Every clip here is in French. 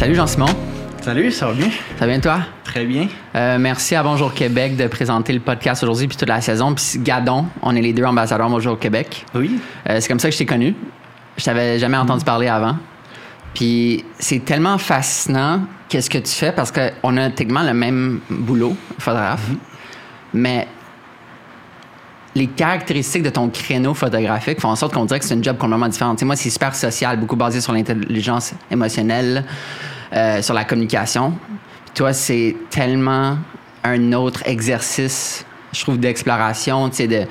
Salut Jean-Simon. Salut, ça va bien? Ça va bien toi? Très bien. Euh, merci à Bonjour Québec de présenter le podcast aujourd'hui puis toute la saison. Puis Gadon, on est les deux ambassadeurs Bonjour Québec. Oui. Euh, c'est comme ça que je t'ai connu. Je t'avais jamais entendu parler avant. Puis c'est tellement fascinant qu'est-ce que tu fais parce qu'on a techniquement le même boulot, photographe. Mais les caractéristiques de ton créneau photographique font en sorte qu'on dirait que c'est une job complètement différente. Tu sais, moi, c'est super social, beaucoup basé sur l'intelligence émotionnelle, euh, sur la communication. Puis toi, c'est tellement un autre exercice, je trouve, d'exploration, de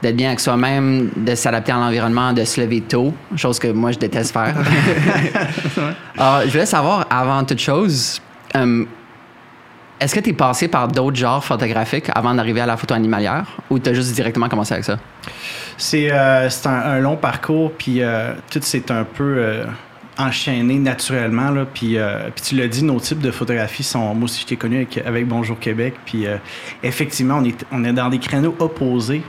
d'être bien avec soi-même, de s'adapter à l'environnement, de se lever tôt, chose que moi je déteste faire. Alors, je voulais savoir, avant toute chose, euh, est-ce que tu es passé par d'autres genres photographiques avant d'arriver à la photo animalière ou tu as juste directement commencé avec ça? C'est euh, un, long parcours, puis euh, tout s'est un peu euh, enchaîné naturellement. Là, puis, puis tu l'as dit, nos types de photographies sont. Moi aussi, je t'ai connu avec, Bonjour Québec, puis effectivement, on est, on est dans des créneaux opposés.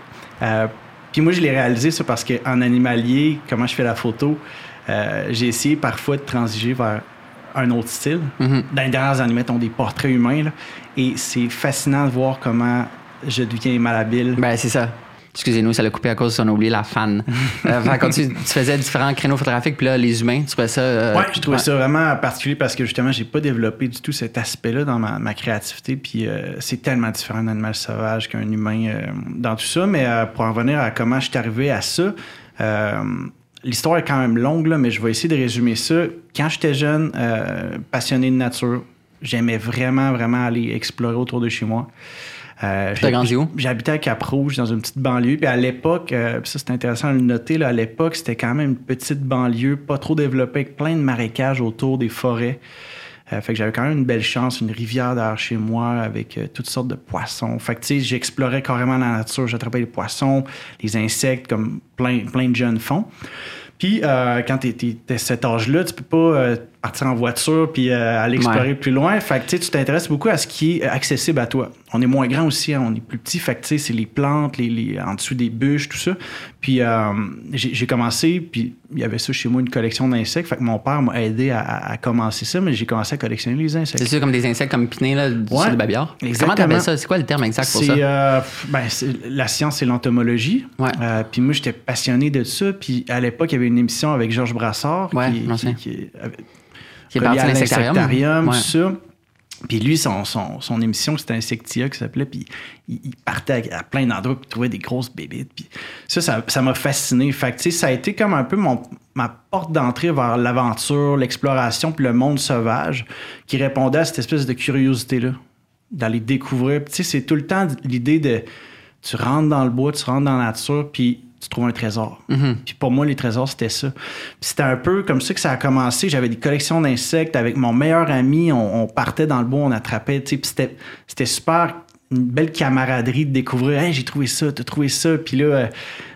Puis moi, je l'ai réalisé, ça, parce qu'en animalier, comment je fais la photo, j'ai essayé parfois de transiger vers un autre style. Mhm. Dans les dernières années, mettons des portraits humains, là, et c'est fascinant de voir comment je deviens malhabile. Ben, c'est ça. Excusez-nous, ça l'a coupé à cause qu'on a oublié la fan. euh, quand tu, tu faisais différents créneaux photographiques, puis là, les humains, tu trouvais ça. euh, Ouais, je trouvais ouais. ça vraiment particulier parce que justement, j'ai pas développé du tout cet aspect-là dans ma, ma créativité. Puis euh, c'est tellement différent d'un animal sauvage qu'un humain euh, dans tout ça. Mais euh, pour en revenir à comment je suis arrivé à ça, l'histoire est quand même longue, là, mais je vais essayer de résumer ça. Quand j'étais jeune, euh, passionné de nature, j'aimais vraiment, vraiment aller explorer autour de chez moi. Euh, T'as grandi où? J'habitais à Cap-Rouge, dans une petite banlieue. Puis à l'époque, euh, ça c'est intéressant de le noter, là, à l'époque, c'était quand même une petite banlieue, pas trop développée, avec plein de marécages autour des forêts. Euh, fait que j'avais quand même une belle chance, une rivière derrière chez moi avec euh, toutes sortes de poissons. Fait que tu sais, j'explorais carrément la nature, j'attrapais les poissons, les insectes, comme plein, plein de jeunes font. Puis euh, quand t'es, t'es cet âge-là, tu peux pas euh, partir en voiture puis euh, aller explorer Ouais. plus loin. Fait que tu tu t'intéresses beaucoup à ce qui est accessible à toi. On est moins grand aussi, hein, on est plus petit. Fait que c'est les plantes, les, les, en dessous des bûches, tout ça. Puis euh, j'ai, commencé, puis il y avait ça chez moi, une collection d'insectes. Fait que mon père m'a aidé à, commencer ça, mais j'ai commencé à collectionner les insectes. C'est ça comme des insectes comme pinés, là, du Ouais, sur le babillard. exactement. Comment t'appelles ça? C'est quoi le terme exact pour C'est, ça? euh, ben, c'est- la science, c'est l'entomologie. Ouais. Euh, puis moi, j'étais passionné de ça. Puis à l'époque, il y avait une émission avec Georges Brassard. Ouais, qui, qui- qui- Qui est parti à l'insectarium. Ouais. ça. Puis lui, son, son, son émission, c'était Insectia qui s'appelait. Puis il, partait à, plein d'endroits puis trouvait des grosses bébites. Puis ça, ça, m'a fasciné. Fait ça a été comme un peu ma porte d'entrée vers l'aventure, l'exploration puis le monde sauvage qui répondait à cette espèce de curiosité-là, d'aller découvrir. Tu sais, c'est tout le temps l'idée de tu rentres dans le bois, tu rentres dans la nature, puis tu trouves un trésor. Puis pour moi, les trésors, c'était ça. Puis c'était un peu comme ça que ça a commencé. J'avais des collections d'insectes avec mon meilleur ami. On, on partait dans le bois, on attrapait. tu sais, Puis c'était, c'était super, une belle camaraderie de découvrir. Hey, j'ai trouvé ça, t'as trouvé ça. Puis là, euh,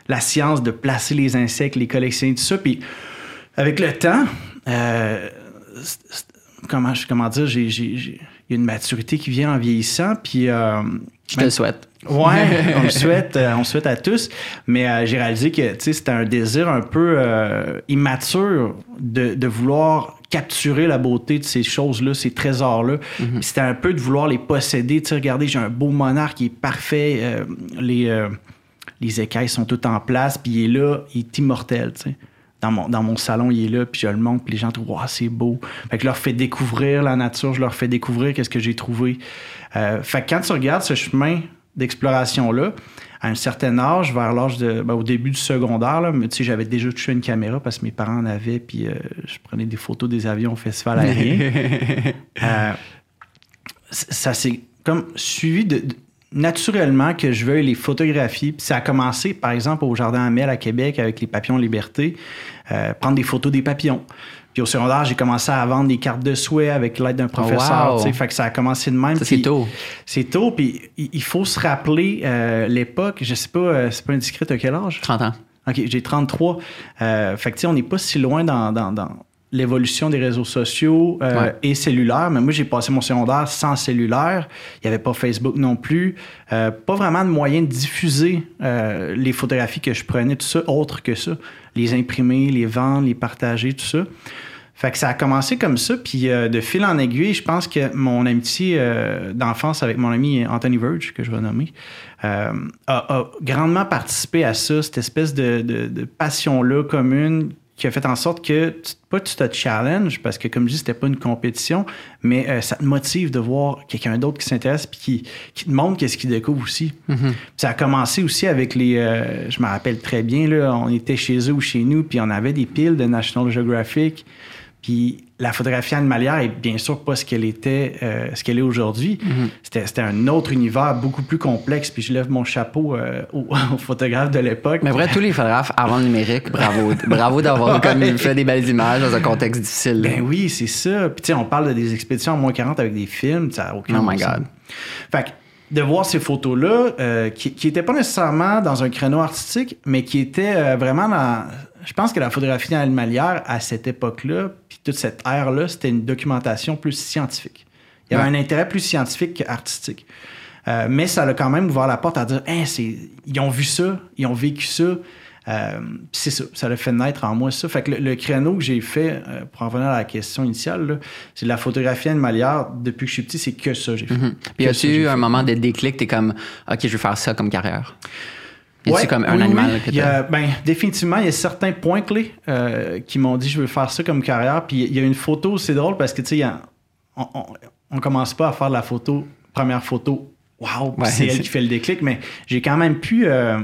la science de placer les insectes, les collectionner, tout ça. Puis avec le temps, euh, comment, dire, il y a une maturité qui vient en vieillissant. Puis. euh, Je te le souhaite. Ouais, on le souhaite, euh, on le souhaite à tous. Mais euh, j'ai réalisé que c'était un désir un peu euh, immature de, de vouloir capturer la beauté de ces choses-là, ces trésors-là. Puis C'était un peu de vouloir les posséder. Regardez, j'ai un beau monarque qui est parfait. euh, les, les écailles sont toutes en place. Puis il est là, il est immortel. Dans mon, dans mon salon, il est là, puis je le montre, puis les gens trouvent, wow, c'est beau. Fait que je leur fais découvrir la nature, je leur fais découvrir qu'est-ce que j'ai trouvé. Euh, fait que quand tu regardes ce chemin d'exploration-là, à un certain âge, vers l'âge de. ben, au début du secondaire, là, mais tu sais, j'avais déjà touché une caméra parce que mes parents en avaient, puis euh, je prenais des photos des avions au festival aérien. Euh, ça s'est comme suivi de, de- naturellement que je veuille les photographier. Puis ça a commencé, par exemple, au Jardin Amel à Québec avec les papillons Liberté, euh, prendre des photos des papillons. Puis au secondaire, j'ai commencé à vendre des cartes de souhait avec l'aide d'un professeur. wow. tu sais. Fait que ça a commencé de même. C'est tôt. C'est tôt, puis il il faut se rappeler euh, l'époque. Je sais pas, euh, c'est pas indiscret, à quel âge? 30 ans. OK, j'ai 33. Euh, fait que, tu sais, on n'est pas si loin dans, dans- dans l'évolution des réseaux sociaux euh, Ouais. et cellulaires. Mais moi, j'ai passé mon secondaire sans cellulaire. Il n'y avait pas Facebook non plus. Euh, pas vraiment de moyen de diffuser euh, les photographies que je prenais, tout ça, autre que ça. Les imprimer, les vendre, les partager, tout ça. Fait que ça a commencé comme ça, puis de fil en aiguille, je pense que mon amitié d'enfance avec mon ami Anthony Verge, que je vais nommer, a, a grandement participé à ça, cette espèce de, de- de passion-là commune qui a fait en sorte que, tu- pas tu te challenge, parce que comme je dis, c'était pas une compétition, mais euh, ça te motive de voir quelqu'un d'autre qui s'intéresse puis qui, qui te montre qu'est-ce qu'il découvre aussi. Puis Ça a commencé aussi avec les. euh, je me rappelle très bien, là, on était chez eux ou chez nous, puis on avait des piles de National Geographic. Puis la photographie animalière est bien sûr pas ce qu'elle était, euh, ce qu'elle est aujourd'hui. C'était, c'était un autre univers beaucoup plus complexe. Puis je lève mon chapeau euh, aux, aux photographes de l'époque. Mais vrai, tous les photographes avant le numérique, bravo. bravo d'avoir comme fait des belles images dans un contexte difficile. Ben oui, c'est ça. Puis tu sais, on parle de des expéditions en moins 40 avec des films, ça n'a aucun Oh my. God. Fait que de voir ces photos-là, euh, qui n'étaient pas nécessairement dans un créneau artistique, mais qui étaient euh, vraiment dans... Je pense que la photographie animalière, à cette époque-là, toute cette ère-là, c'était une documentation plus scientifique. Il y avait Ouais. un intérêt plus scientifique qu'artistique. Euh, mais ça a quand même ouvert la porte à dire, Hein, c'est, ils ont vu ça, ils ont vécu ça. Euh, puis c'est ça, ça a fait naître en moi ça. Fait que le, le créneau que j'ai fait, euh, pour en revenir à la question initiale, c'est de la photographie animalière. Depuis que je suis petit, c'est que ça j'ai fait. Mhm. Puis Que as-tu eu un moment de déclic, t'es comme, OK, je veux faire ça comme carrière? Y a-tu Ouais, comme un oui, animal oui. que Il y t'as- a- ben, définitivement, il y a certains points clés euh, qui m'ont dit je veux faire ça comme carrière. Puis il y a une photo, c'est drôle parce que tu sais, on, on, on commence pas à faire de la photo, première photo, waouh, Ouais, c'est elle qui fait le déclic, mais j'ai quand même pu euh,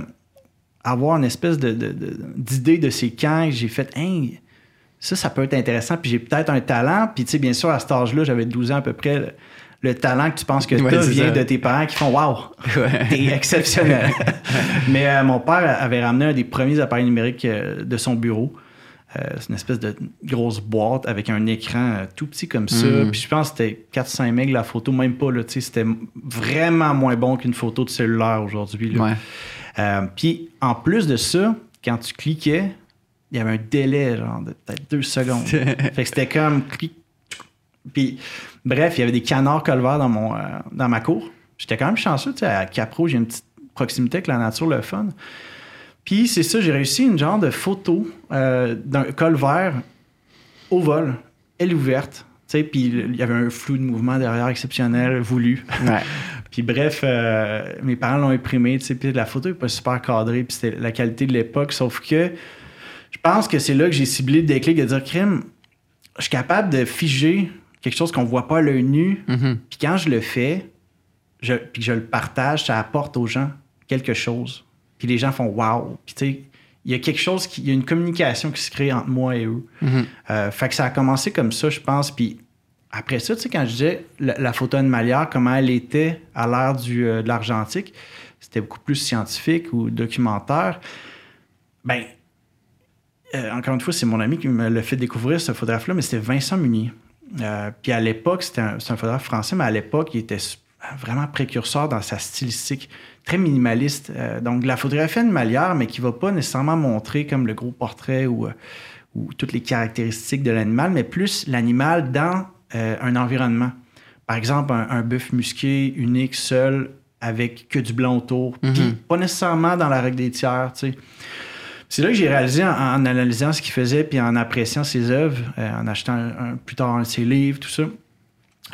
avoir une espèce de, de- de- d'idée de ces camps. que J'ai fait, Hein, ça, ça peut être intéressant. Puis j'ai peut-être un talent. Puis tu sais, bien sûr, à cet âge-là, j'avais 12 ans à peu près. Le, le talent que tu penses que Ouais, tu vient ça. de tes parents qui font Waouh, Ouais. t'es exceptionnel. Mais euh, mon père avait ramené un des premiers appareils numériques euh, de son bureau. Euh, c'est une espèce de grosse boîte avec un écran tout petit comme ça. Mm. Puis je pense que c'était 4-5 MB la photo, même pas. Là, c'était vraiment moins bon qu'une photo de cellulaire aujourd'hui. Ouais. Puis en plus de ça, quand tu cliquais, il y avait un délai genre de peut-être deux secondes. fait que c'était comme clic. Puis bref, il y avait des canards colverts dans mon euh, dans ma cour. J'étais quand même chanceux, tu sais, à Capro, j'ai une petite proximité avec la nature, le fun. Puis c'est ça, j'ai réussi une genre de photo euh, d'un colvert au vol, aile ouverte. Tu sais, puis il y avait un flou de mouvement derrière exceptionnel, voulu. Ouais. Puis bref, euh, mes parents l'ont imprimé, tu sais, puis la photo n'est pas super cadrée, puis c'était la qualité de l'époque, sauf que je pense que c'est là que j'ai ciblé le déclic de dire, crime, je suis capable de figer quelque chose qu'on voit pas à l'œil nu, Mhm. puis quand je le fais, je, puis que je le partage, ça apporte aux gens quelque chose. Puis les gens font wow. Puis tu sais, il y a quelque chose, qui, il y a une communication qui se crée entre moi et eux. Mhm. Euh, fait que ça a commencé comme ça, je pense. Puis après ça, tu sais, quand je disais la, la photo animalière, comment elle était à l'ère du, euh, de l'argentique, c'était beaucoup plus scientifique ou documentaire. Ben, euh, encore une fois, c'est mon ami qui me l'a fait découvrir ce photographe-là, mais c'était Vincent Munier. Euh, puis à l'époque, c'était un, c'est un photographe français, mais à l'époque, il était vraiment précurseur dans sa stylistique, très minimaliste. Euh, donc, la photographie animalière, mais qui va pas nécessairement montrer comme le gros portrait ou, euh, ou toutes les caractéristiques de l'animal, mais plus l'animal dans euh, un environnement. Par exemple, un, un bœuf musqué, unique, seul, avec que du blanc autour, puis pas nécessairement dans la règle des tiers, tu sais. C'est là que j'ai réalisé en, en analysant ce qu'il faisait puis en appréciant ses œuvres, euh, en achetant un- un- plus tard un de ses livres, tout ça,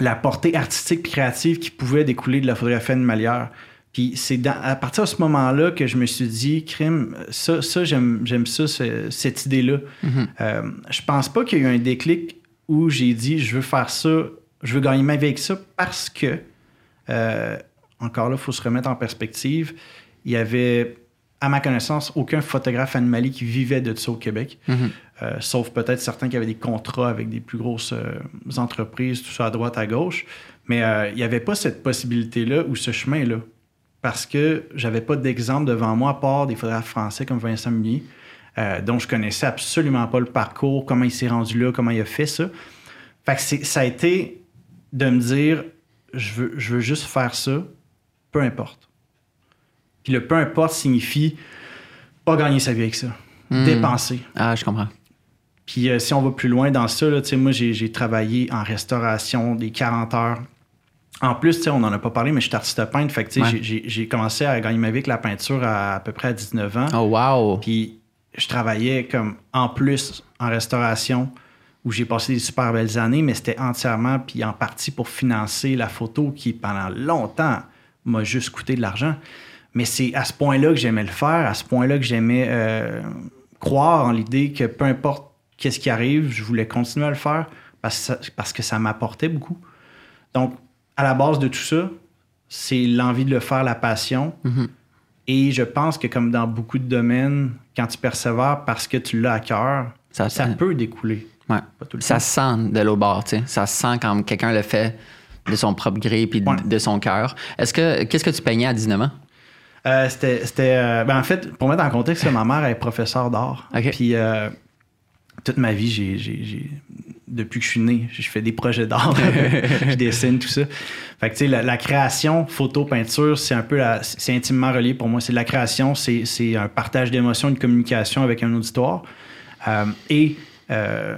la portée artistique puis créative qui pouvait découler de la photographie animalière. Puis c'est dans- à partir de ce moment-là que je me suis dit, crime, ça, ça j'aime, j'aime ça, ce- cette idée-là. Mhm. Euh, je pense pas qu'il y a eu un déclic où j'ai dit, je veux faire ça, je veux gagner ma vie avec ça parce que, euh, encore là, il faut se remettre en perspective, il y avait, à ma connaissance, aucun photographe animalier qui vivait de ça au Québec. Mhm. Euh, sauf peut-être certains qui avaient des contrats avec des plus grosses euh, entreprises, tout ça à droite, à gauche. Mais euh, il n'y avait pas cette possibilité-là ou ce chemin-là. Parce que j'avais pas d'exemple devant moi, à part des photographes français comme Vincent euh, dont je connaissais absolument pas le parcours, comment il s'est rendu là, comment il a fait ça. Fait que ça a été de me dire, je veux, je veux juste faire ça, peu importe. Puis le peu importe signifie pas gagner sa vie avec ça, Hmm. dépenser. Ah, je comprends. Puis euh, si on va plus loin dans ça, là, tu sais, moi j'ai travaillé en restauration des 40 heures. En plus, tu sais, on n'en a pas parlé, mais je suis artiste peintre. Fait que, tu sais, Ouais. j'ai commencé à gagner ma vie avec la peinture à, à peu près à 19 ans. Oh, wow. Puis je travaillais comme en plus en restauration où j'ai passé des super belles années, mais c'était entièrement puis en partie pour financer la photo qui, pendant longtemps, m'a juste coûté de l'argent. Mais c'est à ce point-là que j'aimais le faire, à ce point-là que j'aimais euh, croire en l'idée que peu importe qu'est-ce qui arrive, je voulais continuer à le faire parce, parce que ça m'apportait beaucoup. Donc, à la base de tout ça, c'est l'envie de le faire, la passion. Mhm. Et je pense que comme dans beaucoup de domaines, quand tu persévères parce que tu l'as à cœur, Ça- ça, peut découler. Ouais. Ça temps. se sent de l'autre bord, tu sais. Ça se sent quand quelqu'un le fait de son propre gré puis Ouais. de son cœur. Est-ce que qu'est-ce que tu peignais à 19 ans? Euh, c'était, c'était, euh, ben en fait, pour mettre en contexte, ma mère est professeure d'art. Puis euh, toute ma vie, j'ai, depuis que je suis né, je fais des projets d'art. je dessine, tout ça. Fait que, tu sais, la, la création, photo, peinture, c'est un peu la- c'est intimement relié pour moi. C'est de la création, c'est, c'est un partage d'émotions, une communication avec un auditoire. Euh, et euh,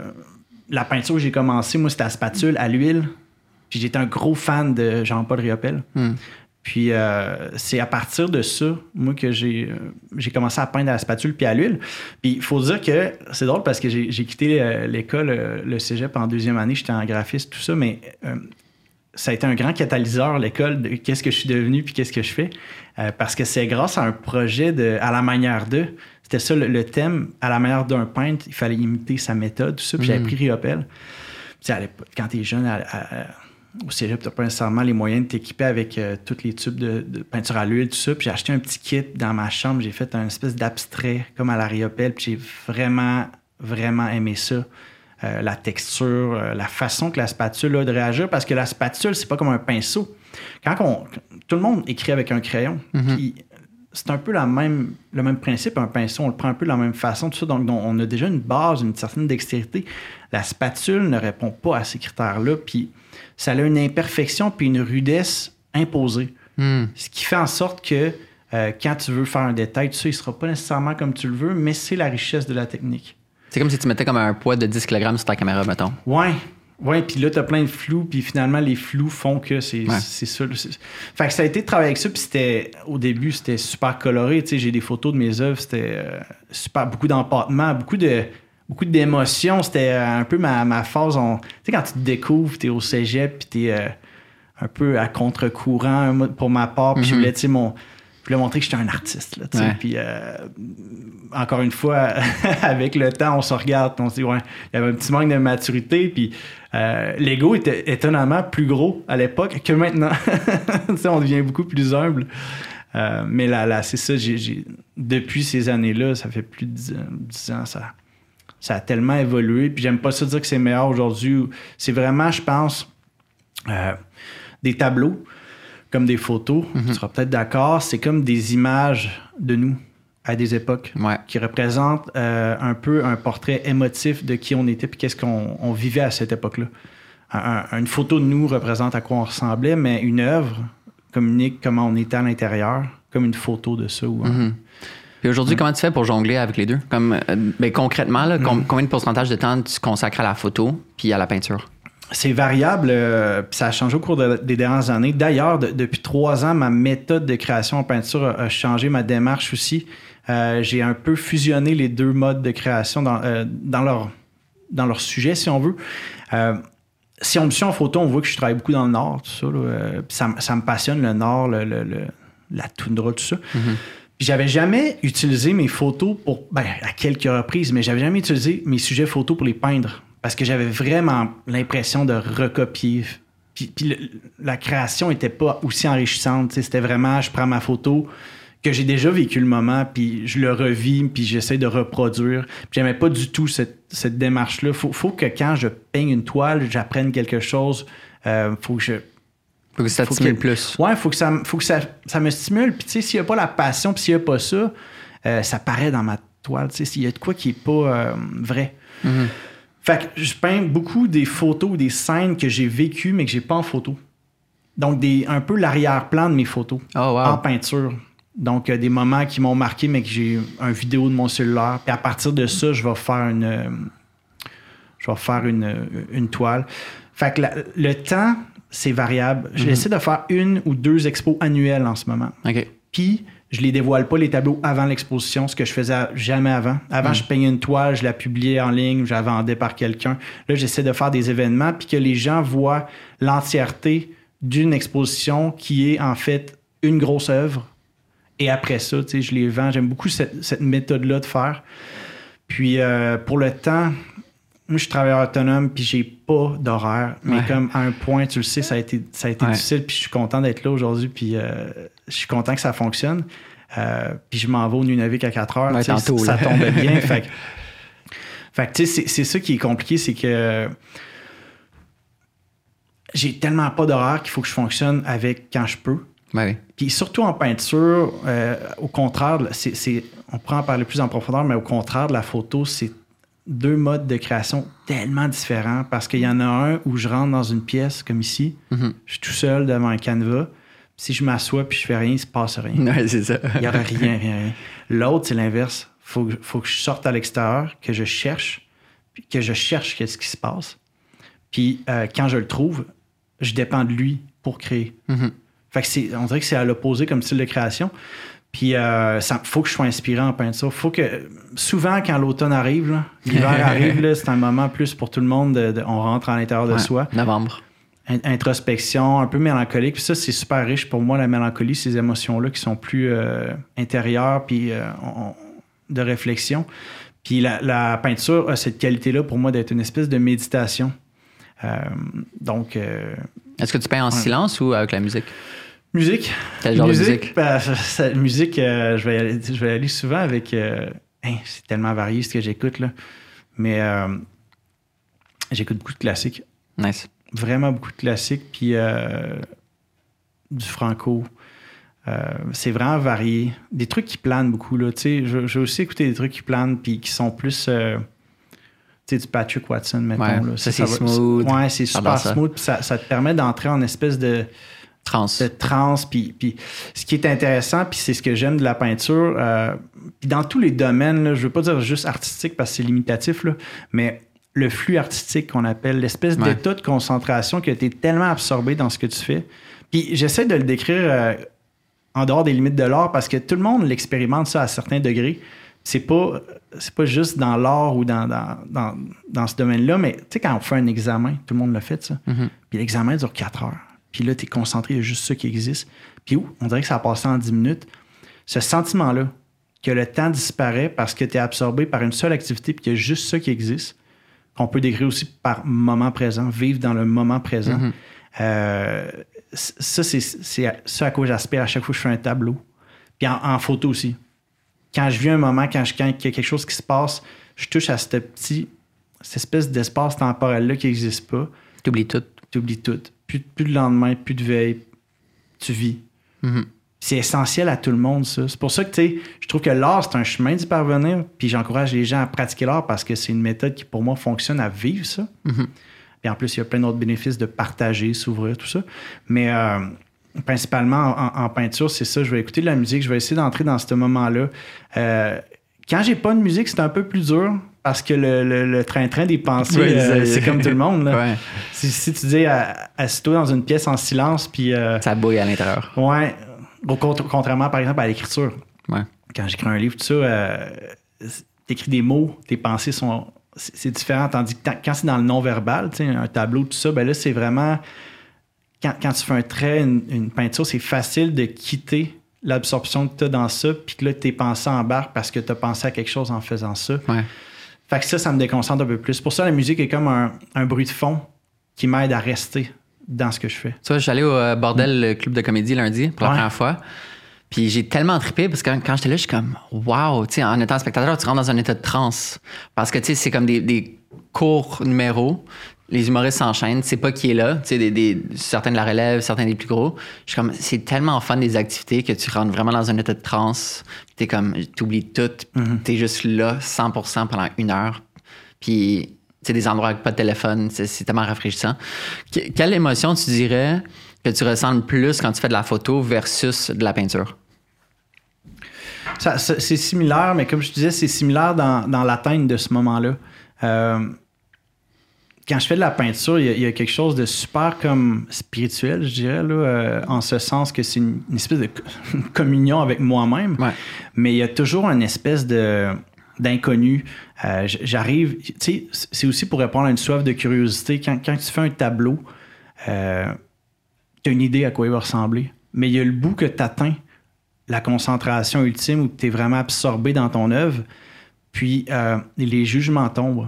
la peinture j'ai commencé, moi, c'était à spatule, à l'huile. Puis j'étais un gros fan de Jean-Paul Riopel. Hmm. Puis euh, c'est à partir de ça, moi, que j'ai, euh, j'ai commencé à peindre à la spatule puis à l'huile. Puis il faut dire que c'est drôle parce que j'ai, quitté euh, l'école, le cégep en deuxième année, j'étais en graphiste, tout ça, mais euh, ça a été un grand catalyseur, l'école, de qu'est-ce que je suis devenu puis qu'est-ce que je fais. Euh, parce que c'est grâce à un projet de à la manière de. C'était ça le, le thème, à la manière d'un peintre, il fallait imiter sa méthode, tout ça. Puis j'avais Mhm. pris Riopel. Tu sais, à l'époque, quand t'es jeune, à- à- au cégep, t'as pas nécessairement les moyens de t'équiper avec euh, tous les tubes de, de peinture à l'huile, tout ça. Puis j'ai acheté un petit kit dans ma chambre. J'ai fait un espèce d'abstrait comme à la Riopel. Puis j'ai vraiment, vraiment aimé ça. Euh, la texture, euh, la façon que la spatule a de réagir. Parce que la spatule, c'est pas comme un pinceau. Quand on, tout le monde écrit avec un crayon. Puis c'est un peu la même, le même principe, un pinceau, on le prend un peu de la même façon, tout ça. Donc, on a déjà une base, une certaine dextérité. La spatule ne répond pas à ces critères-là, puis ça a une imperfection puis une rudesse imposée. Hmm. Ce qui fait en sorte que euh, quand tu veux faire un détail, tu sais, il sera pas nécessairement comme tu le veux, mais c'est la richesse de la technique. C'est comme si tu mettais comme un poids de 10 kg sur ta caméra, mettons. Ouais. Ouais, puis là, tu as plein de flous, puis finalement, les flous font que c'est Ouais. ça. Fait que ça a été de travailler avec ça, puis c'était, au début, c'était super coloré. Tu sais, j'ai des photos de mes œuvres, c'était euh, super, beaucoup d'empattement, beaucoup de beaucoup d'émotions. C'était euh, un peu ma, ma phase. on- Tu sais, quand tu te découvres, tu es au cégep, puis tu es un peu à contre-courant pour ma part, puis je Mhm. voulais, tu sais, mon. Je voulais montrer que j'étais un artiste. Là. Ouais. Puis, euh, encore une fois, avec le temps, on se regarde, on se dit, ouais, il y avait un petit manque de maturité, puis euh, l'ego était étonnamment plus gros à l'époque que maintenant. On devient beaucoup plus humble. Euh, mais là, là c'est ça, depuis ces années-là, ça fait plus de 10, 10 ans, ça, ça a tellement évolué. Puis j'aime pas ça dire que c'est meilleur aujourd'hui. C'est vraiment, je pense, euh, des tableaux comme des photos. Tu seras peut-être d'accord. C'est comme des images de nous à des époques Ouais. qui représentent euh, un peu un portrait émotif de qui on était puis qu'est-ce qu'on on vivait à cette époque-là. Un- un- une photo de nous représente à quoi on ressemblait, mais une œuvre communique comment on était à l'intérieur, comme une photo de ça. Ou Mhm. Puis aujourd'hui, comment tu fais pour jongler avec les deux? Comme, euh, ben, concrètement, là, com- combien de pourcentage de temps tu consacres à la photo puis à la peinture? C'est variable, euh, puis ça a changé au cours de- des dernières années. D'ailleurs, de- depuis trois ans, ma méthode de création en peinture a, a changé, ma démarche aussi. Euh, J'ai un peu fusionné les deux modes de création dans, euh, dans, leur, dans leur sujet, si on veut. Si on me suit en photo, on voit que je travaille beaucoup dans le nord, tout ça. là, ça, me- ça me passionne, le nord, le, le- le- la toundra, tout ça. Puis j'avais jamais utilisé mes photos pour, ben, à quelques reprises, mais j'avais jamais utilisé mes sujets photos pour les peindre. Parce que j'avais vraiment l'impression de recopier. Puis, la création était pas aussi enrichissante. C'était vraiment, je prends ma photo que j'ai déjà vécu le moment, puis je le revis, puis j'essaie de reproduire. J'aimais pas du tout cette, cette démarche-là. Faut, faut que quand je peigne une toile, j'apprenne quelque chose. Euh, faut que je, Faut que ça te stimule plus. Ouais, faut que ça, faut que ça, ça me stimule. Puis, tu sais, s'il n'y a pas la passion, puis s'il n'y a pas ça, euh, ça paraît dans ma toile. Tu sais, s'il y a de quoi qui n'est pas euh, vrai. Mhm. Fait que je peins beaucoup des photos ou des scènes que j'ai vécues, mais que j'ai pas en photo. Donc, des, un peu l'arrière-plan de mes photos Oh, en wow. peinture. Donc, euh, des moments qui m'ont marqué, mais que j'ai un vidéo de mon cellulaire. Puis à partir de ça, je vais faire une, euh, je vais faire une, une toile. Fait que la- le temps, c'est variable. J'essaie de faire une ou deux expos annuelles en ce moment. Puis, Je les dévoile pas les tableaux avant l'exposition, ce que je faisais jamais avant. Avant, je peignais une toile, je la publiais en ligne, je la vendais par quelqu'un. Là, j'essaie de faire des événements puis que les gens voient l'entièreté d'une exposition qui est en fait une grosse œuvre. Et après ça, tu sais, je les vends. J'aime beaucoup cette, cette méthode-là de faire. Puis euh, pour le temps, moi, je suis travailleur autonome, puis j'ai pas d'horaire. Mais Ouais. comme à un point, tu le sais, ça a été, ça a été Ouais. difficile, puis je suis content d'être là aujourd'hui, puis euh, je suis content que ça fonctionne. Euh, puis je m'en vais au Nunavik à 4 heures. Ouais, tantôt, ça tombait bien. fait que, fait tu sais, c'est- ça qui est compliqué, c'est que j'ai tellement pas d'horaire qu'il faut que je fonctionne avec quand je peux. Oui. Puis surtout en peinture, euh, au contraire, c'est, on pourrait en parler plus en profondeur, mais au contraire de la photo, c'est deux modes de création tellement différents parce qu'il y en a un où je rentre dans une pièce comme ici, Mhm. je suis tout seul devant un canevas. Si je m'assois puis je fais rien, il se passe rien. Ouais, c'est ça. Il n'y aura rien, rien, rien. L'autre, c'est l'inverse. Il faut, que- faut que je sorte à l'extérieur, que je cherche, puis que je cherche qu'est-ce qui se passe. Puis euh, quand je le trouve, je dépends de lui pour créer. Mhm. Fait que c'est, on dirait que c'est à l'opposé comme style de création. Puis il faut que je sois inspiré en peinture. Faut que souvent quand l'automne arrive, l'hiver arrive, c'est un moment plus pour tout le monde. de- de- on rentre à l'intérieur de Ouais, soi. Novembre. In- introspection, un peu mélancolique. Puis ça, c'est super riche pour moi, la mélancolie, ces émotions-là qui sont plus euh, intérieures, puis euh, on- de réflexion. Puis la, la peinture a cette qualité-là pour moi d'être une espèce de méditation. Euh, donc, euh, Est-ce que tu peins en silence ou avec la musique? Musique. Quel genre de musique? ça- ça- musique, euh, je, vais y aller, je vais aller souvent avec. euh, hein, c'est tellement varié ce que j'écoute, là. Mais euh, j'écoute beaucoup de classiques. Nice. vraiment beaucoup de classiques, puis du franco. C'est vraiment varié. Des trucs qui planent beaucoup. Là. Tu sais, vais aussi écouter des trucs qui planent, puis qui sont plus. tu sais, du Patrick Watson, mettons. Ouais, là. ça, c'est smooth. Ouais, c'est super smooth, ça te permet d'entrer en espèce de, Trans. de transe. Puis, puis ce qui est intéressant, puis c'est ce que j'aime de la peinture, euh, puis dans tous les domaines, là, je veux pas dire juste artistique parce que c'est limitatif, là, mais le flux artistique qu'on appelle, l'espèce Ouais. d'état de concentration que tu es tellement absorbé dans ce que tu fais. Puis j'essaie de le décrire euh, en dehors des limites de l'art parce que tout le monde l'expérimente ça à certains degrés. C'est pas, c'est pas juste dans l'art ou dans, dans, dans, dans ce domaine-là, mais tu sais, quand on fait un examen, tout le monde l'a fait, ça. Mhm. Puis l'examen dure 4 heures. Puis là, tu es concentré, il y a juste ça qui existe. Puis où? On dirait que ça a passé en 10 minutes. Ce sentiment-là, que le temps disparaît parce que tu es absorbé par une seule activité, puis qu'il y a juste ça qui existe, qu'on peut décrire aussi par moment présent, vivre dans le moment présent. Mhm. Euh, ça, c'est ce à quoi j'aspire à chaque fois que je fais un tableau. Puis en, en photo aussi. Quand je vis un moment, quand, je, quand il y a quelque chose qui se passe, je touche à ce petit, cette espèce d'espace temporel-là qui n'existe pas. T'oublies tout. Tu oublies tout. Plus, plus de lendemain, plus de veille. Tu vis. Mhm. C'est essentiel à tout le monde, ça. C'est pour ça que, tu sais, je trouve que l'art, c'est un chemin d'y parvenir. Puis j'encourage les gens à pratiquer l'art parce que c'est une méthode qui, pour moi, fonctionne à vivre ça. Mhm. Puis en plus, il y a plein d'autres bénéfices de partager, s'ouvrir, tout ça. Mais euh, principalement en, en peinture, c'est ça. Je vais écouter de la musique. Je vais essayer d'entrer dans ce moment-là. Euh, quand j'ai pas de musique, c'est un peu plus dur parce que le, train-train des pensées, Oui, euh, c'est- comme tout le monde. là. Ouais. Si, si tu dis à- assis-toi dans une pièce en silence, puis. euh, Ça bouille à l'intérieur. ouais. Contrairement, par exemple, à l'écriture. Ouais. Quand j'écris un livre, tout ça, euh, t'écris des mots, tes pensées sont. C'est différent. Tandis que quand- c'est dans le non-verbal, tu sais, un tableau, tout ça, ben là, c'est vraiment. Quand, quand tu fais un trait, une, une peinture, c'est facile de quitter l'absorption que tu as dans ça, puis que là, tes pensées embarquent parce que tu as pensé à quelque chose en faisant ça. Ouais. Fait que ça, ça me déconcentre un peu plus. Pour ça, la musique est comme un, un bruit de fond qui m'aide à rester dans ce que je fais. Tu vois, je suis allé au euh, bordel le club de comédie lundi pour la Ouais. première fois. Puis j'ai tellement trippé parce que quand, j'étais là, je suis comme wow, tu sais, en étant spectateur, tu rentres dans un état de transe. Parce que tu sais, c'est comme des, des courts numéros. Les humoristes s'enchaînent, tu sais pas qui est là, tu sais, des, des- certains de la relève, certains des plus gros. Je suis comme, c'est tellement fun des activités que tu rentres vraiment dans un état de transe. T'es comme, t'oublies tout, t'es juste là 100% pendant une heure. Puis, sais, des endroits avec pas de téléphone, c'est c'est tellement rafraîchissant. Que- quelle émotion tu dirais que tu ressens le plus quand tu fais de la photo versus de la peinture? Ça- ça- c'est similaire, mais comme je te disais, c'est similaire dans, dans l'atteinte de ce moment-là. Euh, quand je fais de la peinture, il y, a, quelque chose de super comme spirituel, je dirais, là, euh, en ce sens que c'est une, espèce de communion avec moi-même. Mais il y a toujours une espèce de d'inconnu. Euh, j'arrive, tu sais, c'est aussi pour répondre à une soif de curiosité. Quand, quand tu fais un tableau, euh, tu as une idée à quoi il va ressembler. Mais il y a le bout que tu atteins, la concentration ultime où tu es vraiment absorbé dans ton œuvre, puis les jugements tombent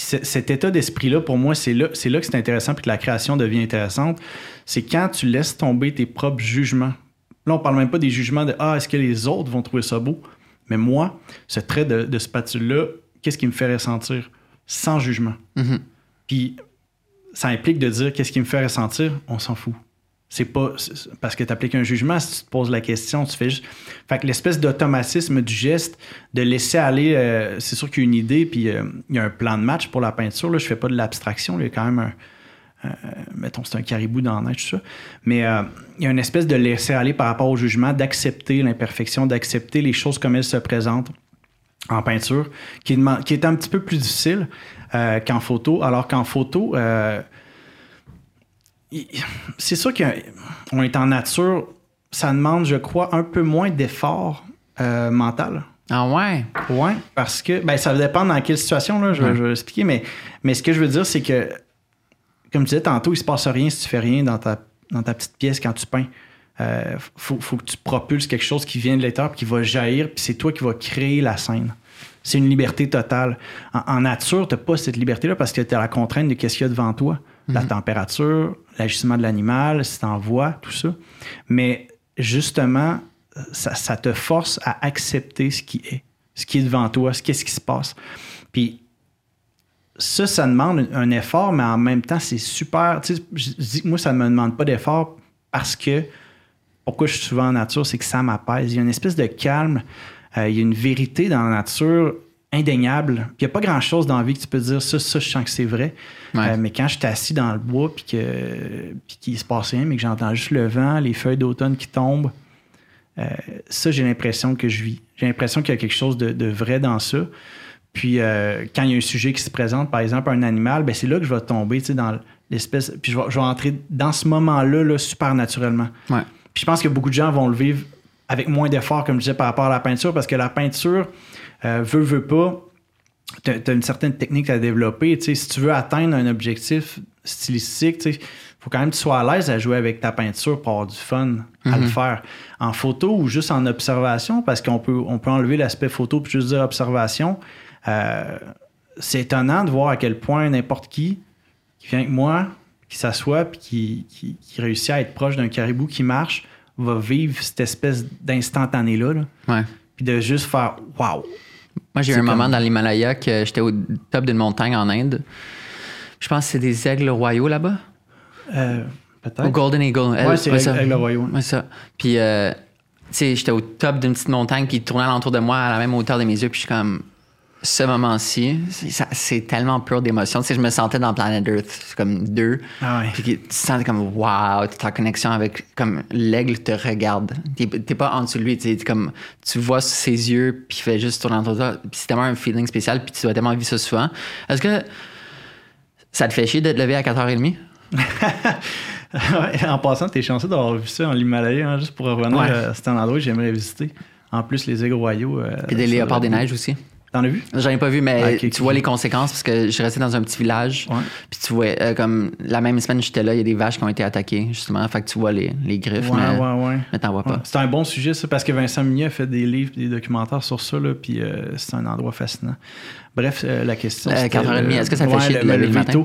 cet état d'esprit-là, pour moi, c'est là, c'est là que c'est intéressant puis que la création devient intéressante. C'est quand tu laisses tomber tes propres jugements. Là, on parle même pas des jugements de Ah, est-ce que les autres vont trouver ça beau? Mais moi, ce trait de, de spatule-là, qu'est-ce qui me fait ressentir? Sans jugement. Mm-hmm. Puis ça implique de dire qu'est-ce qui me fait ressentir? On s'en fout. C'est pas parce que tu appliques un jugement, si tu te poses la question, tu fais juste. Fait que l'espèce d'automatisme du geste, de laisser aller, euh, c'est sûr qu'il y a une idée, puis euh, il y a un plan de match pour la peinture. Là, je fais pas de l'abstraction, il y a quand même un. mettons, c'est un caribou dans la neige, tout ça. Mais euh, il y a une espèce de laisser aller par rapport au jugement, d'accepter l'imperfection, d'accepter les choses comme elles se présentent en peinture, qui qui est un petit peu plus difficile qu'en photo. Alors qu'en photo, c'est sûr qu'on est en nature, ça demande, je crois, un peu moins d'effort euh, mental. Ah ouais? Ouais, parce que ben, ça dépend dans quelle situation, là, je, vais expliquer, mais, mais ce que je veux dire, c'est que, comme tu disais tantôt, il se passe rien si tu fais rien dans ta, dans ta petite pièce quand tu peins. Il euh, faut, que tu propulses quelque chose qui vient de l'éther, puis qui va jaillir, puis c'est toi qui vas créer la scène. C'est une liberté totale. En, nature, tu n'as pas cette liberté-là parce que tu as la contrainte de ce qu'il y a devant toi la mhm. température, l'ajustement de l'animal, si tu envoies, tout ça. Mais justement, ça, te force à accepter ce qui est, ce qui est devant toi, ce qu'est-ce qui se passe. Puis ça, ça demande un effort, mais en même temps, c'est super. Tu sais, je dis que moi, ça ne me demande pas d'effort parce que pourquoi je suis souvent en nature, c'est que ça m'apaise. Il y a une espèce de calme, euh, il y a une vérité dans la nature indéniable. il n'y a pas grand-chose dans la vie que tu peux dire ça, ça, je sens que c'est vrai. Euh, mais quand je suis assis dans le bois puis que puis qu'il se passe rien, mais que j'entends juste le vent, les feuilles d'automne qui tombent, euh, ça, j'ai l'impression que je vis. J'ai l'impression qu'il y a quelque chose de, vrai dans ça. Puis euh, quand il y a un sujet qui se présente, par exemple un animal, ben c'est là que je vais tomber dans l'espèce. Puis je vais, entrer dans ce moment-là là, super naturellement. Puis je pense que beaucoup de gens vont le vivre avec moins d'efforts, comme je disais, par rapport à la peinture, parce que la peinture, euh, veut, veut pas, tu as, une certaine technique à développer. si tu veux atteindre un objectif stylistique, il faut quand même que tu sois à l'aise à jouer avec ta peinture pour avoir du fun à le mhm. faire. En photo ou juste en observation, parce qu'on peut, on peut enlever l'aspect photo puis juste dire observation. Euh, c'est étonnant de voir à quel point n'importe qui qui vient avec moi, qui s'assoit puis qui, qui, réussit à être proche d'un caribou qui marche, va vivre cette espèce d'instantané-là. Puis de juste faire Waouh! Moi, j'ai eu un moment dans l'Himalaya que j'étais au top d'une montagne en Inde. Je pense que c'est des aigles royaux là-bas. Euh, peut-être. Au Golden Eagle. Ouais, c'est ouais, aigles royaux. Ouais, ça. Puis, euh, tu sais, j'étais au top d'une petite montagne qui tournait alentour de moi à la même hauteur de mes yeux. Puis, je suis comme, ce moment-ci, c'est tellement pur d'émotion. Tu sais, je me sentais dans Planet Earth, comme deux. Ah puis tu sens comme, wow, tu en connexion avec, comme l'aigle te regarde. T'es pas en dessous de lui, tu comme, tu vois ses yeux, puis il fait juste tourner entre toi. Puis c'est tellement un feeling spécial, puis tu dois tellement vivre ça souvent. Est-ce que ça te fait chier d'être levé à 4h30? en passant, t'es chanceux d'avoir vu ça en Himalaya, hein, juste pour revenir à cet endroit que j'aimerais visiter. En plus, les aigles royaux. Euh, puis des léopards des neiges aussi. T'en as vu? J'en ai pas vu, mais ah, tu vois les conséquences parce que je suis resté dans un petit village. Puis tu vois, euh, comme la même semaine que j'étais là, il y a des vaches qui ont été attaquées, justement. Fait que tu vois les, les griffes, ouais, mais, ouais, ouais. mais t'en vois pas. C'est un bon sujet, ça, parce que Vincent Mignet a fait des livres, des documentaires sur ça, là, puis euh, c'est un endroit fascinant. Bref, euh, la question. Euh, 4h30, est-ce que ça fait chier de lever le, matin?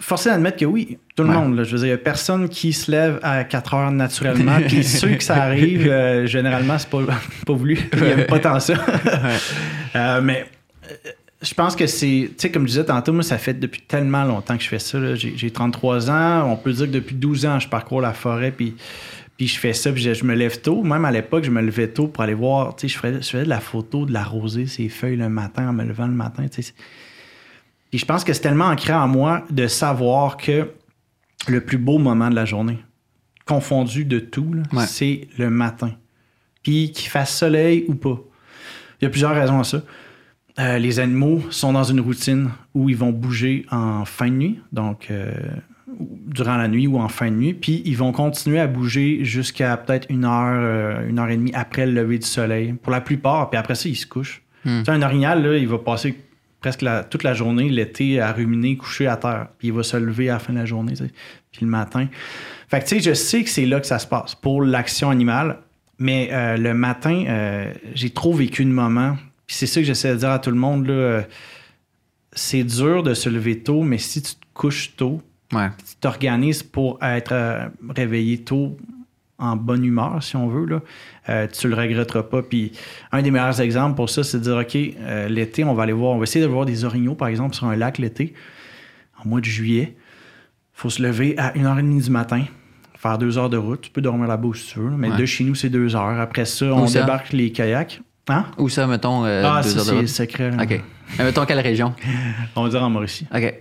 Forcé d'admettre que oui, tout le monde. je veux dire, il n'y a personne qui se lève à 4 heures naturellement. Puis ceux que ça arrive, euh, généralement, c'est pas, pas voulu. Il n'y pas tant ça. Euh, mais euh, je pense que c'est, tu sais, comme je disais tantôt, moi, ça fait depuis tellement longtemps que je fais ça. J'ai 33 ans. On peut dire que depuis 12 ans, je parcours la forêt. Puis puis je fais ça, puis je, me lève tôt. Même à l'époque, je me levais tôt pour aller voir. Tu sais, je faisais, je faisais de la photo de la rosée, ses feuilles le matin, en me levant le matin. Tu sais, puis je pense que c'est tellement ancré en moi de savoir que le plus beau moment de la journée, confondu de tout, c'est le matin. Puis qu'il fasse soleil ou pas. Il y a plusieurs raisons à ça. euh, les animaux sont dans une routine où ils vont bouger en fin de nuit, donc euh, durant la nuit ou en fin de nuit, puis ils vont continuer à bouger jusqu'à peut-être une heure, euh, une heure et demie après le lever du soleil, pour la plupart, puis après ça, ils se couchent. Tu sais, un orignal, là, il va passer presque la- toute la journée, l'été, à ruminer, couché à terre, puis il va se lever à la fin de la journée, tu sais, puis le matin. Fait que, tu sais, je sais que c'est là que ça se passe, pour l'action animale, mais euh, le matin, euh, j'ai trop vécu de moments, puis c'est ça que j'essaie de dire à tout le monde, là, euh, c'est dur de se lever tôt, mais si tu te couches tôt, Ouais. tu t'organises pour être réveillé tôt en bonne humeur, si on veut, là, euh, tu le regretteras pas. Puis un des meilleurs exemples pour ça, c'est de dire, OK, euh, l'été, on va aller voir, on va essayer de voir des orignaux, par exemple, sur un lac l'été, en mois de juillet. faut se lever à 1h30 du matin, faire deux heures de route. Tu peux dormir là-bas où tu veux, mais Ouais. de chez nous, c'est deux heures. Après ça, on ça? débarque les kayaks. Hein? Où ça, mettons, euh, ah, deux ça, c'est secret. là. OK. Mais mettons, quelle région? On va dire en Mauricie. OK.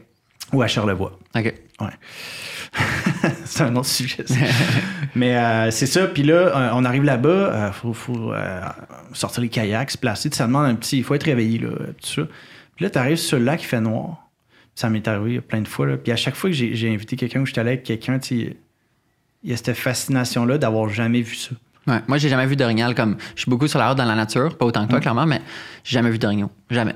Ou à Charlevoix. OK. Ouais. c'est un autre sujet. ça. Mais euh, c'est ça. Puis là, euh, on arrive là-bas, il faut, faut, euh, sortir les kayaks, se placer. Ça demande un petit. Il faut être réveillé, là, tout ça. Puis là, tu arrives sur le lac, il fait noir. Ça m'est arrivé plein de fois. Là. Puis à chaque fois que j'ai, invité quelqu'un ou je suis allé avec quelqu'un, il y a cette fascination-là d'avoir jamais vu ça. Ouais. Moi, j'ai jamais vu d'orignal comme. Je suis beaucoup sur la route dans la nature, pas autant que toi, Mm. clairement, mais j'ai jamais vu d'orignal. Jamais.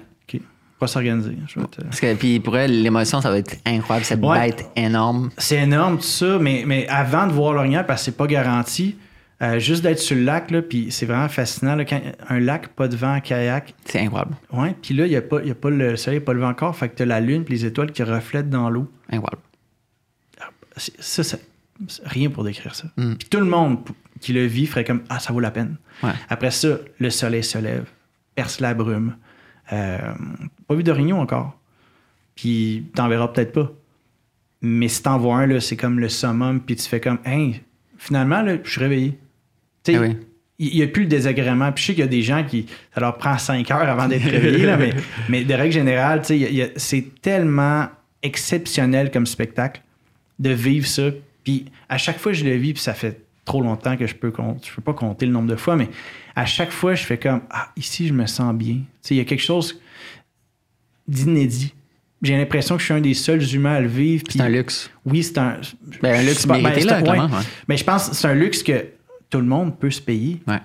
Pas s'organiser. Te- Parce que, puis pour elle, l'émotion, ça va être incroyable. Cette Ouais. bête énorme. C'est énorme tout ça, mais, mais avant de voir l'orignal, parce que c'est pas garanti, euh, juste d'être sur le lac, là, puis c'est vraiment fascinant. là, quand, un lac, pas de vent, kayak, C'est incroyable. Ouais, puis là, il n'y a, pas- y a pas le soleil, pas le vent encore, fait que tu as la lune puis les étoiles qui reflètent dans l'eau. Incroyable. C'est- Ça, c'est c'est rien pour décrire ça. Mm. Puis tout le monde qui le vit ferait comme Ah, ça vaut la peine. Ouais. Après ça, le soleil se lève, perce la brume. Euh, pas vu d'orignaux encore. Puis t'en verras peut-être pas. Mais si t'en vois un, là, c'est comme le summum, puis tu fais comme Hey, finalement, là, je suis réveillé. Tu sais, Ah oui. il n'y a plus le désagrément. Puis je sais qu'il y a des gens qui. Ça leur prend 5 heures avant d'être réveillés, là, mais, mais de règle générale, tu sais, c'est tellement exceptionnel comme spectacle de vivre ça. Puis à chaque fois que je le vis, puis ça fait trop longtemps que je peux je peux pas compter le nombre de fois, mais à chaque fois, je fais comme Ah, ici, je me sens bien. Il y a quelque chose d'inédit. J'ai l'impression que je suis un des seuls humains à le vivre. C'est un luxe. Oui, c'est un. Ben, un luxe pas- mérité, c'est là, ouais. ouais. Mais je pense que c'est un luxe que tout le monde peut se payer, Ouais.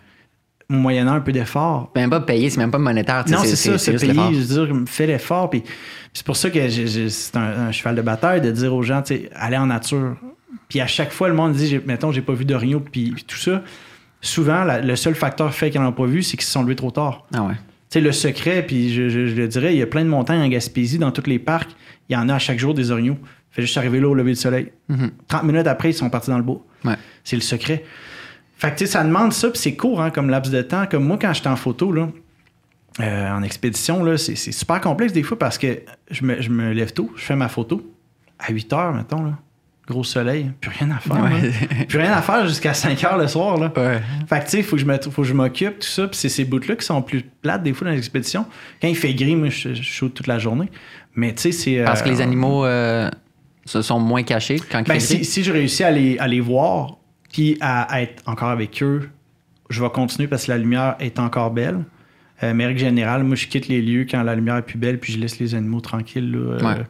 moyennant un peu d'effort. Même pas payé, c'est même pas monétaire. Non, c'est ça, c'est payer. Je veux dire, fais l'effort. Puis c'est pour ça que c'est un, un cheval de bataille de dire aux gens, tu sais, allez en nature. Puis à chaque fois, le monde dit, mettons, j'ai pas vu d'orignaux, puis, puis tout ça. Souvent, la- le seul facteur fait qu'ils n'en ont pas vu, c'est qu'ils se sont levés trop tard. Ah ouais. Tu sais, le secret, puis je, je- je le dirais, il y a plein de montagnes en Gaspésie, dans tous les parcs. Il y en a à chaque jour des orignaux. Fait juste arriver là au lever du soleil. Mhm. 30 minutes après, ils sont partis dans le bois. Ouais. C'est le secret. Fait que, tu sais, ça demande ça, puis c'est court hein, comme laps de temps. Comme moi, quand j'étais en photo, là, euh, en expédition, là, c'est, c'est super complexe des fois parce que je me, je me lève tôt, je fais ma photo à 8 heures, mettons, là. Gros soleil, plus rien à faire. Ouais. Plus rien à faire jusqu'à 5 heures le soir. Là. Ouais. Fait que, tu sais, faut que je me- faut que je m'occupe, tout ça. Puis c'est ces bouts-là qui sont plus plates des fois dans les expéditions. Quand il fait gris, moi, je, je shoot toute la journée. Mais tu sais, c'est. Parce que euh, les animaux euh, se sont moins cachés quand il ben, fait si, gris? si je réussis à les, à les voir, puis à, à être encore avec eux, je vais continuer parce que la lumière est encore belle. Euh, mais règle générale, moi, je quitte les lieux quand la lumière est plus belle, puis je laisse les animaux tranquilles. là. Euh, Ouais.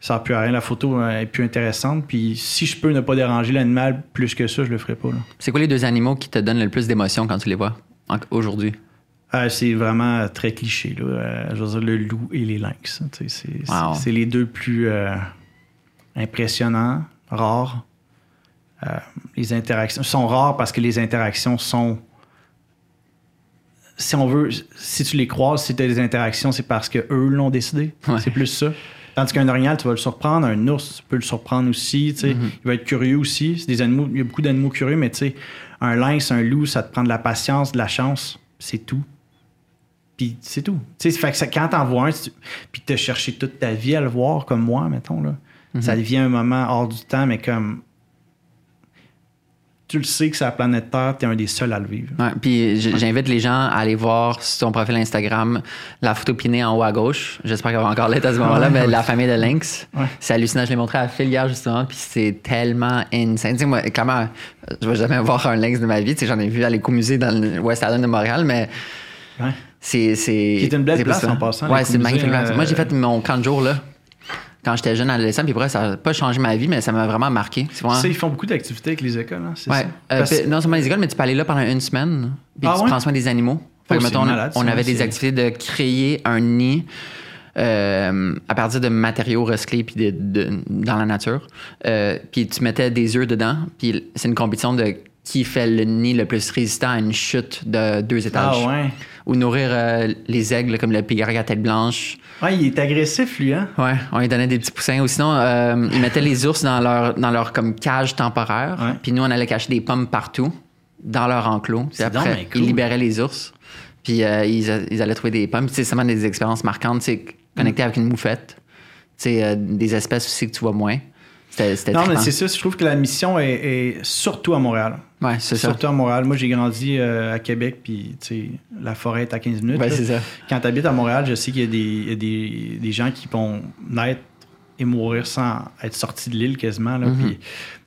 Ça n'a plus à rien. La photo euh, est plus intéressante. Puis si je peux ne pas déranger l'animal plus que ça, je le ferai pas. C'est quoi les deux animaux qui te donnent le plus d'émotion quand tu les vois aujourd'hui? Euh, c'est vraiment très cliché. Là. Euh, je veux dire, le loup et les lynx. hein, C'est Wow. les deux plus euh, impressionnants, rares. Les interactions sont rares parce que les interactions sont. Si on veut, si tu les croises, si tu as des interactions, c'est parce que eux l'ont décidé. Ouais. C'est plus ça. Tandis qu'un orignal, tu vas le surprendre. Un ours, tu peux le surprendre aussi. tu sais. Mhm. Il va être curieux aussi. C'est des animaux, il y a beaucoup d'animaux curieux, mais tu sais, un lynx, un loup, ça te prend de la patience, de la chance. C'est tout. Puis c'est tout. Tu sais, fait que ça- quand t'en vois un, tu- puis t'as cherché toute ta vie à le voir, comme moi, mettons, là, ça devient un moment hors du temps, mais comme. Tu le sais que c'est la planète Terre, t'es un des seuls à le vivre. Ouais, puis j'invite les gens à aller voir sur ton profil Instagram la photo pinée en haut à gauche. J'espère qu'elle va encore l'être à ce moment-là, Ouais, mais la famille de Lynx. Ouais. C'est hallucinant. Je l'ai montré à Phil hier, justement, puis c'est tellement insane. Tu sais, moi, clairement, je vais jamais voir un lynx de ma vie. Tu sais, j'en ai vu à l'écomusée dans le West Island de Montréal, mais Ouais. C'est, c'est, une belle place en passant, Ouais, c'est magnifique euh, Moi, j'ai fait mon camp de jour là. Quand j'étais jeune adolescent, puis après, ça n'a pas changé ma vie, mais ça m'a vraiment marqué. C'est vraiment- ils font beaucoup d'activités avec les écoles, hein, c'est Ouais. ça? Euh, Parce- non seulement les écoles, mais tu peux aller là pendant une semaine. Puis Ah tu ouais? prends soin des animaux. Fait que, Oh, mettons, malade, on avait des activités de créer un nid euh, à partir de matériaux recyclés puis de, de- dans la nature. Euh, puis tu mettais des œufs dedans. Puis c'est une compétition de qui fait le nid le plus résistant à une chute de deux étages. Ah ouais. Ou nourrir euh, les aigles comme le pigarac à tête blanche. Ouais, il est agressif, lui, hein? Ouais, on lui donnait des petits poussins. Ou sinon, euh, ils mettaient les ours dans leur, dans leur comme cage temporaire. Ouais. Puis nous, on allait cacher des pommes partout dans leur enclos. Puis C'est après, donc bien cool. ils libéraient les ours. Puis euh, ils, ils allaient trouver des pommes. Puis c'est vraiment des expériences marquantes. C'est connecté avec une moufette. Euh, des espèces aussi que tu vois moins. C'était Non, mais c'est ça. Je trouve que la mission est, est surtout à Montréal. Ouais, c'est ça. Surtout à Montréal. Moi, j'ai grandi euh, à Québec, puis tu sais, la forêt est à 15 minutes. Ouais, c'est ça. Quand tu habites à Montréal, je sais qu'il y a, des, il y a des, des gens qui vont naître et mourir sans être sortis de l'île quasiment. Là, Mhm. Puis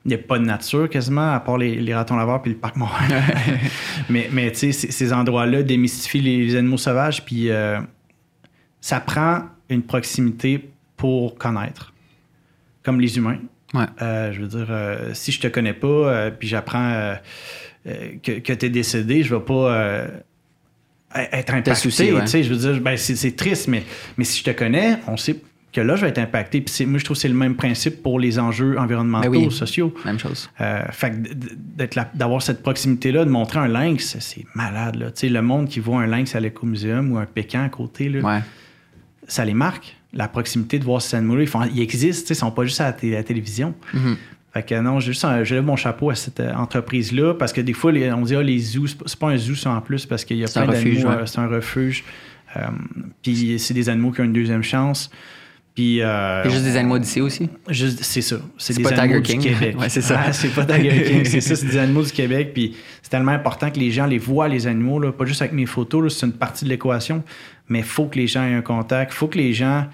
il n'y a pas de nature quasiment, à part les, les ratons laveurs puis le parc Montréal. mais mais tu sais, ces- endroits-là démystifient les, les animaux sauvages, puis euh, ça prend une proximité pour connaître, comme les humains. Ouais. Euh, je veux dire, euh, si je te connais pas, euh, puis j'apprends que, que tu es décédé, je vais pas euh, être impacté. ouais. tu sais, Je veux dire, ben, c'est triste, mais, mais si je te connais, on sait que là, je vais être impacté. Puis c'est- moi, je trouve que c'est le même principe pour les enjeux environnementaux, Ben oui. sociaux. Même chose. Fait d'avoir cette proximité-là, de montrer un lynx, c'est malade. Là. Tu sais, le monde qui voit un lynx à l'écomuséum ou un pécan à côté, là, Ouais. ça les marque. La proximité de voir ces animaux-là, ils, font- ils existent, ils sont pas juste à la, té- à la télévision. Mhm. Fait que non, juste un- je lève mon chapeau à cette euh, entreprise-là parce que des fois, les- on dit ah, les zoos, c'est pas- un zoo ça en plus parce qu'il y a C'est plein refuge, d'animaux, ouais. euh, c'est un refuge. Euh, puis c'est des animaux qui ont une deuxième chance. Puis euh, C'est juste des animaux d'ici aussi? Juste- c'est ça. C'est C'est des pas animaux Tiger du King. Québec. Ouais, c'est ça. Ah, c'est pas Tiger King, c'est ça, c'est des animaux du Québec. Puis c'est tellement important que les gens les voient, les animaux, là, pas juste avec mes photos, là, c'est une partie de l'équation, mais il faut que les gens aient un contact. Il faut que les gens.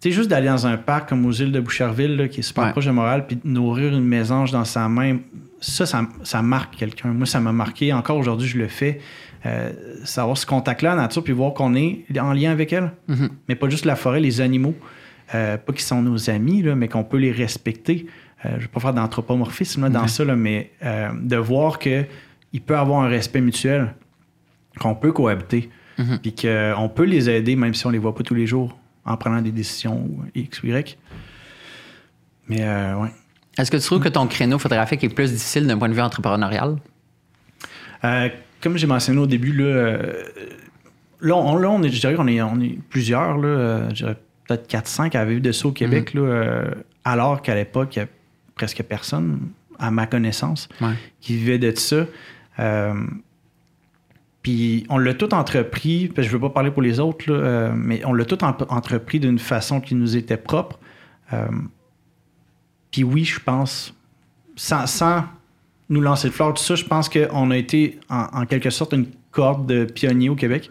Tu sais, juste d'aller dans un parc comme aux îles de Boucherville, là, qui est super Ouais. proche de Montréal, puis de nourrir une mésange dans sa main, ça, ça, ça marque quelqu'un. Moi, ça m'a marqué. Encore aujourd'hui, je le fais. Euh, savoir ce contact-là en nature, puis voir qu'on est en lien avec elle. Mhm. Mais pas juste la forêt, les animaux. Euh, pas qu'ils sont nos amis, là, mais qu'on peut les respecter. Euh, je ne vais pas faire d'anthropomorphisme dans ça, là, mais euh, de voir qu'il peut avoir un respect mutuel, qu'on peut cohabiter, Mhm. puis qu'on peut les aider même si on les voit pas tous les jours en prenant des décisions X ou Y. Mais euh, ouais. Est-ce que tu trouves que ton créneau photographique est plus difficile d'un point de vue entrepreneurial? Euh, comme j'ai mentionné au début, là, euh, là, on, là, on est, je dirais qu'on est, on est plusieurs, là, euh, je dirais peut-être 4-5 à vivre de ça au Québec, Mhm. là, euh, alors qu'à l'époque, il y a presque personne, à ma connaissance, Ouais. qui vivait de ça. Puis on l'a tout entrepris, parce que je ne veux pas parler pour les autres, là, euh, mais on l'a tout en- entrepris d'une façon qui nous était propre. Euh, puis oui, je pense, sans, sans nous lancer de fleurs, tout ça, je pense qu'on a été en, en quelque sorte une corde de pionniers au Québec.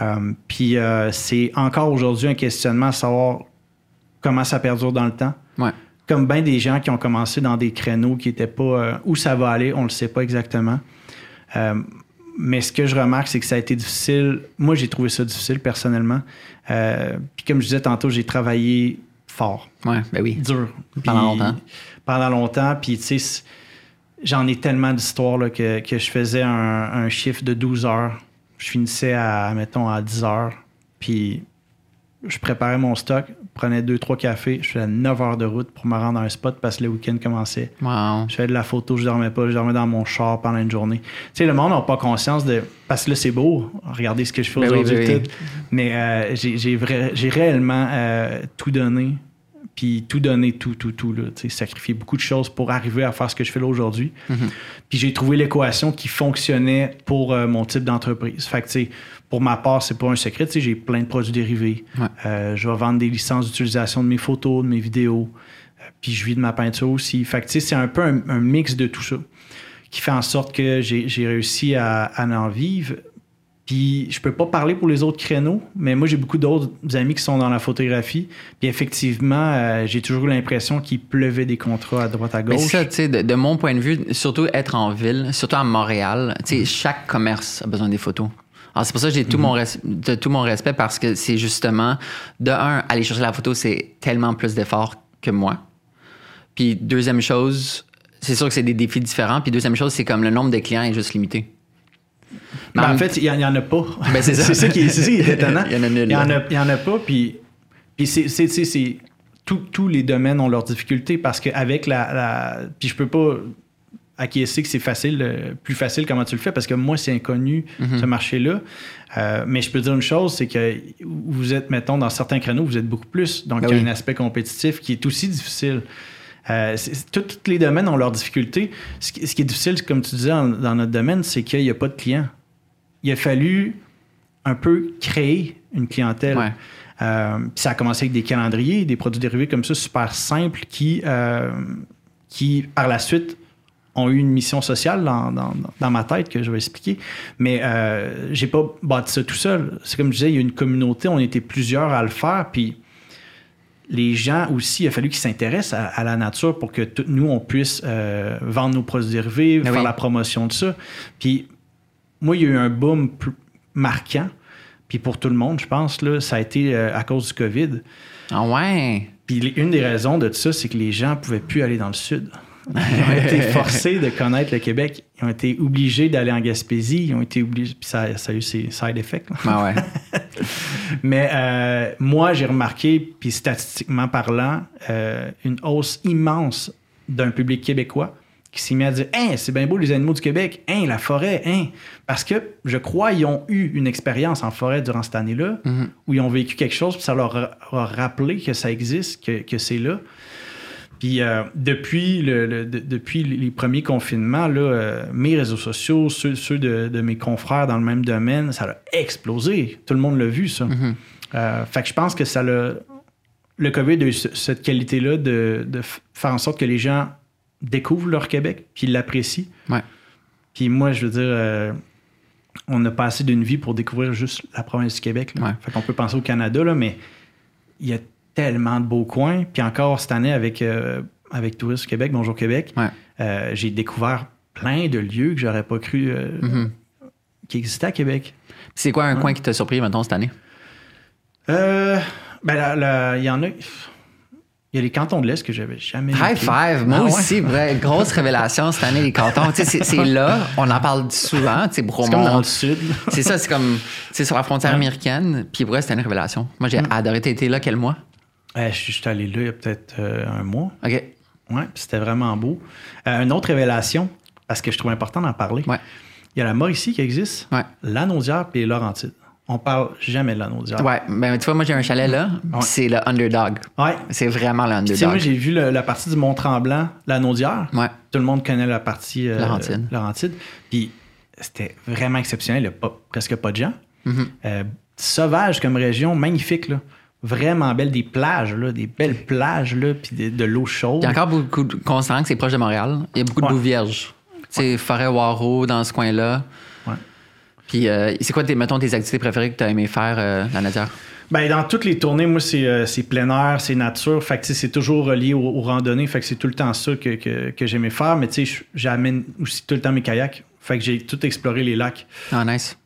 Euh, puis c'est encore aujourd'hui un questionnement à savoir comment ça perdure dans le temps. Ouais. Comme bien des gens qui ont commencé dans des créneaux qui n'étaient pas où ça va aller, on ne le sait pas exactement. Mais ce que je remarque, c'est que ça a été difficile. Moi, j'ai trouvé ça difficile personnellement. Euh, puis comme je disais tantôt, j'ai travaillé fort Ouais, ben oui. dur. Pendant longtemps. Pendant longtemps. Puis, tu sais, j'en ai tellement d'histoires que, que je faisais un, un chiffre de 12 heures. Je finissais à, mettons, à 10 heures. Puis, je préparais mon stock, prenais 2-3 cafés. Je faisais 9 heures de route pour me rendre à un spot parce que le week-end commençait. Wow. Je faisais de la photo, je dormais pas, je dormais dans mon char pendant une journée. Tu sais, le monde n'a pas conscience de. Parce que là, c'est beau, regardez ce que je fais Ben aujourd'hui. ben oui. Mais euh, j'ai, vrai- réellement euh, tout donné, puis tout donné, tout, tout, tout. Là, tu sais, sacrifié beaucoup de choses pour arriver à faire ce que je fais là aujourd'hui. Mhm. Puis j'ai trouvé l'équation qui fonctionnait pour euh, mon type d'entreprise. Fait que, tu sais, pour ma part, c'est pas un secret. tu sais, J'ai plein de produits dérivés. Ouais. Euh, je vais vendre des licences d'utilisation de mes photos, de mes vidéos. Euh, Puis je vis de ma peinture aussi. Fait que, tu sais, c'est un peu un, un mix de tout ça qui fait en sorte que j'ai réussi à, à en vivre. Puis je peux pas parler pour les autres créneaux, mais moi j'ai beaucoup d'autres amis qui sont dans la photographie. Puis effectivement, euh, j'ai toujours eu l'impression qu'il pleuvait des contrats à droite à Mais gauche. ça, tu sais, de, de mon point de vue, surtout être en ville, surtout à Montréal, tu sais, chaque commerce a besoin des photos. Alors, c'est pour ça que j'ai tout, mon res- de tout mon respect parce que c'est justement, de un, aller chercher la photo, c'est tellement plus d'efforts que moi. Puis, deuxième chose, c'est sûr que c'est des défis différents. Puis, deuxième chose, c'est comme le nombre de clients est juste limité. Mais Ben, en en fait, il n'y en a pas. Ben, c'est ça. ça qui est, c'est ça qui est étonnant. Il y en a en en pas. Puis, puis c'est, c'est, tous les domaines ont leurs difficultés parce qu'avec la, la. Puis je peux pas acquiescer que c'est facile, euh, plus facile comment tu le fais parce que moi, c'est inconnu, Mhm. ce marché-là. Euh, mais je peux dire une chose, c'est que vous êtes, mettons, dans certains créneaux, vous êtes beaucoup plus. Donc, Ben il y a oui. un aspect compétitif qui est aussi difficile. Euh, tous les domaines ont leurs difficultés. Ce qui, ce qui est difficile, comme tu disais, en- dans notre domaine, c'est qu'il n'y a pas de clients. Il a fallu un peu créer une clientèle. Ouais. Euh, puis ça a commencé avec des calendriers, des produits dérivés comme ça, super simples, qui, qui par la suite, ont eu une mission sociale dans, dans- dans ma tête que je vais expliquer. Mais euh, j'ai pas bâti ça tout seul. C'est comme je disais, il y a une communauté, on était plusieurs à le faire, puis les gens aussi, il a fallu qu'ils s'intéressent à, à la nature pour que tout- nous, on puisse euh, vendre nos produits dérivés, Ben faire oui. la promotion de ça. Puis moi, il y a eu un boom plus marquant. Puis pour tout le monde, je pense, là, ça a été euh, à cause du COVID. Ah ouais? Puis une des raisons de ça, c'est que les gens ne pouvaient plus aller dans le sud. Ils ont été forcés de connaître le Québec. Ils ont été obligés d'aller en Gaspésie. Ils ont été obligés. Puis ça, ça a eu ses side effects. Ah ouais. Mais euh, moi, j'ai remarqué, puis statistiquement parlant, euh, une hausse immense d'un public québécois qui s'est mis à dire Hein, c'est bien beau les animaux du Québec, hein, la forêt, hein. Parce que je crois ils ont eu une expérience en forêt durant cette année-là, Mhm. où ils ont vécu quelque chose, puis ça leur a, a rappelé que ça existe, que, que c'est là. Puis euh, depuis, le, le- de- depuis les premiers confinements, là, euh, mes réseaux sociaux, ceux, ceux de, de mes confrères dans le même domaine, ça a explosé. Tout le monde l'a vu, ça. Mhm. Euh, fait que je pense que ça l'a. Le COVID a eu ce- cette qualité-là de, faire en sorte que les gens découvrent leur Québec, puis l'apprécient. Ouais. Puis moi, je veux dire, on a passé d'une vie pour découvrir juste la province du Québec. Là. Ouais. Fait qu'on peut penser au Canada, là, mais il y a tellement de beaux coins. Puis encore cette année, avec, euh, avec Tourisme Québec, Bonjour Québec, Ouais. euh, j'ai découvert plein de lieux que j'aurais pas cru euh, Mhm. qui existaient à Québec. C'est quoi un Ouais. coin qui t'a surpris, maintenant cette année? Euh, ben, il y en a. Il y a les cantons de l'Est que j'avais jamais High five! Moi Ah ouais? aussi, vrai, grosse révélation cette année, les cantons. Tu sais, c'est- là, on en parle souvent, tu sais, C'est comme Bromont. dans le sud. C'est ça, c'est comme, c'est sur la frontière Ouais. américaine. Puis ouais, c'était une révélation. Moi, Mm. j'ai adoré. T'as été là quel mois? Euh, je suis allé là il y a peut-être euh, un mois. OK. Ouais, c'était vraiment beau. Euh, une autre révélation, parce que je trouve important d'en parler. Ouais. Il y a la Mauricie qui existe, Ouais. l'Anaudière puis les Laurentides. On parle jamais de l'Anaudière. Ouais. Ben, tu vois, moi, j'ai un chalet là. Ouais. C'est le underdog. Ouais. C'est vraiment le Tu sais, moi, underdog. j'ai vu le- la partie du Mont-Tremblant, l'Anaudière. Ouais. Tout le monde connaît la partie euh, Laurentide. Laurentide. Puis c'était vraiment exceptionnel. Il n'y a pas- presque pas de gens. Mhm. Euh, sauvage comme région, magnifique. Là. Vraiment belle. Des plages, là, des belles plages, là, puis de, de l'eau chaude. Il y a encore beaucoup de constant que c'est proche de Montréal. Il y a beaucoup de Ouais. boues vierges. C'est forêt Waro dans ce coin-là. Ouais. Puis, euh, c'est quoi, tes, mettons, tes activités préférées que tu as aimé faire, euh, la nature? Ben, dans toutes les tournées, moi, c'est, euh, c'est plein air, c'est nature. Fait que, tu sais, c'est toujours relié aux, aux randonnées. Fait que c'est tout le temps ça que, que, que j'aimais faire. Mais tu sais, j'amène aussi tout le temps mes kayaks. Fait que j'ai tout exploré les lacs. Ah, nice.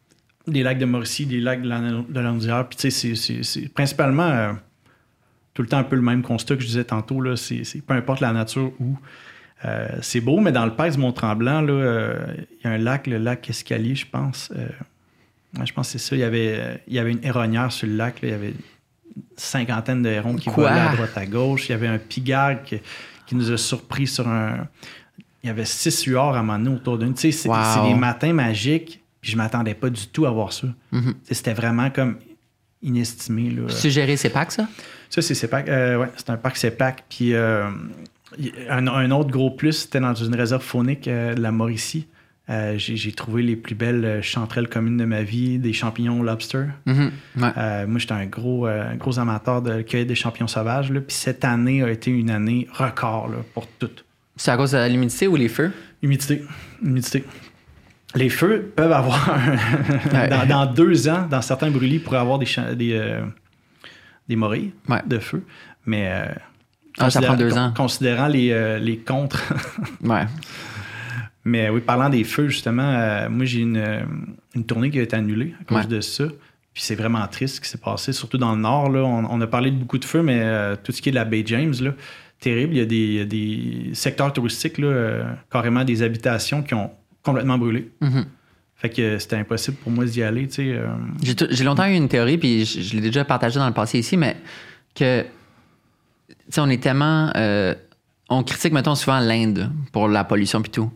Des lacs de Mauricie, des lacs de la, de la. Puis tu sais, c'est, principalement euh, tout le temps un peu le même constat que je disais tantôt. Là. C'est, peu importe la nature où. euh, c'est beau, mais dans le parc du Mont-Tremblant, euh, il y a un lac, le lac Escalier, je pense. Je pense que c'est ça. Il y avait, il y avait une héronnière sur le lac. là. Il y avait une cinquantaine de hérons qui Quoi? volaient à droite à gauche. Il y avait un pigargue qui, qui nous a surpris sur un. Il y avait six huards à un moment donné autour d'une. Tu sais, c'est, Wow. c'est des matins magiques. Puis je m'attendais pas du tout à voir ça. Mhm. C'était vraiment comme inestimé. Là. Tu géré ces packs, ça? Ça, c'est CEPAC. Euh, ouais, c'est un parc CEPAC. Puis euh, un, un autre gros plus, c'était dans une réserve faunique euh, de la Mauricie. J'ai, j'ai trouvé les plus belles chanterelles communes de ma vie, des champignons lobster. Mhm. Ouais. Moi, j'étais un gros, un gros amateur de cueillette des champignons sauvages. là. Puis cette année a été une année record là, pour tout. C'est à cause de l'humidité ou les feux? Humidité. Humidité. Les feux peuvent avoir, dans, dans deux ans, dans certains brûlis, pourraient avoir des, des, euh, des morilles Ouais. de feu. Mais euh, Ah, ça prend deux ans. considérant les, euh, les contres, Ouais. Mais oui, parlant des feux, justement, euh, moi, j'ai une, une, tournée qui a été annulée à cause de ça. Puis c'est vraiment triste ce qui s'est passé, surtout dans le nord. Là. On, a parlé de beaucoup de feux, mais tout ce qui est de la baie James, là, terrible. Il y a des, des secteurs touristiques, là, carrément des habitations qui ont complètement brûlé. Mm-hmm. Fait que c'était impossible pour moi d'y aller. Euh. J'ai longtemps eu une théorie, puis je, l'ai déjà partagée dans le passé ici, mais que on est tellement. on critique, mettons, souvent l'Inde pour la pollution puis tout.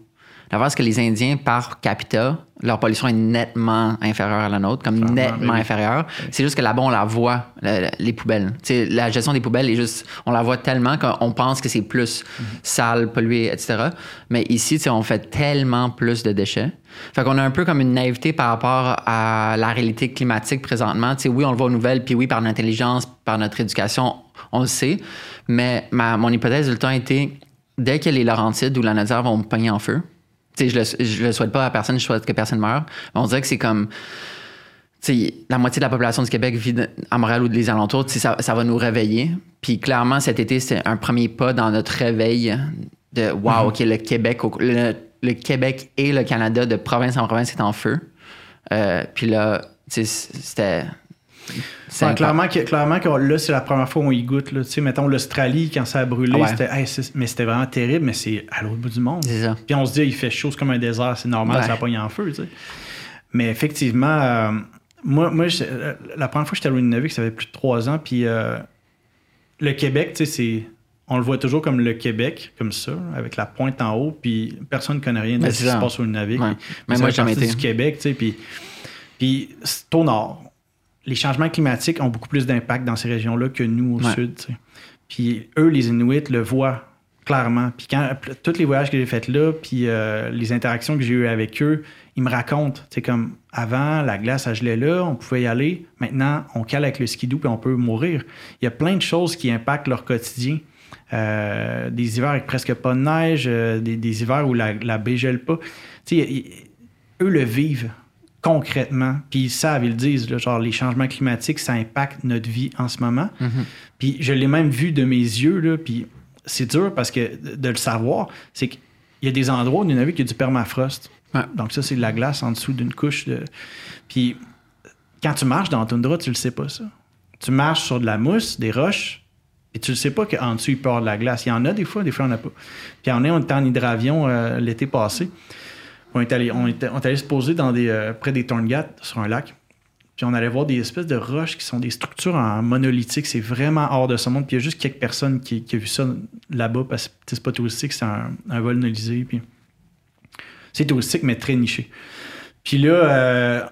La c'est que les Indiens, par capita, leur pollution est nettement inférieure à la nôtre, comme nettement inférieure. C'est juste que là-bas, on la voit, les poubelles. la gestion des poubelles est juste, on la voit tellement qu'on pense que c'est plus mhm. sale, pollué, etc. Mais ici, on fait tellement plus de déchets. Fait qu'on a un peu comme une naïveté par rapport à la réalité climatique présentement. oui, on le voit aux nouvelles, puis oui, par notre intelligence, par notre éducation, on le sait. Mais ma, mon hypothèse du temps était, dès que les Laurentides ou la Nature vont pogner en feu, je le, le souhaite pas à personne, je souhaite que personne meure. On dirait que c'est comme. la moitié de la population du Québec vit à Montréal ou des alentours. Ça, ça va nous réveiller. Puis clairement, cet été, c'est un premier pas dans notre réveil de Wow, mm-hmm. OK, le Québec, le, Québec et le Canada de province en province est en feu. Euh, puis là, c'était clairement, que, clairement que là, c'est la première fois où on y goûte. Là. Tu sais, mettons l'Australie, quand ça a brûlé, c'était mais c'était vraiment terrible, mais c'est à l'autre bout du monde. Puis on se dit, il fait chaud, comme un désert, c'est normal, ça a pogné en feu. Tu sais. Mais effectivement, euh, moi, moi euh, la première fois que j'étais à Nunavik, ça fait plus de trois ans, puis euh, le Québec, tu sais, c'est. On le voit toujours comme le Québec, comme ça, avec la pointe en haut, puis personne ne connaît rien de ce qui se passe au Nunavik. Mais moi, j'ai jamais été. du Québec, tu sais, puis, puis c'est au nord les changements climatiques ont beaucoup plus d'impact dans ces régions-là que nous au sud. Puis eux, les Inuits, le voient clairement. Puis quand tous les voyages que j'ai faits là, puis euh, les interactions que j'ai eues avec eux, ils me racontent, c'est comme avant, la glace, elle gelait là, on pouvait y aller. Maintenant, on cale avec le skidoo puis on peut mourir. Il y a plein de choses qui impactent leur quotidien. Euh, des hivers avec presque pas de neige, euh, des, hivers où la, la baie gèle pas. eux le vivent concrètement, puis ils savent, ils le disent, genre les changements climatiques, ça impacte notre vie en ce moment. Mm-hmm. Puis je l'ai même vu de mes yeux, là, puis c'est dur parce que de le savoir, c'est qu'il y a des endroits où il y en a vu qu'il y a du permafrost. Donc ça, c'est de la glace en dessous d'une couche de... Puis quand tu marches dans la toundra, tu le sais pas, ça. Tu marches sur de la mousse, des roches, et tu ne sais pas qu'en dessous, il peut y avoir de la glace. Il y en a des fois, des fois, on n'a pas. Puis on est, on était en hydravion euh, l'été passé. On est allé, se poser dans des, euh, près des Torngat, sur un lac. Puis on allait voir des espèces de roches qui sont des structures en monolithique. C'est vraiment hors de ce monde. Puis il y a juste quelques personnes qui, ont vu ça là-bas parce que c'est pas touristique, c'est un, vol nolisé. Puis c'est touristique, mais très niché. Puis là, euh,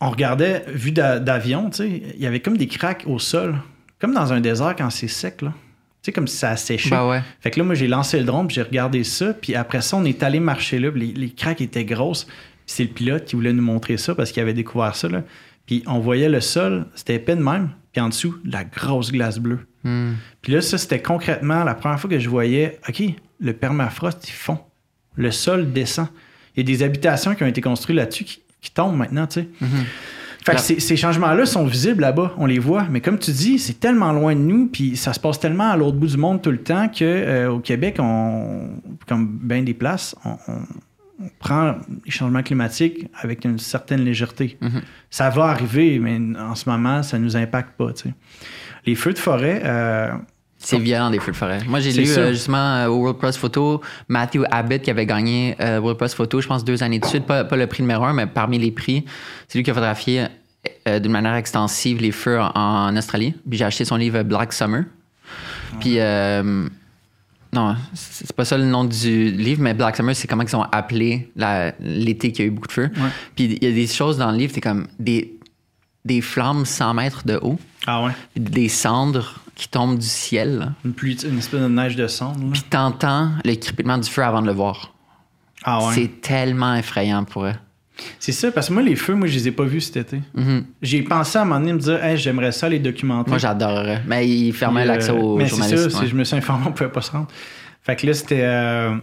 on regardait, vu d'avion, il y avait comme des craques au sol, comme dans un désert quand c'est sec. Là sais, comme si ça a séché. Bah fait que là, moi, j'ai lancé le drone, j'ai regardé ça, puis après ça, on est allé marcher là, les, les craques étaient grosses. c'est le pilote qui voulait nous montrer ça parce qu'il avait découvert ça. Là. Puis on voyait le sol, c'était épais de même, puis en dessous, la grosse glace bleue. Hmm. Puis là, ça, c'était concrètement la première fois que je voyais, OK, le permafrost, il fond. Le sol descend. Il y a des habitations qui ont été construites là-dessus qui, tombent maintenant, tu sais. Mm-hmm. Fait que ces, changements-là sont visibles là-bas, on les voit. Mais comme tu dis, c'est tellement loin de nous, puis ça se passe tellement à l'autre bout du monde tout le temps que euh, au Québec, on, comme bien des places, on, prend les changements climatiques avec une certaine légèreté. Mm-hmm. Ça va arriver, mais en ce moment, ça nous impacte pas. Les feux de forêt. Euh, c'est violent des feux de forêt. Moi, j'ai lu euh, justement au World Press Photo Matthew Abbott qui avait gagné World Press Photo, je pense, deux années de suite. Pas, pas, le prix numéro un, mais parmi les prix. C'est lui qui a photographié euh, d'une manière extensive les feux en, Australie. Puis j'ai acheté son livre Black Summer. Puis, euh, non, c'est pas ça le nom du livre, mais Black Summer, c'est comment ils ont appelé l'été qui a eu beaucoup de feux. Puis il y a des choses dans le livre, c'est comme des, des flammes 100 mètres de haut. Ah ouais. Des cendres qui tombent du ciel. Une, pluie, une espèce de neige de cendres. Puis t'entends le crépitement du feu avant de le voir. Ah ouais. C'est tellement effrayant pour eux. C'est ça, parce que moi, les feux, moi, je les ai pas vus cet été. Mm-hmm. J'ai pensé à un moment donné me dire, hey, j'aimerais ça les documenter. Moi, j'adorerais. Mais ils fermaient l'accès euh, aux mais journalistes. C'est ça, si je me suis informé, on pouvait pas se rendre. Fait que là, c'était. Euh,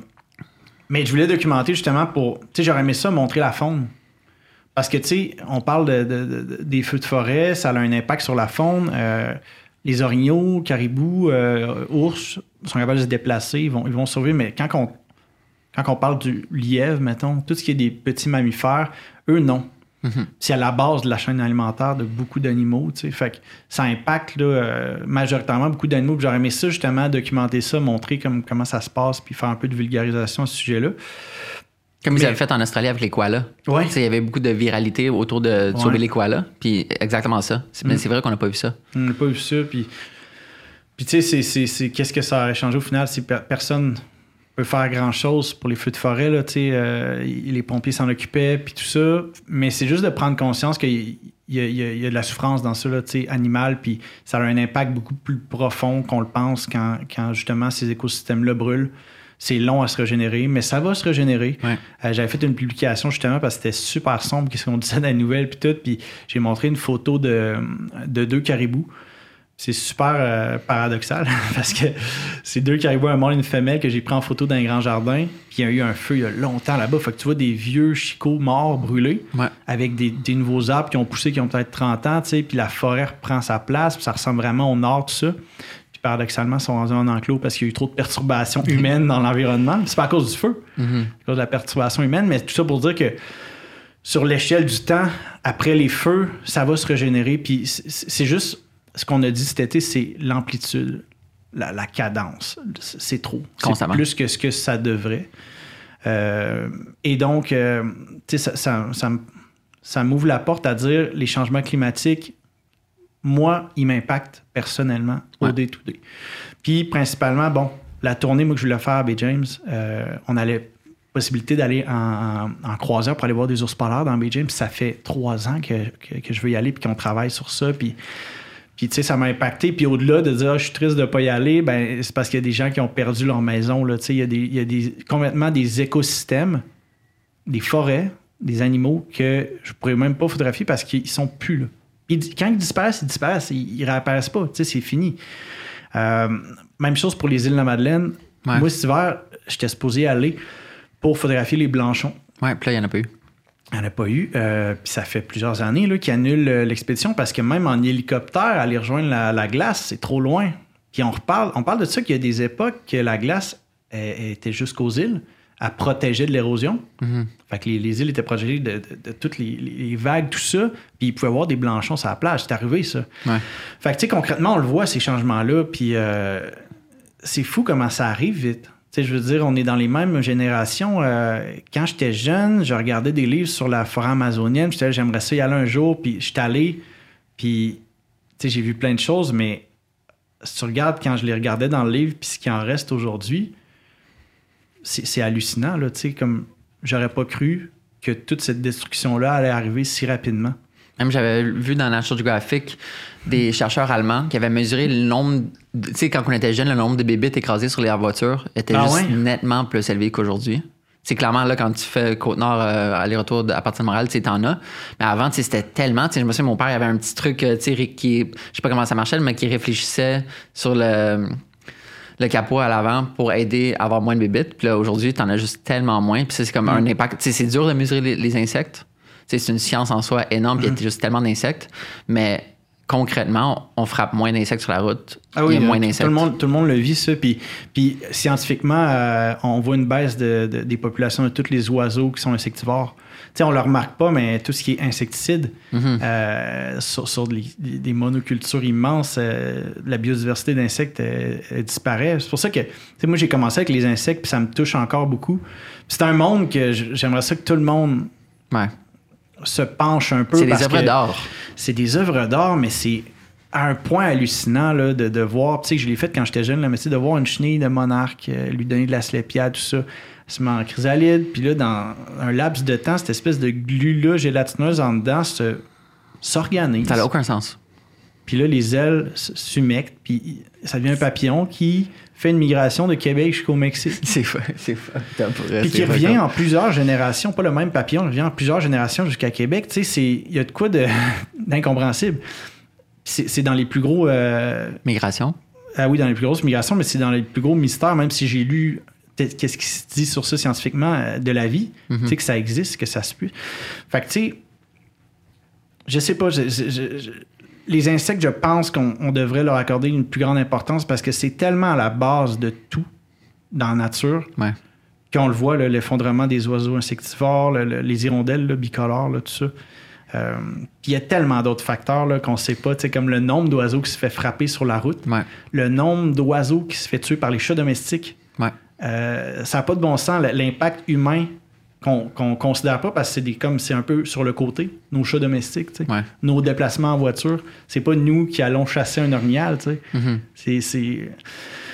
mais je voulais documenter justement pour. Tu sais, j'aurais aimé ça montrer la faune. Parce que, tu sais, on parle de, des feux de forêt, ça a un impact sur la faune. Euh, les orignaux, caribous, ours sont capables de se déplacer, ils vont, ils vont survivre, mais quand on quand on parle du lièvre, mettons, tout ce qui est des petits mammifères, eux, non. Mhm. C'est à la base de la chaîne alimentaire de beaucoup d'animaux, tu sais. Fait que ça impacte là, euh, majoritairement beaucoup d'animaux. J'aurais aimé ça, justement, documenter ça, montrer comme, comment ça se passe, puis faire un peu de vulgarisation à ce sujet-là. Comme Mais- avez fait en Australie avec les koalas. Ouais. Il y avait beaucoup de viralité autour de, de sauver Ouais. les koalas. Puis exactement ça. C'est- Mais Mm. c'est vrai qu'on n'a pas vu ça. On n'a pas vu ça. Puis, puis tu sais, c'est- c'est- c'est- qu'est-ce que ça aurait changé au final? C'est per- personne peut faire grand-chose pour les feux de forêt. Là, tu sais, euh, les pompiers s'en occupaient, puis tout ça. Mais c'est juste de prendre conscience qu'il y, y a- il y a- il y a de la souffrance dans ça, là, tu sais, animal, puis ça a un impact beaucoup plus profond qu'on le pense quand, quand justement ces écosystèmes-là brûlent. C'est long à se régénérer, mais ça va se régénérer. Ouais. Euh, J'avais fait une publication justement parce que c'était super sombre, qu'est-ce qu'on disait dans la nouvelle, puis tout. Puis j'ai montré une photo de, de deux caribous. C'est super euh, paradoxal parce que c'est deux caribous, un mâle et une femelle, que j'ai pris en photo dans un grand jardin. Puis il y a eu un feu il y a longtemps là-bas. Fait que tu vois des vieux chicots morts, brûlés, Ouais. avec des, des nouveaux arbres qui ont poussé, qui ont peut-être 30 ans, tu sais. Puis la forêt reprend sa place, puis ça ressemble vraiment au nord, tout ça. Paradoxalement, sont rendus en enclos parce qu'il y a eu trop de perturbations humaines dans l'environnement. C'est pas à cause du feu Mhm. à cause de la perturbation humaine, mais tout ça pour dire que sur l'échelle du temps, après les feux, ça va se régénérer. Puis c'est juste ce qu'on a dit cet été, c'est l'amplitude, la, la cadence. C'est trop. C'est plus que ce que ça devrait. Euh, et donc, euh, tu sais, ça, ça, ça m'ouvre la porte à dire les changements climatiques, moi, ils m'impactent personnellement au day-to-day. Puis, principalement, bon, la tournée, moi, que je voulais faire à Bay James, euh, on allait possibilité d'aller en, en, en croisière pour aller voir des ours polaires dans Bay James. Ça fait trois ans que, que, que je veux y aller puis qu'on travaille sur ça. Puis, puis tu sais, ça m'a impacté. Puis au-delà de dire, Ah, je suis triste de ne pas y aller, ben, c'est parce qu'il y a des gens qui ont perdu leur maison. Là. Tu sais, Il y a, des, il y a des, complètement des écosystèmes, des forêts, des animaux que je pourrais même pas photographier parce qu'ils sont plus là. Ils- quand ils disparaissent, ils disparaissent. Ils, ils réapparaissent pas. Tu sais, c'est fini. Euh, même chose pour les îles de la Madeleine. Ouais. Moi, cet hiver, j'étais supposé aller pour photographier les blanchons. Ouais, puis là, il n'y en a pas eu. Il n'y en a pas eu. Euh, puis ça fait plusieurs années qu'ils annulent euh, l'expédition parce que même en hélicoptère, aller rejoindre la, la glace, c'est trop loin. Puis on reparle, on parle de ça qu'il y a des époques que la glace elle- elle était jusqu'aux îles, à protéger de l'érosion. Mhm. Fait que les, les îles étaient protégées de, de- de toutes les, les vagues, tout ça. Puis il pouvait y avoir des blanchons sur la plage. C'est arrivé, ça. Ouais. Fait que, tu sais, concrètement, on le voit, ces changements-là. Puis euh, c'est fou comment ça arrive vite. Tu sais, je veux dire, on est dans les mêmes générations. Euh, quand j'étais jeune, je regardais des livres sur la forêt amazonienne. J'étais, j'aimerais ça y aller un jour. Puis j'étais allé. Puis, tu sais, j'ai vu plein de choses. Mais si tu regardes quand je les regardais dans le livre, puis ce qui en reste aujourd'hui, c'est, hallucinant, là. Tu sais, comme j'aurais pas cru que toute cette destruction-là allait arriver si rapidement. Même j'avais vu dans National Geographic des chercheurs allemands qui avaient mesuré le nombre, de- tu sais, quand on était jeune, le nombre de bébites écrasées sur les voitures était Ah juste ouais? nettement plus élevé qu'aujourd'hui. C'est clairement là, quand tu fais Côte-Nord, euh, aller-retour à partir de Montréal, tu sais, t'en as. Mais avant, tu sais, c'était tellement. tu sais, Je me souviens, mon père avait un petit truc, euh, tu sais, qui, je sais pas comment ça marchait, mais qui réfléchissait sur le, le capot à l'avant pour aider à avoir moins de bébites. Puis là, aujourd'hui, t'en as juste tellement moins. Puis c'est comme un impact. Tu sais, c'est dur de mesurer les, les insectes. C'est une science en soi énorme, puis il y a juste tellement d'insectes. Mais concrètement, on frappe moins d'insectes sur la route. Ah oui, il y a moins euh, tout, d'insectes. le monde, tout le monde le vit, ça. Puis, puis scientifiquement, euh, on voit une baisse de- de- des populations de tous les oiseaux qui sont insectivores. Sais, on le remarque pas, mais tout ce qui est insecticide, Mhm. euh, sur, sur des, monocultures immenses, euh, la biodiversité d'insectes euh, elle disparaît. C'est pour ça que, moi, j'ai commencé avec les insectes, puis ça me touche encore beaucoup. C'est un monde que j'aimerais ça que tout le monde Ouais. se penche un peu. C'est des œuvres d'art. c'est des œuvres d'art, mais c'est à un point hallucinant là, de, de voir. Tu sais, je l'ai fait quand j'étais jeune, là, mais de voir une chenille de monarque, euh, lui donner de la slépia, tout ça. Elle se met en chrysalide, puis là, dans un laps de temps, cette espèce de glu-là gélatineuse en dedans se, s'organise. Ça n'a aucun sens. Puis là, les ailes s'humectent, puis ça devient un papillon qui fait une migration de Québec jusqu'au Mexique. C'est fou. C'est fou. Puis qui revient en plusieurs générations, pas le même papillon, il revient en plusieurs générations jusqu'à Québec. Tu sais, c'est- il y a de quoi d'incompréhensible. C'est dans les plus gros. euh, Migration. ah oui, dans les plus grosses migrations, mais c'est dans les plus gros mystères, même si j'ai lu qu'est-ce qui se dit sur ça scientifiquement euh, de la vie, tu sais, que ça existe, que ça se peut. Fait que, tu sais, je sais pas, je- je- je- je- les insectes, je pense qu'on on devrait leur accorder une plus grande importance parce que c'est tellement à la base de tout dans la nature Ouais. Puis on le voit, l'effondrement des oiseaux insectivores, le- le- les hirondelles là, bicolores, là, tout ça. Euh, puis il y a tellement d'autres facteurs là, qu'on ne sait pas, tu sais, comme le nombre d'oiseaux qui se fait frapper sur la route, Ouais. le nombre d'oiseaux qui se fait tuer par les chats domestiques. Ouais. Euh, ça n'a pas de bon sens, l'impact humain qu'on qu'on considère pas parce que c'est comme c'est un peu sur le côté, nos chats domestiques. Ouais. nos déplacements en voiture. C'est pas nous qui allons chasser un sais. Mhm. C'est.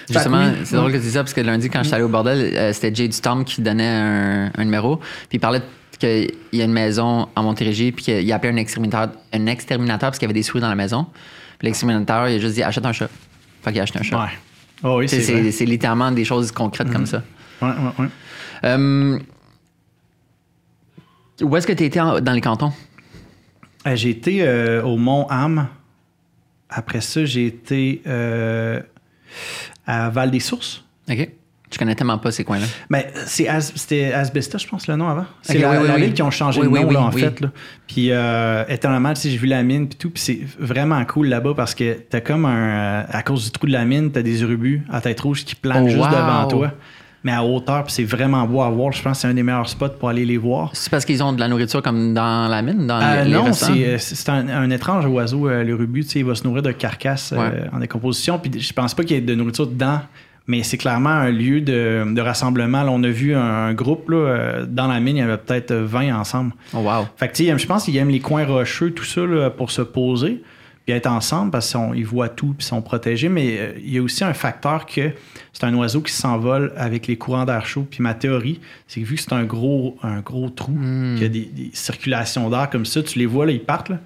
Justement, c'est drôle que tu dis ça parce que lundi, quand j'étais allé au bordel, euh, c'était Jay du Storm qui donnait un, un numéro. Puis il parlait qu'il y a une maison en Montérégie, puis qu'il a appelé un exterminateur, un exterminateur parce qu'il y avait des souris dans la maison. Puis l'exterminateur, il a juste dit achète un chat. Fait qu'il a acheté un chat. Ouais. Oh oui, C'est- littéralement des choses concrètes comme ça. Ouais, ouais. Euh, où est-ce que tu étais dans les cantons? Euh, J'ai été euh, au Mont Ham. Après ça, j'ai été à Val-des-Sources. OK. Je connais tellement pas ces coins-là. Mais c'est As- c'était Asbestos, je pense, le nom avant. C'est Ok, la, oui, oui, la oui. ville qui ont changé oui, nom, là, en fait. Là. Puis, euh, étonnamment, tu sais, j'ai vu la mine, puis tout. Puis c'est vraiment cool là-bas parce que t'as comme un. euh, à cause du trou de la mine, t'as des urubus à tête rouge qui planent Oh, juste wow. devant toi. Mais à hauteur, puis c'est vraiment beau à voir. Je pense que c'est un des meilleurs spots pour aller les voir. C'est parce qu'ils ont de la nourriture comme dans la mine, dans Euh, les, non, restaurants? c'est euh, c'est un, un étrange oiseau, euh, le rubus. tu sais, Il va se nourrir de carcasses euh, Ouais. en décomposition. Puis je pense pas qu'il y ait de nourriture dedans, mais c'est clairement un lieu de, de rassemblement. Là, on a vu un, un groupe là, euh, dans la mine, il y avait peut-être 20 ensemble. Oh, wow. Fait que je pense qu'ils aiment les coins rocheux, tout ça, là, pour se poser puis être ensemble parce qu'ils voient tout puis sont protégés. Mais euh, il y a aussi un facteur que c'est un oiseau qui s'envole avec les courants d'air chaud. Puis ma théorie, c'est que vu que c'est un gros, un gros trou, Hmm. qu'il y a des, des circulations d'air comme ça, tu les vois, là, ils partent, là,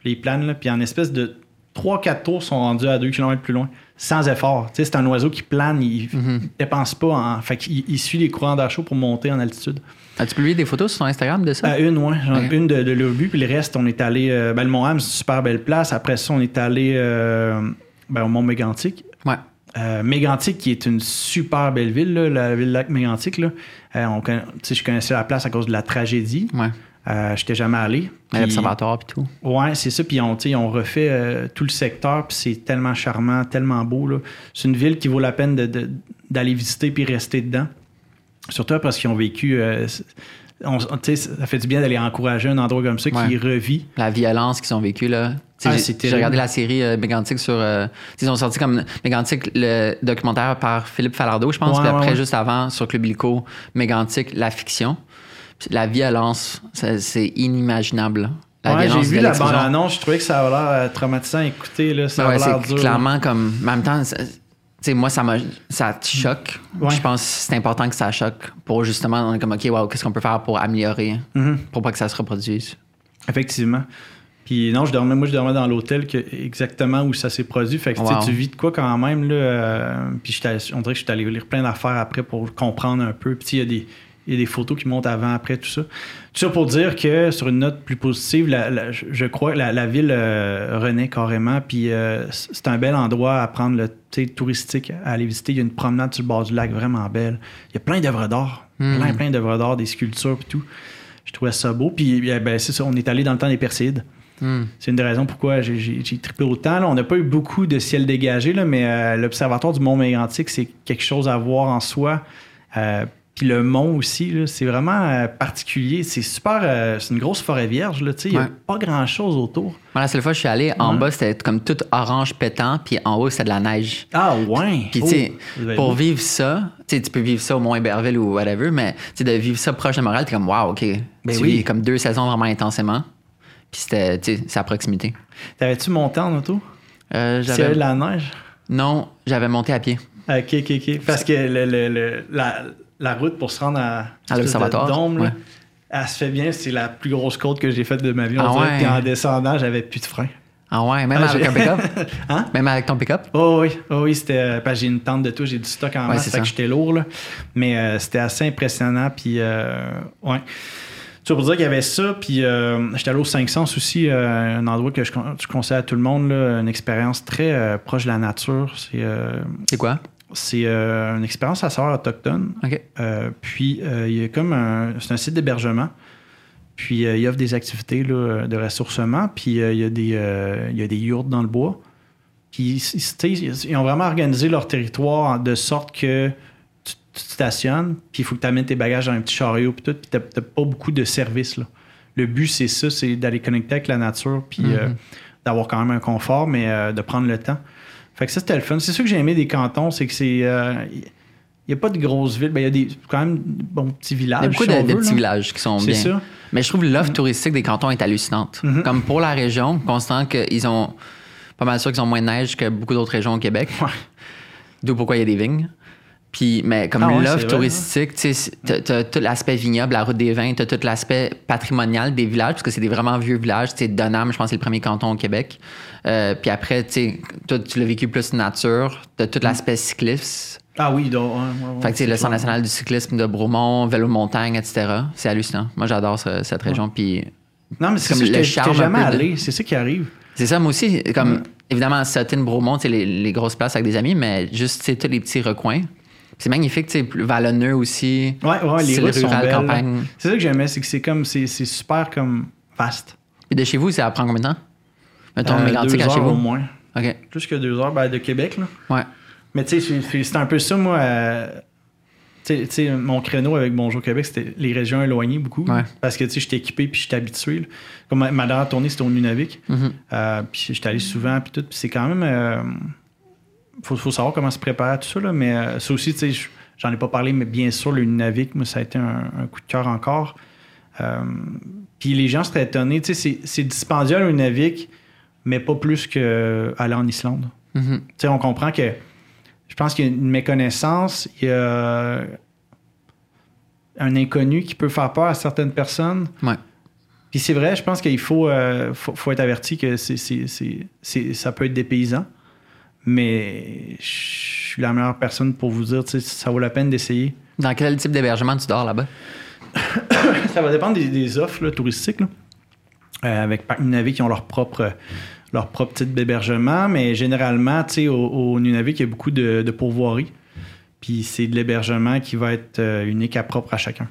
puis ils planent, là, puis en espèce de 3-4 tours sont rendus à 2 km plus loin, sans effort. Tu sais, c'est un oiseau qui plane, il ne dépense pas. En, fait qu'il il suit les courants d'air chaud pour monter en altitude. As-tu publié des photos sur ton Instagram de ça? Euh, une, Ok. Une de, de l'Urbu, puis le reste, on est allé. euh, ben, le Mont-Ham, c'est une super belle place. Après ça, on est allé euh, ben, au Mont Mégantic. Ouais. Euh, Mégantic, qui est une super belle ville, là, la ville lac Mégantic. Là. On je connaissais la place à cause de la tragédie. Ouais. Euh, J'étais jamais allé. Puis- L'observatoire puis tout. Ouais, c'est ça. Puis on, on refait euh, tout le secteur, puis c'est tellement charmant, tellement beau. là. C'est une ville qui vaut la peine de- de- d'aller visiter puis rester dedans. Surtout parce qu'ils ont vécu. euh, on- ça fait du bien d'aller encourager un endroit comme ça qui revit. La violence qu'ils ont vécue, là. Ah, j'ai- J'ai regardé la série euh, Mégantic sur. euh, ils ont sorti comme Mégantic, le documentaire par Philippe Falardeau, je pense. Ouais, puis après, ouais. juste avant, sur Club Illico, Mégantic, la fiction. La violence, c'est inimaginable. Ouais, j'ai vu la l'explosion. bande-annonce, je trouvais que ça avait l'air euh, traumatisant à écouter. Là, ça ouais, avait l'air c'est dur. clairement comme. En même temps, moi, ça, ça te choque. Ouais. Je pense que c'est important que ça choque pour justement, on est comme, OK, wow, qu'est-ce qu'on peut faire pour améliorer, Mhm. pour pas que ça se reproduise? Effectivement. Puis non, je dormais, moi je dormais dans l'hôtel exactement où ça s'est produit. Fait que Wow. tu vis de quoi quand même. Là, euh, puis on dirait que je suis allé lire plein d'affaires après pour comprendre un peu. Puis il y a des. Il y a des photos qui montent avant, après, tout ça. Tout ça pour dire que, sur une note plus positive, la- la- je- crois que la, la ville euh, renaît carrément. Puis euh, c'est un bel endroit à prendre le touristique, à aller visiter. Il y a une promenade sur le bord du lac vraiment belle. Il y a plein d'œuvres d'art. Mm. Plein, plein d'œuvres d'art, des sculptures et tout. Je trouvais ça beau. Puis eh ben, c'est ça, on est allé dans le temps des Perséides. Hmm. C'est une des raisons pourquoi j'ai- trippé autant. Là, on n'a pas eu beaucoup de ciel dégagé, là, mais euh, l'Observatoire du Mont Mégantic, c'est quelque chose à voir en soi. Euh, puis le mont aussi, c'est vraiment euh, particulier. C'est super. euh, c'est une grosse forêt vierge. là, tu sais, Il n'y a Ouais. pas grand-chose autour. Moi, la seule fois que je suis allé, en Ouais. bas, c'était comme tout orange pétant, puis en haut, c'était de la neige. Ah, ouais. Puis, Oh, tu sais, pour vivre ça, tu peux vivre ça au Mont-Héberville ou whatever, mais tu de vivre ça proche de Montréal, t'es comme, wow, OK. Ben tu oui. vis comme deux saisons vraiment intensément. Puis c'était, tu sais, c'est à proximité. T'avais-tu monté en auto? Euh, j'avais... avait de la neige? Non, j'avais monté à pied. Ok, ok, ok. Parce que le- le- le- la, la route pour se rendre à, À l'observatoire, Dôme, ouais. elle se fait bien. C'est la plus grosse côte que j'ai faite de ma vie. Ah On ouais? en descendant, j'avais plus de frein. Ah ouais, même Ah, avec un pick-up? Hein? Même avec ton pick-up? Oh oui, oh oui, c'était. euh, parce que j'ai une tente de tout, j'ai du stock en Ouais, masse, c'est fait ça. que j'étais lourd, là. Mais euh, c'était assez impressionnant, puis euh, ouais. Tu vois, pour dire qu'il y avait ça, puis euh, j'étais allé au 500 aussi, euh, un endroit que je, con- je conseille à tout le monde, là, une expérience très euh, proche de la nature. C'est quoi? C'est euh, une expérience à savoir autochtone. Euh, puis euh, il y a comme un. C'est un site d'hébergement. Puis il offre des activités là, de ressourcement. Puis il, y a des, il y a des yurts dans le bois. Puis ils, ont vraiment organisé leur territoire de sorte que tu tu te stationnes, puis il faut que tu amènes tes bagages dans un petit chariot, puis tout, puis t'as t'as pas beaucoup de services, là. Le but, c'est ça, c'est d'aller connecter avec la nature, puis euh, d'avoir quand même un confort, mais de prendre le temps. Fait que ça, c'était le fun. C'est ça que j'ai aimé des cantons, c'est que c'est... euh, il n'y a pas de grosses villes. Ben, il y a des, quand même bons petits villages. Il y a beaucoup si de, de veut, petits là. villages qui sont C'est bien. ça. Mais je trouve l'offre touristique des cantons est hallucinante. Mhm. Comme pour la région, constant qu'ils ont pas mal sûr qu'ils ont moins de neige que beaucoup d'autres régions au Québec. Ouais. D'où pourquoi il y a des vignes. Puis, mais comme Ah ouais, c'est l'offre touristique, tu sais, tout l'aspect vignoble, la route des vins, t'as tout l'aspect patrimonial des villages, parce que c'est des vraiment vieux villages. Tu sais, Donham, je pense que c'est le premier canton au Québec. Euh, puis après, tu sais, toi, tu l'as vécu plus nature. T'as tout l'aspect cycliste. Ah oui, donc, ouais, Fait que, tu sais, le c'est Centre national du cyclisme de Bromont, vélo de montagne, etc. C'est hallucinant. Moi, j'adore ce- cette région. Puis Non, mais c'est comme ça, le charme jamais de- allé. C'est ça qui arrive. c'est ça, moi aussi. Comme, évidemment, Sutton, Bromont, tu les, les grosses places avec des amis, mais juste, tu sais, tous les petits recoins. C'est magnifique, tu sais, plus vallonneux aussi. Ouais, ouais, les routes sont belles. campagne. C'est ça que j'aimais, c'est que c'est comme, c'est super comme vaste. Puis de chez vous, ça prend combien de temps? Mettons, Euh, Mégantic à chez heures au vous. moins. OK. Plus que deux heures ben, de Québec, là. Ouais. Mais tu sais, c'est- un peu ça, moi. euh, tu sais- mon créneau avec Bonjour Québec, c'était les régions éloignées beaucoup. Ouais. Parce que tu sais, j'étais équipé puis j'étais habitué. là. Comme ma, ma dernière tournée, c'était au Nunavik. Euh, puis j'étais allé souvent, puis tout. Puis c'est quand même. Euh, faut, faut savoir comment se préparer à tout ça, là. Mais euh, ça aussi, tu sais, je- j'en ai pas parlé, mais bien sûr, le Nunavik, moi, ça a été un, un coup de cœur encore. Euh, puis les gens seraient étonnés. Tu sais, c'est- dispendieux le Nunavik, mais pas plus qu'aller en Islande. Mhm. Tu sais, on comprend que je pense qu'il y a une méconnaissance, il y a un inconnu qui peut faire peur à certaines personnes. Ouais. Puis c'est vrai, je pense qu'il faut, euh, faut, faut être averti que c'est- ça peut être dépaysant. Mais je suis la meilleure personne pour vous dire, tu sais, ça vaut la peine d'essayer. Dans quel type d'hébergement tu dors là-bas? Ça va dépendre des, des offres là, touristiques. là. Euh, avec Parc Nunavik qui ont leur propre, leur propre type d'hébergement, mais généralement, tu sais, au, au Nunavik, il y a beaucoup de, de pourvoiries. Puis c'est de l'hébergement qui va être euh, unique à propre à chacun.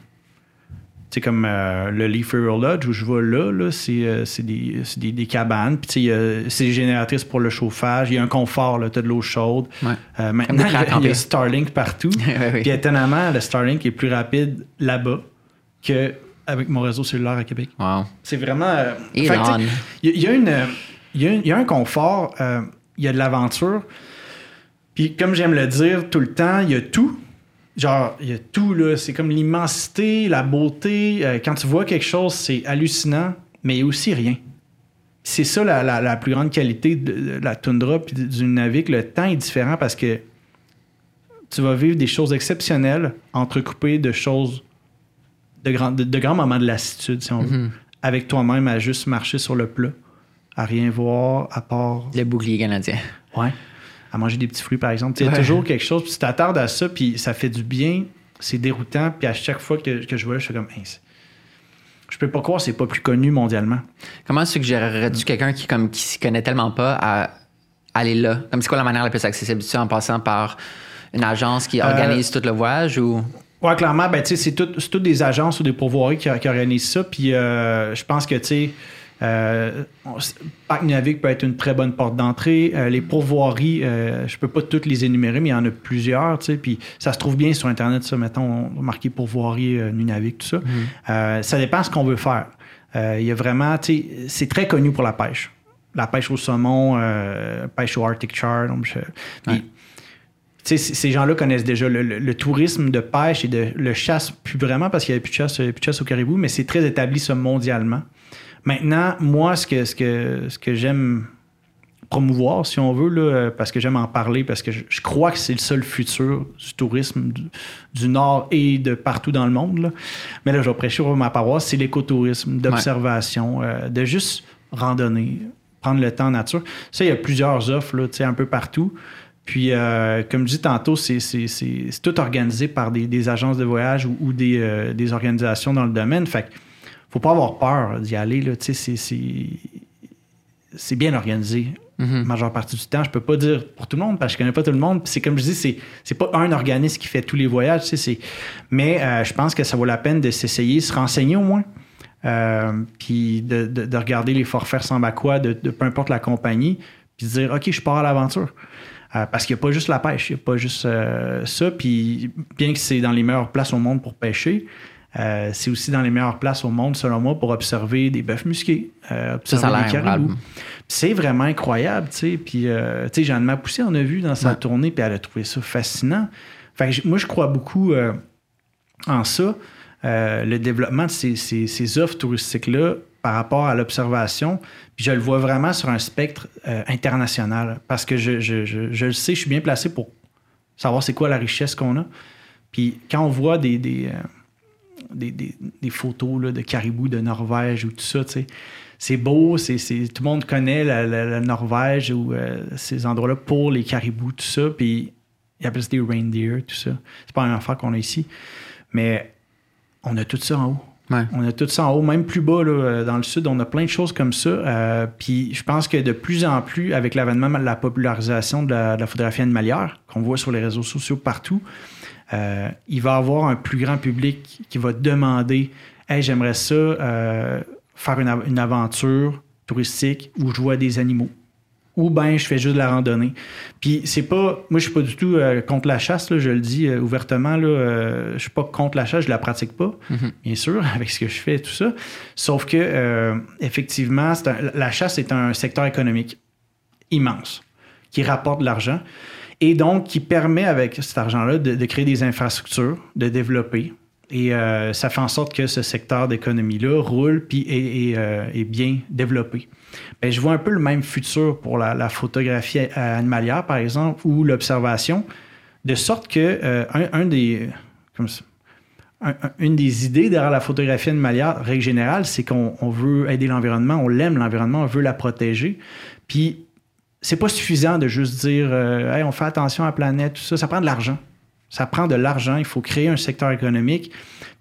Tu sais, comme euh, le Leaf Rural Lodge où je vais là, là c'est, euh, c'est des, c'est des- des cabanes. Puis c'est génératrice pour le chauffage. Il y a un confort, tu as de l'eau chaude. Ouais. Euh, maintenant, des il y, a, y Starlink partout. Puis étonnamment, le Starlink est plus rapide là-bas qu'avec mon réseau cellulaire à Québec. Wow. C'est vraiment. Il y, a- il y a une, il y a un- il y a un confort, il y a de l'aventure. Puis comme j'aime le dire tout le temps, il y a tout. Genre, il y a tout, là. C'est comme l'immensité, la beauté. Euh, quand tu vois quelque chose, c'est hallucinant, mais il y a aussi rien. C'est ça la, la- la plus grande qualité de, la toundra puis du Nunavik. Le temps est différent parce que tu vas vivre des choses exceptionnelles entrecoupées de choses, de, grands- de, de grands moments de lassitude, si on veut Mhm. avec toi-même à juste marcher sur le plat, à rien voir, à part. Le bouclier canadien. Ouais. À manger des petits fruits, par exemple. Il y a toujours quelque chose, puis tu t'attardes à ça, puis ça fait du bien, c'est déroutant, puis à chaque fois que, que je vois là, je suis comme. Hey, je peux pas croire que c'est pas plus connu mondialement. Comment suggérerais-tu quelqu'un qui comme qui s'y connaît tellement pas à aller là? Comme c'est quoi la manière la plus accessible? Tu en passant par une agence qui organise tout le voyage ou? Ouais, clairement, ben, tu sais, c'est tout- c'est toutes des agences ou des pourvoiries qui, qui organisent ça. Puis euh, je pense que, tu sais, euh, Parc Nunavik peut être une très bonne porte d'entrée. Euh, les pourvoiries, euh, je peux pas toutes les énumérer, mais il y en a plusieurs, tu sais. Puis ça se trouve bien sur Internet, ça, mettons, marquer pourvoirie euh, Nunavik, tout ça. Euh, ça dépend de ce qu'on veut faire. Il y a vraiment, tu sais, c'est très connu pour la pêche. La pêche au saumon, pêche au Arctic Char. donc je- puis, Ouais. tu sais, c- ces gens-là connaissent déjà le, le- le tourisme de pêche et de le chasse, plus vraiment parce qu'il n'y avait plus de chasse, il y avait plus de chasse au caribou, mais c'est très établi ça mondialement. Maintenant, moi, ce que, ce que, ce que j'aime promouvoir, si on veut, là, parce que j'aime en parler, parce que je, je crois que c'est le seul futur du tourisme du, du Nord et de partout dans le monde. là. Mais là, je vais prêcher pour ma paroisse, c'est l'écotourisme, d'observation, euh, de juste randonner, prendre le temps en nature. Ça, il y a plusieurs offres, là, tu sais, un peu partout. Puis, euh, comme je dis tantôt, c'est, tout organisé par des, des agences de voyage ou, ou des, euh, des organisations dans le domaine. Fait que faut pas avoir peur d'y aller. Là, c'est, bien organisé. La majeure partie du temps, je peux pas dire pour tout le monde parce que je connais pas tout le monde. Puis c'est comme je dis, c'est, c'est pas un organisme qui fait tous les voyages. C'est... Mais euh, je pense que ça vaut la peine de s'essayer, se renseigner au moins. Euh, puis de, de- de regarder les forfaits à quoi, de, de peu importe la compagnie, puis de dire OK, je pars à l'aventure. Euh, parce qu'il n'y a pas juste la pêche, il n'y a pas juste ça. Puis bien que c'est dans les meilleures places au monde pour pêcher, euh, c'est aussi dans les meilleures places au monde, selon moi, pour observer des bœufs musqués, observer des caribous. C'est vraiment incroyable, tu sais. Puis, tu sais, Jeanne Mapoussé on a vu dans sa tournée, puis elle a trouvé ça fascinant. Fait moi, je crois beaucoup en ça. le développement de ces, ces offres touristiques-là par rapport à l'observation. Puis je le vois vraiment sur un spectre euh, international parce que je, je, je, le sais, je suis bien placé pour savoir c'est quoi la richesse qu'on a. Puis quand on voit des, des, des, des, photos là, de caribous de Norvège ou tout ça, c'est beau, c'est, tout le monde connaît la, Norvège ou euh, ces endroits-là pour les caribous, tout ça. Puis ils appellent ça des reindeer, tout ça. C'est pas un affaire qu'on a ici. Mais on a tout ça en haut. On a tout ça en haut, même plus bas euh, dans le sud, on a plein de choses comme ça. Euh, puis je pense que de plus en plus, avec l'avènement de la popularisation de la, photographie animalière, qu'on voit sur les réseaux sociaux partout, euh, il va y avoir un plus grand public qui va demander Hey, j'aimerais ça faire une, aventure touristique où je vois des animaux ou bien je fais juste de la randonnée. Puis c'est pas. Moi, je suis pas du tout euh, contre la chasse, là, je le dis euh, ouvertement. Là, euh, je suis pas contre la chasse, je la pratique pas, mhm. bien sûr, avec ce que je fais et tout ça. Sauf que, effectivement, la chasse est un secteur économique immense qui rapporte de l'argent et donc qui permet, avec cet argent-là, de, créer des infrastructures, de développer. Et ça fait en sorte que ce secteur d'économie-là roule puis est bien développé. Ben, je vois un peu le même futur pour la, photographie animalière, par exemple, ou l'observation, de sorte que euh, une des idées derrière la photographie animalière, règle générale, c'est qu'on veut aider l'environnement, on l'aime l'environnement, on veut la protéger. Puis, c'est pas suffisant de juste dire euh, on fait attention à la planète, tout ça. Ça prend de l'argent. Ça prend de l'argent. Il faut créer un secteur économique.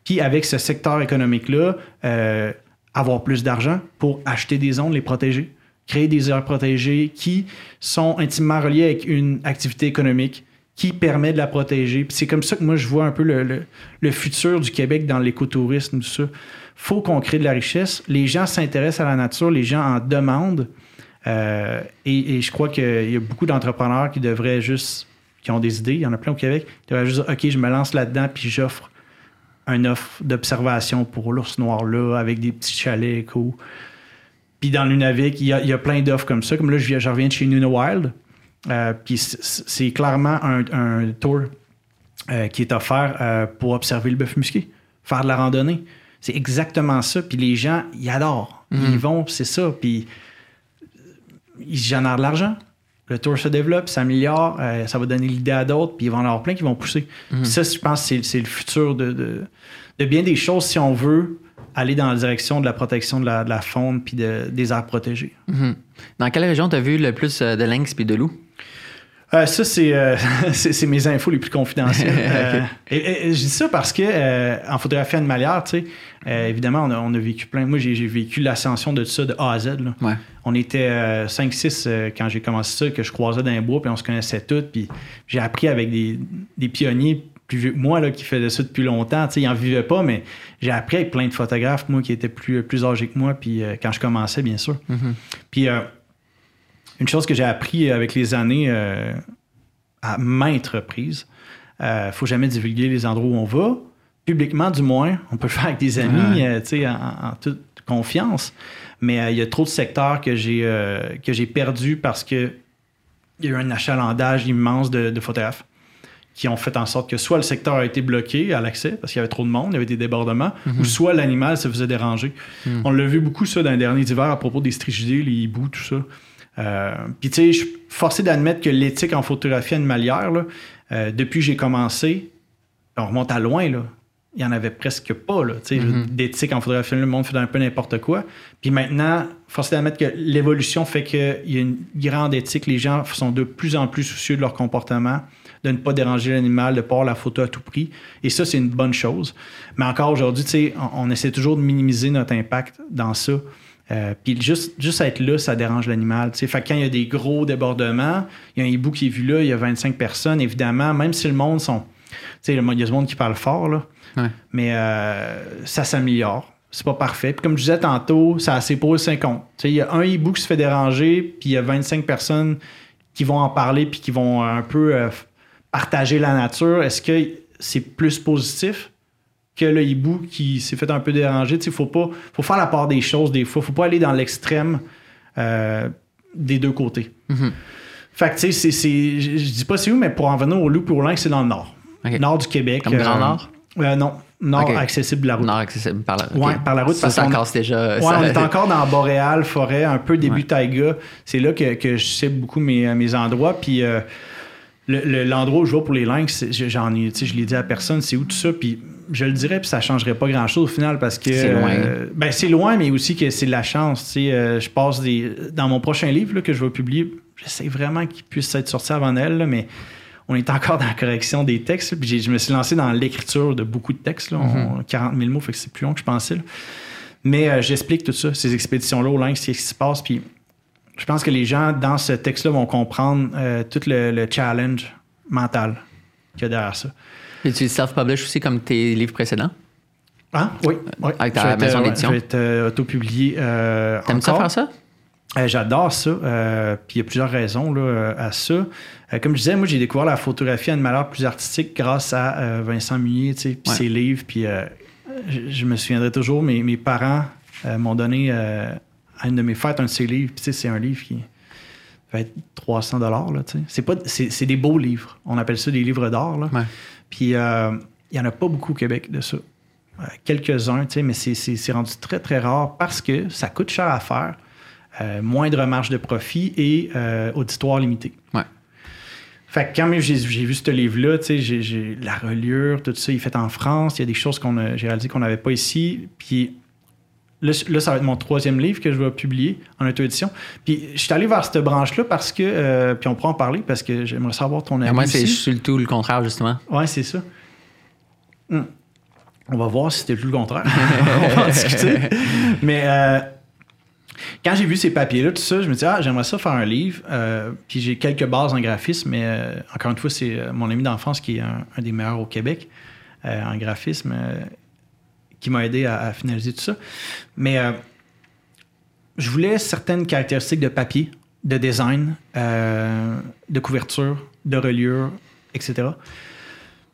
Puis, avec ce secteur économique-là, euh, avoir plus d'argent pour acheter des zones, les protéger, créer des aires protégées qui sont intimement reliées avec une activité économique qui permet de la protéger. c'est comme ça que moi, je vois un peu le, le, futur du Québec dans l'écotourisme, tout ça. faut qu'on crée de la richesse. Les gens s'intéressent à la nature, les gens en demandent. Euh, et, je crois qu'il y a beaucoup d'entrepreneurs qui devraient juste, qui ont des idées, il y en a plein au Québec, qui devraient juste dire, OK, je me lance là-dedans, puis j'offre un offre d'observation pour l'ours noir là, avec des petits chalets cool. Puis dans le Nunavik, il y a, plein d'offres comme ça. Comme là, je, reviens de chez Nuna Wild. Euh, puis c'est clairement un, tour euh, qui est offert pour observer le bœuf musqué, faire de la randonnée. C'est exactement ça. Puis les gens, ils adorent. Ils mhm. vont, c'est ça. Puis ils génèrent de l'argent le tour se développe, s'améliore, euh, ça va donner l'idée à d'autres, puis il va en avoir plein qui vont pousser. Mhm. Ça, je pense c'est le futur de, bien des choses si on veut aller dans la direction de la protection de la, faune puis des aires protégées. Mhm. Dans quelle région tu as vu le plus euh, de lynx puis de loups? Euh, ça, c'est, mes infos les plus confidentielles. et, je dis ça parce que en photographie animalière, tu sais, évidemment, on a, vécu plein. Moi, j'ai, vécu l'ascension de ça de A à Z. Là. On était 5-6 euh, euh, quand j'ai commencé ça, que je croisais dans les bois, puis on se connaissait tous. Puis j'ai appris avec des, pionniers plus vieux que moi là, qui faisaient ça depuis longtemps. Ils n'en vivaient pas, mais j'ai appris avec plein de photographes, moi, qui étaient plus, plus âgés que moi, puis euh, quand je commençais, bien sûr. Mm-hmm. Puis une chose que j'ai appris avec les années à maintes reprises, il faut jamais divulguer les endroits où on va. Publiquement, du moins, on peut le faire avec des amis, en, toute confiance. Mais euh, il y a trop de secteurs que j'ai euh, que j'ai perdu parce que il y a eu un achalandage immense de, photographes qui ont fait en sorte que soit le secteur a été bloqué à l'accès parce qu'il y avait trop de monde, il y avait des débordements, mhm. ou soit l'animal se faisait déranger. Mhm. On l'a vu beaucoup ça dans les derniers hivers à propos des strigidés, les hiboux, tout ça. Euh, puis tu sais, je suis forcé d'admettre que l'éthique en photographie animalière, depuis que j'ai commencé, on remonte à loin, là il n'y en avait presque pas. Là, mm-hmm. D'éthique en photographie, le monde fait un peu n'importe quoi. Puis maintenant, forcément admettre que l'évolution fait qu'il y a une grande éthique. Les gens sont de plus en plus soucieux de leur comportement, de ne pas déranger l'animal, de ne pas avoir la photo à tout prix. Et ça, c'est une bonne chose. Mais encore aujourd'hui, on, on essaie toujours de minimiser notre impact dans ça. Euh, puis juste, juste être là, ça dérange l'animal. Fait quand il y a des gros débordements, il y a un hibou qui est vu là, il y a 25 personnes, évidemment, même si le monde sont. Il y a du monde qui parle fort, là. Mais euh, ça s'améliore. C'est pas parfait. Puis comme je disais tantôt, ça a ses pour et 50. Il y a un hibou qui se fait déranger, puis il y a 25 personnes qui vont en parler puis qui vont un peu euh, partager la nature, est-ce que c'est plus positif? Que le hibou qui s'est fait un peu déranger? Il faut pas faut faire la part des choses des fois. faut pas aller dans l'extrême euh, des deux côtés. Mhm. Fait que, tu sais, c'est- je dis pas c'est où, mais pour en venir au loup et au lynx, c'est dans le nord. Nord du Québec. Comme Grand Nord? Euh, non, nord accessible de la route. Nord accessible par la route. Ouais, par la route, Ça, parce ça casse déjà. Ouais, ça- on est encore dans Boréal, forêt, un peu début Ouais. taïga. C'est là que, que je cible beaucoup mes, mes endroits. Puis euh, le- le- l'endroit où je vais pour les lynx, j'en ai, tu sais, je l'ai dit à personne, c'est où tout ça. Puis je le dirais, puis ça changerait pas grand-chose au final parce que. C'est loin. euh, ben, c'est loin, mais aussi que c'est de la chance. Tu sais, euh, je passe des. Dans mon prochain livre là, que je vais publier, j'essaie vraiment qu'il puisse être sorti avant Noël, là, mais. On est encore dans la correction des textes. Puis je me suis lancé dans l'écriture de beaucoup de textes. Là, On- 40 000 mots, fait que c'est plus long que je pensais. là. Mais euh, j'explique tout ça, ces expéditions-là au lynx, qu'est-ce qui se passe. Puis je pense que les gens, dans ce texte-là, vont comprendre tout le, le challenge mental qu'il y a derrière ça. Et tu self-publish aussi comme tes livres précédents? Hein? Oui. oui. Avec ta maison euh, ouais, d'édition. Je vais être euh, autopublié. Euh, T'aimes ça faire ça? Euh, J'adore ça. euh, puis il y a plusieurs raisons là, euh, à ça. Euh, comme je disais, moi, j'ai découvert la photographie à une manière plus artistique grâce à euh, Vincent Munier, tu sais, puis Ouais. ses livres. Puis euh, je, je me souviendrai toujours, mes, mes parents euh, m'ont donné euh, à une de mes fêtes un de ses livres. Puis tu sais, c'est un livre qui va être 300 dollars. C'est pas, c'est, c'est des beaux livres. On appelle ça des livres là. Ouais. Puis euh, il y en a pas beaucoup au Québec de ça. Euh, Quelques-uns, tu sais, mais c'est, rendu très, très rare parce que ça coûte cher à faire. Euh, moindre marge de profit et auditoire limité. Ouais. Fait que quand même j'ai, vu ce livre-là, tu sais, j'ai, la reliure, tout ça, il est fait en France. Il y a des choses qu'on a, j'ai réalisé qu'on n'avait pas ici. Puis là, là, ça va être mon troisième livre que je vais publier en auto-édition. Puis je suis allé vers cette branche-là parce que, euh, puis on pourra en parler parce que j'aimerais savoir ton avis. Moi, c'est le tout le contraire, justement. Ouais, c'est ça. Hmm. On va voir si c'était tout le contraire. On va en discuter. Mais euh, quand j'ai vu ces papiers-là, tout ça, je me dis, ah, j'aimerais ça faire un livre. Euh, puis j'ai quelques bases en graphisme, mais encore une fois, c'est mon ami d'enfance qui est un, un des meilleurs au Québec en graphisme qui m'a aidé à, à finaliser tout ça. Mais euh, je voulais certaines caractéristiques de papier, de design, euh, de couverture, de reliure, etc.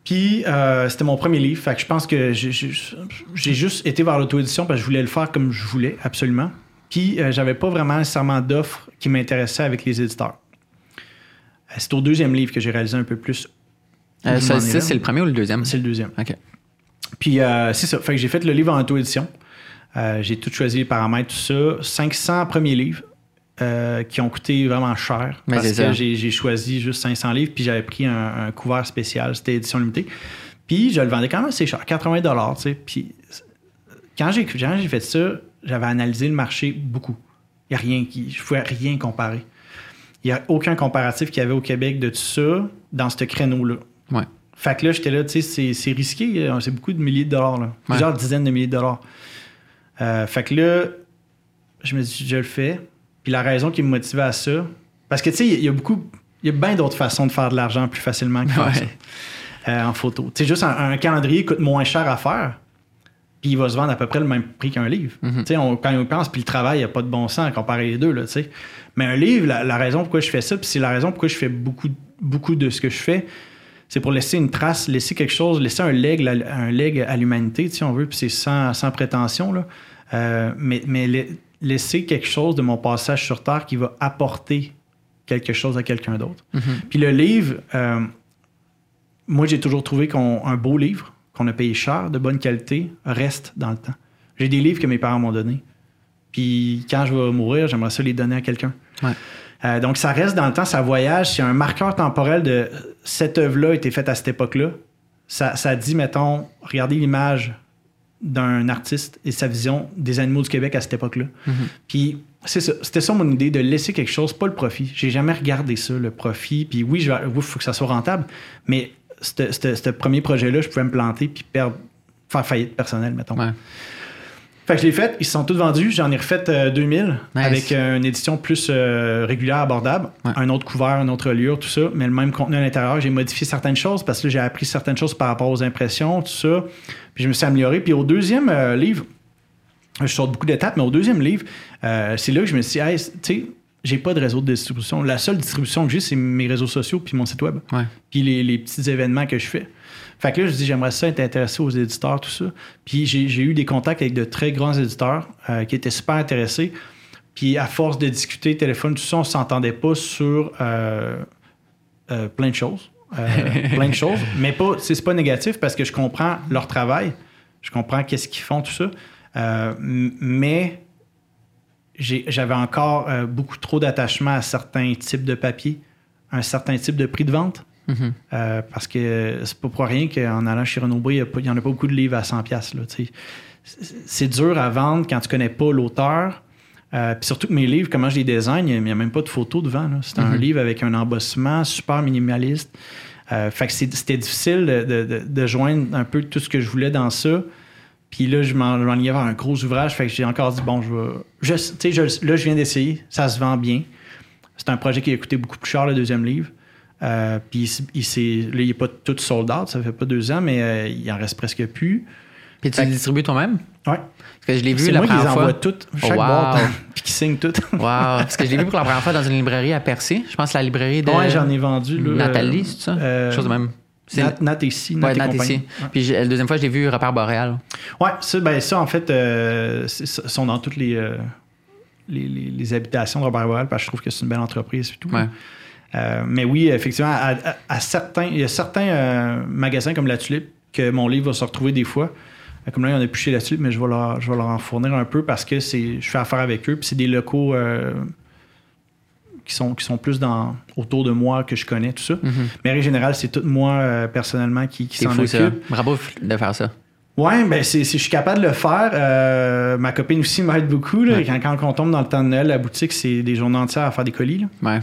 Puis euh, c'était mon premier livre, fait que je pense que j'ai- juste été vers l'auto-édition parce que je voulais le faire comme je voulais, absolument. Puis euh, j'avais pas vraiment nécessairement d'offres qui m'intéressaient avec les éditeurs. C'est au deuxième livre que j'ai réalisé un peu plus. Euh, ça, c'est le premier ou le deuxième? C'est le deuxième. OK. Puis euh, c'est ça. Fait que j'ai fait le livre en auto-édition. Euh, j'ai tout choisi les paramètres, tout ça. 500 premiers livres euh, qui ont coûté vraiment cher. Mais parce que j'ai choisi juste 500 livres, puis j'avais pris un, un couvert spécial. C'était édition limitée. Puis je le vendais quand même assez cher, 80 tu sais. Puis quand j'ai quand j'ai fait ça, j'avais analysé le marché beaucoup. Il n'y a rien qui. Je ne pouvais rien comparer. Il n'y a aucun comparatif qu'il y avait au Québec de tout ça dans ce créneau-là. Ouais. Fait que là, j'étais là, tu sais, c'est- risqué. euh, C'est beaucoup de milliers de dollars, là. Plusieurs dizaines de milliers de dollars. Euh, fait que là, je me dis, je le fais. Puis la raison qui me motivait à ça, parce que tu sais, il y a- beaucoup, il y a bien d'autres façons de faire de l'argent plus facilement que Ouais. ça, euh, en photo. Tu sais, juste un, un calendrier coûte moins cher à faire, puis il va se vendre à peu près le même prix qu'un livre. Mhm. Tu sais, quand on y pense, puis le travail, il n'y a pas de bon sens à comparer les deux, là, tu sais. Mais un livre, la, la raison pourquoi je fais ça, puis c'est la raison pourquoi je fais beaucoup, beaucoup de ce que je fais, c'est pour laisser une trace, laisser quelque chose, laisser un leg, la- un leg à l'humanité, si on veut, puis c'est sans, sans prétention, là. Euh, mais mais la- laisser quelque chose de mon passage sur Terre qui va apporter quelque chose à quelqu'un d'autre. Mhm. Puis le livre, euh, moi, j'ai toujours trouvé qu'un beau livre, qu'on a payé cher, de bonne qualité, reste dans le temps. J'ai des livres que mes parents m'ont donnés. Puis quand je vais mourir, j'aimerais ça les donner à quelqu'un. Ouais. Euh, donc, ça reste dans le temps, ça voyage. C'est un marqueur temporel de cette œuvre-là a été faite à cette époque-là. Ça, ça dit, mettons, regardez l'image d'un artiste et sa vision des animaux du Québec à cette époque-là. Mhm. Puis, c'est ça. C'était ça mon idée, de laisser quelque chose, pas le profit. J'ai jamais regardé ça, le profit. Puis oui, il faut que ça soit rentable, mais ce premier projet-là, je pouvais me planter puis perdre, faire faillite personnelle, mettons. Ouais. Fait que je l'ai fait, ils se sont tous vendus. J'en ai refait euh, 2000 Nice. avec euh, une édition plus euh, régulière, abordable. Ouais. Un autre couvert, une autre reliure, tout ça, mais le même contenu à l'intérieur. J'ai modifié certaines choses parce que là, j'ai appris certaines choses par rapport aux impressions, tout ça. Puis je me suis amélioré. Puis au deuxième euh, livre, je sors beaucoup d'étapes, mais au deuxième livre, c'est là que je me suis dit, Hey, tu sais, j'ai pas de réseau de distribution. La seule distribution que j'ai, c'est mes réseaux sociaux puis mon site web. Ouais. Puis les, les petits événements que je fais. Fait que là, je dis, j'aimerais ça être intéressé aux éditeurs, tout ça. Puis j'ai eu des contacts avec de très grands éditeurs euh, qui étaient super intéressés. Puis à force de discuter, téléphone, tout ça, on s'entendait pas sur euh, euh, plein de choses. Plein de choses. Mais pas, c'est pas négatif parce que je comprends leur travail. Je comprends qu'est-ce qu'ils font, tout ça. Mais j'avais encore beaucoup trop d'attachement à certains types de papier, un certain type de prix de vente. Mhm. Euh, parce que c'est pas pour rien qu'en allant chez Renaud il n'y en a pas beaucoup de livres à 100$. piastres, Là, tu sais. c'est dur à vendre quand tu connais pas l'auteur. Euh, puis surtout que mes livres, comment je les design, il n'y a, même pas de photo devant. C'est un Mhm. livre avec un embossement super minimaliste. Euh, fait que c'était difficile de, de- de- de joindre un peu tout ce que je voulais dans ça. Puis là, je m'en- je m'enlignais vers un gros ouvrage. Fait que j'ai encore dit, bon, je vais. je- je- là, je viens d'essayer. Ça se vend bien. C'est un projet qui a coûté beaucoup plus cher, le deuxième livre. Euh, puis il, il là, il n'est pas tout sold out. Ça fait pas deux ans, mais euh, il en reste presque plus. Puis tu les distribues toi-même? Ouais. Parce que je l'ai vu C'est la moi qui les envoie toutes, chaque Oh, wow. boîte, puis qui signe toutes. Wow. Parce que je l'ai vu pour la première fois dans une librairie à Percé. Je pense que la librairie de ouais, j'en ai vendu. Là, Nathalie, c'est ça? euh, Chose de même. Nat, Nat ici, Nat Ouais. Puis la deuxième fois, je l'ai vu Repère Boréal. Ouais, ça, ben, ça en fait, euh, sont dans toutes les, euh, les, les- les habitations de Robert Boyle, parce que je trouve que c'est une belle entreprise et tout. Ouais. Euh, mais oui, effectivement, à, à- à certains, il y a certains euh, magasins comme La Tulipe que mon livre va se retrouver des fois. Euh, Comme là, il y en a plus chez La Tulipe, mais je vais leur, je vais leur en fournir un peu parce que c'est, je fais affaire avec eux. Puis c'est des locaux euh, qui, sont, qui sont plus dans, autour de moi, que je connais, tout ça. Mhm. Mais en règle générale, c'est tout moi, personnellement, qui, s'en fou, occupe. ça. Bravo de faire ça. Ouais, ben c'est- je suis capable de le faire. Euh, ma copine aussi m'aide beaucoup. Là. Ouais. Quand, quand on tombe dans le temps de Noël, la boutique, c'est des journées entières à faire des colis. là. Ouais.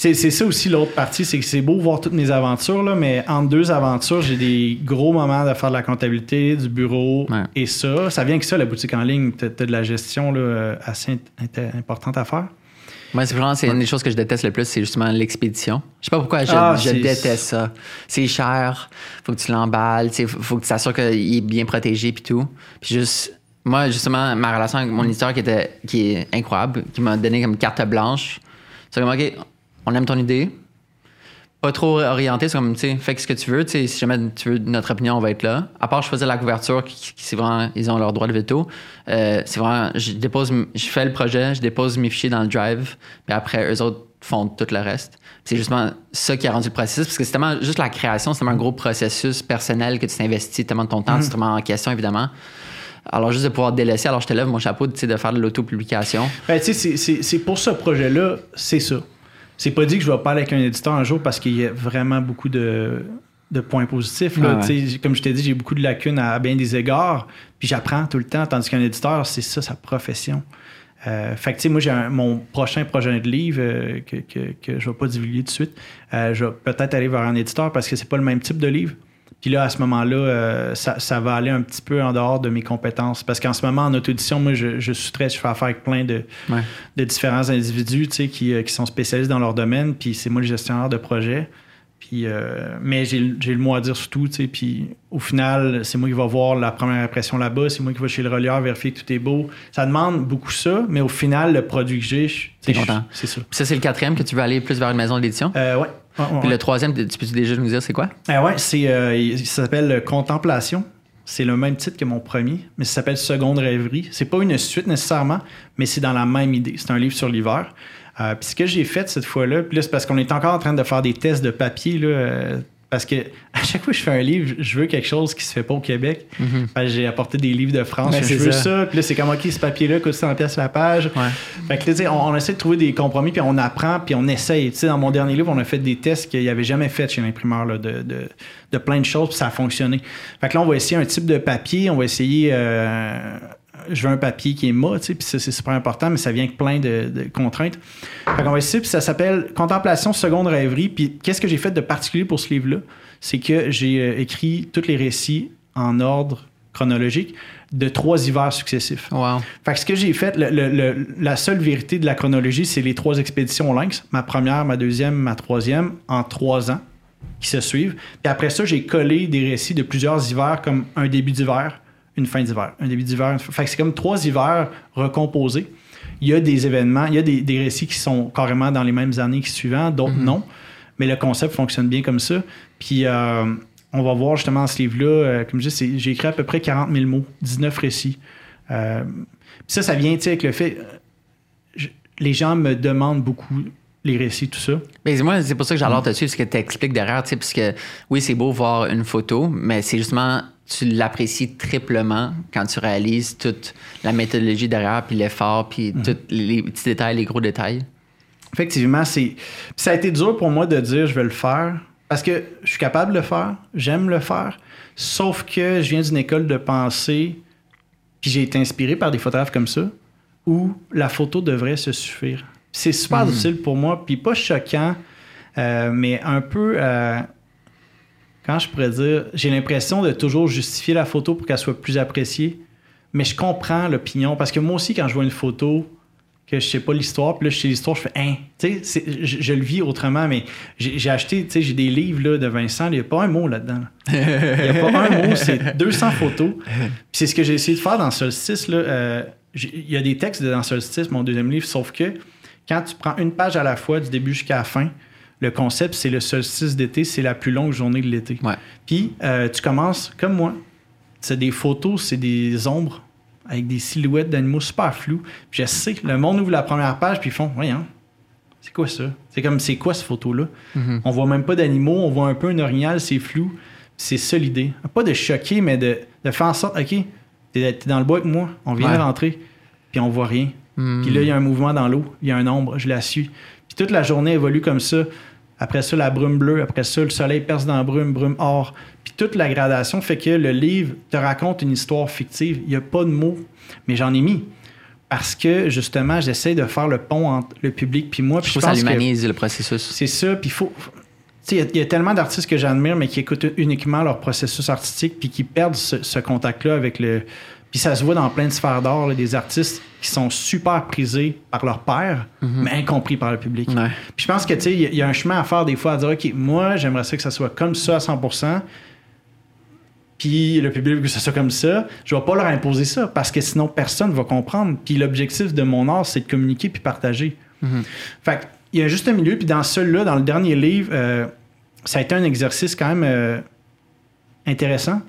C'est, c'est ça aussi l'autre partie, c'est que c'est beau voir toutes mes aventures, là, mais entre deux aventures, j'ai des gros moments de faire de la comptabilité, du bureau Ouais. et ça. Ça vient que ça, la boutique en ligne. T'as, t'as de la gestion là, assez importante à faire. Moi, c'est vraiment, c'est une des choses que je déteste le plus, c'est justement l'expédition. Je sais pas pourquoi, je, Ah, je déteste ça. C'est cher, faut que tu l'emballes, faut que tu t'assures qu'il est bien protégé puis tout. Puis juste, moi, justement, ma relation avec mon éditeur qui était, qui est incroyable, qui m'a donné comme carte blanche. C'est comme, OK, on aime ton idée. Pas trop orienté, c'est comme, tu sais, fais ce que tu veux. Tu sais, si jamais tu veux notre opinion, on va être là. À part, je faisais la couverture, qui, qui- c'est vraiment, ils ont leur droit de veto. Euh, c'est vraiment, je dépose, je fais le projet, je dépose mes fichiers dans le drive, puis après, eux autres font tout le reste. C'est justement ça qui a rendu le processus, parce que c'est tellement, juste la création, c'est tellement un gros processus personnel que tu t'investis tellement de ton temps, tu te remets en question, évidemment. Alors, juste de pouvoir délaisser, alors je te lève mon chapeau, tu sais, de faire de l'auto-publication. Ben, c'est pour ce projet-là, c'est ça. C'est pas dit que je vais parler avec un éditeur un jour parce qu'il y a vraiment beaucoup de, de points positifs. Là. Ouais. Sais, Comme je t'ai dit, j'ai beaucoup de lacunes à, bien des égards, puis j'apprends tout le temps, tandis qu'un éditeur, c'est ça sa profession. Euh, fait que, tu sais, moi, j'ai mon prochain projet de livre euh, que, que, que je vais pas divulguer tout de suite. Euh, je vais peut-être aller vers un éditeur parce que c'est pas le même type de livre. Puis là, à ce moment-là, euh, ça, ça va aller un petit peu en dehors de mes compétences. Parce qu'en ce moment, en auto-édition, moi, je, je sous-traite, je fais affaire avec plein de, Ouais. de différents individus tu sais, qui, euh, qui sont spécialistes dans leur domaine. Puis c'est moi le gestionnaire de projet. Puis, euh, mais j'ai le- mot à dire sur tout. tu sais, Puis au final, c'est moi qui va voir la première impression là-bas. C'est moi qui va chez le relieur vérifier que tout est beau. Ça demande beaucoup ça. Mais au final, le produit que j'ai, je- content. je- c'est ça. Puis ça, c'est le quatrième que tu veux aller plus vers une maison d'édition? Euh, ouais. Ouais, ouais, Puis ouais. le troisième, tu peux déjà nous dire c'est quoi? Ah ouais, c'est, euh, il ça s'appelle Contemplation. C'est le même titre que mon premier, mais ça s'appelle Seconde rêverie. C'est pas une suite nécessairement, mais c'est dans la même idée. C'est un livre sur l'hiver. Euh, puis ce que j'ai fait cette fois-là, puis là, c'est parce qu'on est encore en train de faire des tests de papier, là, euh, parce que à chaque fois que je fais un livre, je veux quelque chose qui se fait pas au Québec. Que j'ai apporté des livres de France, Ouais, je veux ça. ça. Puis là, c'est comme, OK, ce papier-là coûte 100 pièces la page. Ouais. Fait que là, tu sais, on, on essaie de trouver des compromis, puis on apprend, puis on essaye. Tu sais, dans mon dernier livre, on a fait des tests qu'il n'y avait jamais fait chez l'imprimeur, de, de plein de choses, puis ça a fonctionné. Fait que là, on va essayer un type de papier, on va essayer... euh, je veux un papier qui est mat, tu sais, puis c'est super important, mais ça vient avec plein de, de contraintes. Fait qu'on va essayer, puis ça s'appelle Contemplation seconde rêverie. Puis qu'est-ce que j'ai fait de particulier pour ce livre-là? C'est que j'ai euh, écrit tous les récits en ordre chronologique de trois hivers successifs. Wow. Fait que ce que j'ai fait, le- le- le- la seule vérité de la chronologie, c'est les trois expéditions au Lynx. Ma première, ma deuxième, ma troisième, en trois ans qui se suivent. Puis après ça, j'ai collé des récits de plusieurs hivers, comme un début d'hiver, une fin d'hiver, un début d'hiver. une Fait que c'est comme trois hivers recomposés. il y a des événements, il y a des, des récits qui sont carrément dans les mêmes années qui suivants, d'autres Mhm. non. Mais le concept fonctionne bien comme ça. Puis euh, on va voir justement ce livre-là, euh, comme je dis, j'ai écrit à peu près 40 000 mots, 19 récits. Euh, puis ça, ça vient tu sais, avec le fait. je- les gens me demandent beaucoup les récits, tout ça. Mais moi, c'est pour ça que Mm. j'adore te suivre, ce que tu expliques derrière, parce que oui, c'est beau voir une photo, mais c'est justement, tu l'apprécies triplement quand tu réalises toute la méthodologie derrière, puis l'effort, puis Mm. tous les petits détails, les gros détails? Effectivement, c'est. Ça a été dur pour moi de dire je vais le faire parce que je suis capable de le faire, j'aime le faire, sauf que je viens d'une école de pensée, puis j'ai été inspiré par des photographes comme ça, où la photo devrait se suffire. C'est super difficile pour moi, puis pas choquant, euh, mais un peu. euh, quand je pourrais dire, j'ai l'impression de toujours justifier la photo pour qu'elle soit plus appréciée, mais je comprends l'opinion parce que moi aussi, quand je vois une photo, que je sais pas l'histoire, puis là, je sais l'histoire, je fais, hein, tu sais, je, je le vis autrement, mais j'ai acheté, tu sais, j'ai des livres là, de Vincent, il n'y a pas un mot là-dedans. là. Il n'y a pas un mot, c'est 200 photos. Puis c'est ce que j'ai essayé de faire dans Solstice, là. euh, Il y a des textes dans Solstice, mon deuxième livre, sauf que quand tu prends une page à la fois, du début jusqu'à la fin, le concept, c'est le solstice d'été, c'est la plus longue journée de l'été. Ouais. Puis euh, tu commences comme moi. C'est des photos, c'est des ombres avec des silhouettes d'animaux super floues. Puis je sais, le monde ouvre la première page, puis ils font Voyons, c'est quoi ça? C'est comme, c'est quoi cette photo-là? Mhm. On voit même pas d'animaux, on voit un peu un orignal, c'est flou. C'est ça l'idée. Pas de choquer, mais de, de faire en sorte Ok, t'es dans le bois avec moi, on vient Ouais. de rentrer, puis on voit rien. Hmm. Puis là, il y a un mouvement dans l'eau, il y a un ombre, je la suis. Toute la journée évolue comme ça. Après ça, la brume bleue. Après ça, le soleil perce dans la brume, brume or. Puis toute la gradation fait que le livre te raconte une histoire fictive. Il n'y a pas de mots, mais j'en ai mis. Parce que, justement, j'essaie de faire le pont entre le public puis moi. Puis je ça que le processus. c'est ça. Puis il faut... tu sais, Il y a- il y, a tellement d'artistes que j'admire, mais qui écoutent uniquement leur processus artistique, puis qui perdent ce, ce contact-là avec le. Puis ça se voit dans plein de sphères d'art, des artistes qui sont super prisés par leur père, mais incompris par le public. Ouais. Puis je pense que tu sais, il y a- il y, a un chemin à faire des fois à dire OK, moi, j'aimerais ça que ça soit comme ça à 100%. Puis le public veut que ça soit comme ça. Je vais pas leur imposer ça parce que sinon personne va comprendre. Puis l'objectif de mon art, c'est de communiquer puis partager. Mhm. Fait il y a juste un milieu. Puis dans celui-là, dans le dernier livre, euh, ça a été un exercice quand même euh, intéressant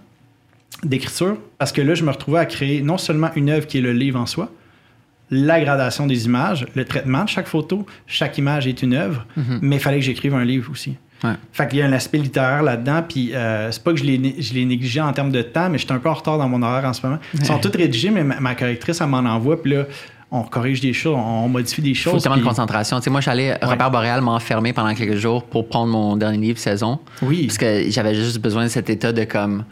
d'écriture parce que là, je me retrouvais à créer non seulement une œuvre qui est le livre en soi, la gradation des images, le traitement de chaque photo, chaque image est une œuvre, Mhm. mais il fallait que j'écrive un livre aussi. Ouais. Fait qu'il y a un aspect littéraire là-dedans, puis euh, c'est pas que je l'ai, négligé en termes de temps, mais je suis un peu en retard dans mon horaire en ce moment. Ils sont tous rédigés, mais ma, ma correctrice, elle m'en envoie, puis là, on corrige des choses, on modifie des Il faut choses. tellement de concentration. Tu sais, moi, je suis allé, Robert Boréal m'a enfermé pendant quelques jours pour prendre mon dernier livre saison. Oui. Parce que j'avais juste besoin de cet état de comme.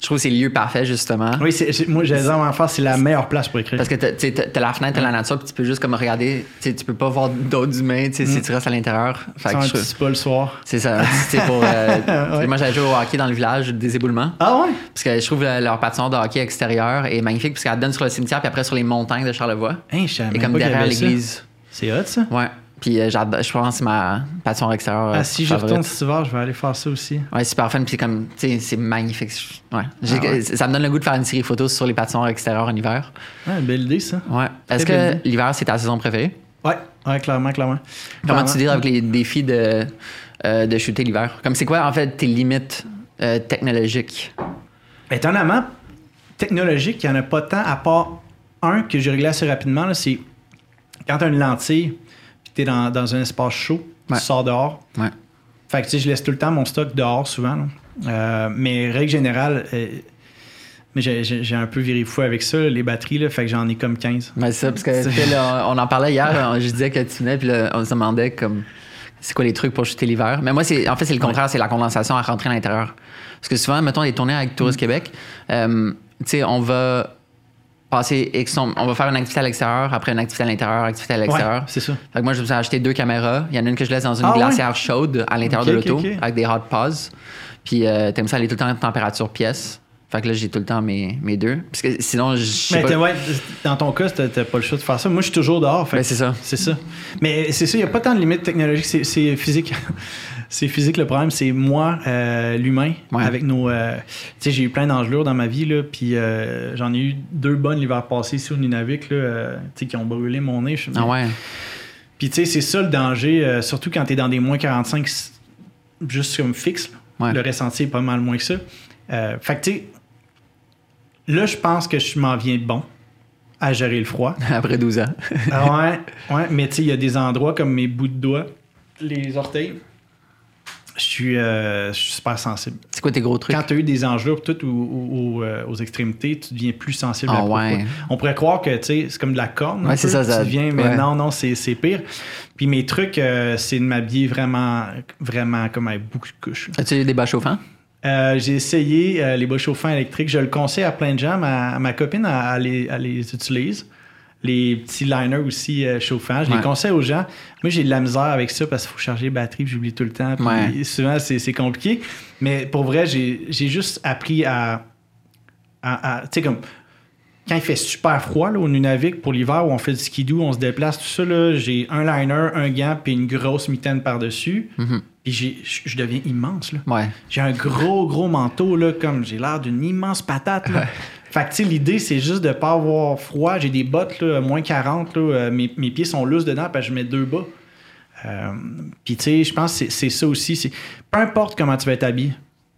Je trouve que c'est le lieu parfait, justement. Oui, moi, j'allais dire en face, c'est la meilleure place pour écrire. Parce que t'as- t'as la fenêtre, t'as la nature, puis tu peux juste comme regarder. Tu peux pas voir d'autres humains sais, si tu restes à l'intérieur. Fait C'est que un je- petit spa le soir. C'est ça. Pour, euh, Ouais. Moi, j'allais jouer au hockey dans le village des éboulements. Ah ouais? Parce que je trouve leur patinoire de hockey extérieur est magnifique, parce qu'elle donne sur le cimetière, puis après sur les montagnes de Charlevoix. Hein, je Et comme pas derrière l'église. C'est hot, ça? Ouais. Puis euh, je pense que c'est ma patinoire extérieure. Ah, euh, si je retourne cet hiver, je vais aller faire ça aussi. Ouais, super fun. Puis comme, tu sais, c'est magnifique. Ouais. Ah ouais. Ça me donne le goût de faire une série photos sur les patinoires extérieures en hiver. Ouais, belle idée, ça. Ouais. Est-ce que l'hiver, c'est ta saison préférée? Ouais, ouais, clairement, clairement. Comment Clairement. tu deals avec les défis de, euh, de shooter l'hiver? Comme c'est quoi, en fait, tes limites euh, technologiques? Étonnamment, technologique, il n'y en a pas tant, à part un que j'ai réglé assez rapidement. C'est quand tu as une lentille, puis tu es dans, dans un espace chaud, Ouais. tu sors dehors. Ouais. Fait que tu sais, je laisse tout le temps mon stock dehors souvent. Euh, mais règle générale, euh, mais j'ai- un peu viré fou avec ça, les batteries, là, fait que j'en ai comme 15. Ouais, c'est ça, parce que là, on en parlait hier, je disais que tu venais, puis là, on se demandait comme c'est quoi les trucs pour shooter l'hiver? Mais moi, c'est en fait, c'est le contraire, c'est la condensation à rentrer à l'intérieur. Parce que souvent, mettons, les tournées avec Tourist Québec, euh, tu sais, on va passer, X nombre- on va faire une activité à l'extérieur, après une activité à l'intérieur, activité à l'extérieur. Ouais, c'est ça. Fait que moi, je me suis acheté deux caméras. Il y en a une que je laisse dans une Ah ouais? glacière chaude à l'intérieur de l'auto, avec des hot pauses. Puis euh, t'aimes ça aller tout le temps à température pièce. Fait que là, j'ai tout le temps mes, mes deux. Parce que sinon, je Mais pas- ouais, dans ton cas, t'as pas le choix de faire ça. Moi, je suis toujours dehors. fait Ben, c'est ça. C'est ça. Mais c'est ça, il n'y a pas tant de limites technologiques, c'est physique. C'est physique le problème, c'est moi, euh, l'humain, Ouais. avec nos. euh, tu sais, j'ai eu plein d'engelures dans ma vie, là, puis euh, j'en ai eu deux bonnes l'hiver passé ici au Nunavik, là, tu sais, qui ont brûlé mon nez. Ah ouais. Puis tu sais, c'est ça le danger, surtout quand t'es dans des moins 45, c- juste comme fixe. Ouais. Le ressenti est pas mal moins que ça. Fait que tu sais, là, je pense que je m'en viens de bon à gérer le froid. Après 12 ans. Ouais, ouais, mais tu sais, il y a des endroits comme mes bouts de doigts, les orteils. Je suis, euh, je suis super sensible. C'est quoi tes gros trucs? Quand tu as eu des tout, ou- ou- ou, euh, aux extrémités, tu deviens plus sensible Ah à ouais. On pourrait croire que c'est comme de la corne. un Ouais, c'est peu, ça, ça- Tu deviens, mais ouais. non, non, c'est pire. Puis mes trucs, euh, c'est de m'habiller vraiment, vraiment comme avec beaucoup de couches. As-tu des bas chauffants? Euh, J'ai essayé les bas chauffants électriques. Je le conseille à plein de gens. Ma, ma copine, elle, elle les, elle les utilise. Les petits liners aussi euh, chauffants. Je Ouais. les conseille aux gens. Moi, j'ai de la misère avec ça parce qu'il faut charger les batteries j'oublie tout le temps. Puis Ouais. souvent, c'est compliqué. Mais pour vrai, j'ai juste appris à. à- à- tu sais, comme. Quand il fait super froid là, au Nunavik pour l'hiver où on fait du skidoo, on se déplace, tout ça, là, j'ai un liner, un gant puis une grosse mitaine par-dessus. Mhm. Puis je je deviens immense. Là. Ouais. J'ai un gros, gros manteau, là, comme j'ai l'air d'une immense patate. Là. Fait que, tu sais, l'idée, c'est juste de pas avoir froid. J'ai des bottes, là, moins 40, là, euh, mes, mes pieds sont lousses dedans, parce que je mets deux bas. Euh, Puis, tu sais, je pense que c'est- ça aussi. c'est Peu importe comment tu vas être habillé,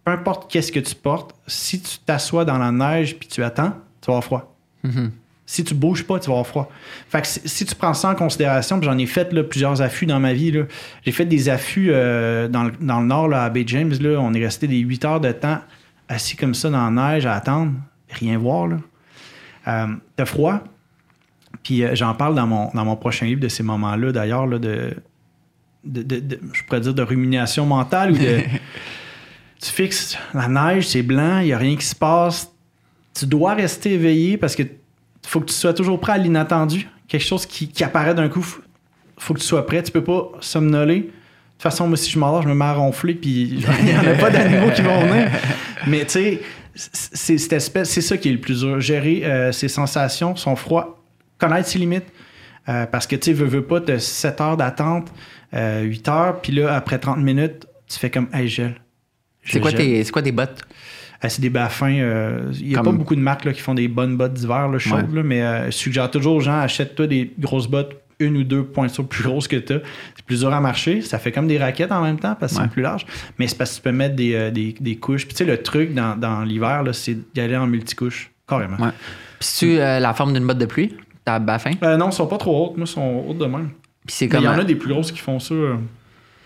peu importe qu'est-ce que tu portes, si tu t'assois dans la neige puis tu attends, tu vas avoir froid. Mhm. Si tu bouges pas, tu vas avoir froid. Fait que si, tu prends ça en considération, puis j'en ai fait là, plusieurs affûts dans ma vie. là. J'ai fait des affûts euh, dans, le, dans le nord, là, à Bay James. Là, on est resté des 8 heures de temps assis comme ça dans la neige à attendre, rien voir. Là. Euh, T'as froid. Puis euh, j'en parle dans mon, dans mon prochain livre de ces moments-là, d'ailleurs, là, de, de, de- de- je pourrais dire de rumination mentale ou de. tu fixes la neige, c'est blanc, il n'y a rien qui se passe. Tu dois rester éveillé parce que faut que tu sois toujours prêt à l'inattendu. Quelque chose qui, qui apparaît d'un coup, faut, faut que tu sois prêt. Tu peux pas somnoler. De toute façon, moi, si je m'endors, je me mets à ronfler, puis il n'y en a pas d'animaux qui vont venir. Mais tu sais, c'est cette espèce, c'est ça qui est le plus dur. Gérer euh, ses sensations, son froid, connaître ses limites. Euh, parce que tu sais, veux, veux pas, tu 7 heures d'attente, euh, 8 heures, puis là, après 30 minutes, tu fais comme, hey, gèle. C'est quoi, tes, quoi tes bottes? C'est des baffins. euh, Il n'y a Comme- pas beaucoup de marques là, qui font des bonnes bottes d'hiver chaudes, Ouais. mais euh, je suggère toujours aux gens achète-toi des grosses bottes, une ou deux pointures plus grosses que tu C'est plus dur à marcher. Ça fait comme des raquettes en même temps parce que Ouais. c'est plus large. Mais c'est parce que tu peux mettre des, euh, des, des couches. Puis tu sais, le truc dans, dans l'hiver, là, c'est d'y aller en multicouche. Carrément. Ouais. Puis tu la forme d'une botte de pluie? T'as baffin? Euh, non, ils sont pas trop hautes. Moi, ils sont hautes de même. Puis c'est comme. Il y en a des plus grosses qui font ça. euh.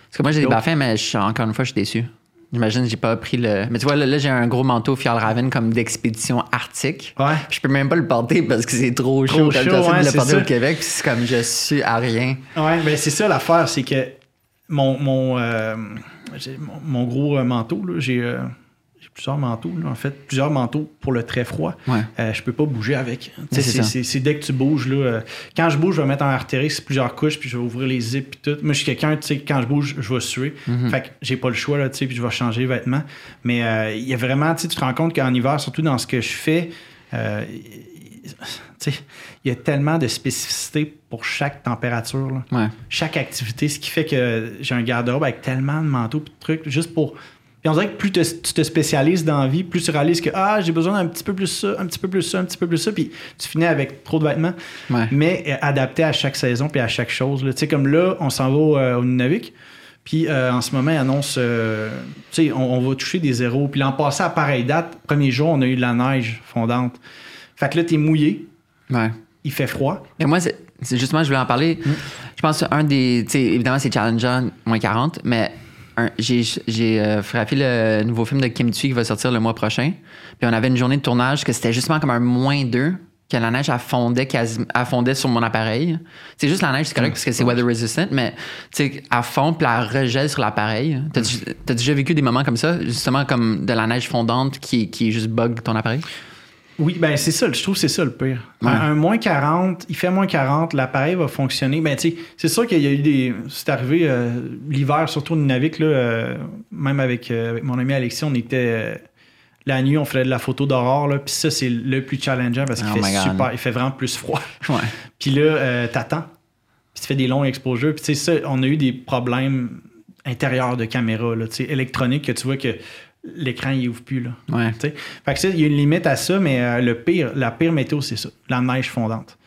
Parce que moi, j'ai des baffins, mais je encore une fois, je suis déçu. J'imagine que j'ai pas pris le. Mais tu vois, là, là, j'ai un gros manteau Fjallraven comme d'expédition arctique. Ouais. Puis je peux même pas le porter parce que c'est trop chaud. Trop chaud, j'essaie ouais, de le porter ça. au Québec, puis c'est comme je suis à rien. Ouais, ben c'est ça l'affaire, c'est que mon, mon, euh, j'ai- mon, mon gros euh, manteau, là, j'ai euh, j'ai plusieurs manteaux, là, en fait, plusieurs manteaux pour le très froid. Ouais. Euh, je peux pas bouger avec. C'est dès que tu bouges. Là, euh, quand je bouge, je vais mettre en artérix plusieurs couches, puis je vais ouvrir les zips, puis tout. Moi, je suis quelqu'un, tu sais, quand je bouge, je vais suer. Mhm. Fait que j'ai pas le choix, là, tu sais, puis je vais changer les vêtements. Mais euh, il y a vraiment, tu te rends compte qu'en hiver, surtout dans ce que je fais, euh, il y a tellement de spécificités pour chaque température. Là Ouais. chaque activité, ce qui fait que j'ai un garde-robe avec tellement de manteaux et de trucs, juste pour. Puis on dirait que plus te- tu te spécialises dans la vie, plus tu réalises que ah, j'ai besoin d'un petit peu plus ça, un petit peu plus ça, un petit peu plus ça, puis tu finis avec trop de vêtements, Ouais. mais euh, adapté à chaque saison puis à chaque chose. Tu sais, comme là, on s'en va au, euh, au Nunavik, puis euh, en ce moment, ils annoncent, euh, tu sais, on, on va toucher des zéros. Puis l'an passé, à pareille date, premier jour, on a eu de la neige fondante. Fait que là, t'es mouillé, Ouais. il fait froid. Mais moi, c'est justement, je voulais en parler. Je pense que un des. Tu sais, évidemment, c'est challengeant, moins 40, mais j'ai euh, frappé le nouveau film de Kim Thuy qui va sortir le mois prochain. Puis on avait une journée de tournage que c'était justement comme un moins 2, que la neige, elle fondait, quasi, elle fondait sur mon appareil. C'est juste la neige, c'est correct parce que c'est weather resistant, mais tu sais, elle fond puis elle regèle sur l'appareil. T'as as déjà vécu des moments comme ça, justement comme de la neige fondante qui, qui juste bug ton appareil? Oui, ben c'est ça, je trouve que c'est ça le pire. Ouais. Un, un moins 40, il fait moins 40, l'appareil va fonctionner. Ben, tu sais, c'est sûr qu'il y a eu des. C'est arrivé euh, l'hiver, surtout au Nunavik, là, euh, même avec, euh, avec mon ami Alexis, on était. la nuit, on faisait de la photo d'aurore, là, puis ça, c'est le plus challengeant parce qu'il Oh fait super, il fait vraiment plus froid. Puis là, t'attends, puis tu fais des longs exposures. Puis tu sais, ça, on a eu des problèmes intérieur de caméra, là, tu sais, électronique, que tu vois que l'écran il ouvre plus là. Ouais. Fait que il y a une limite à ça, mais euh, le pire, la pire météo, c'est ça, la neige fondante.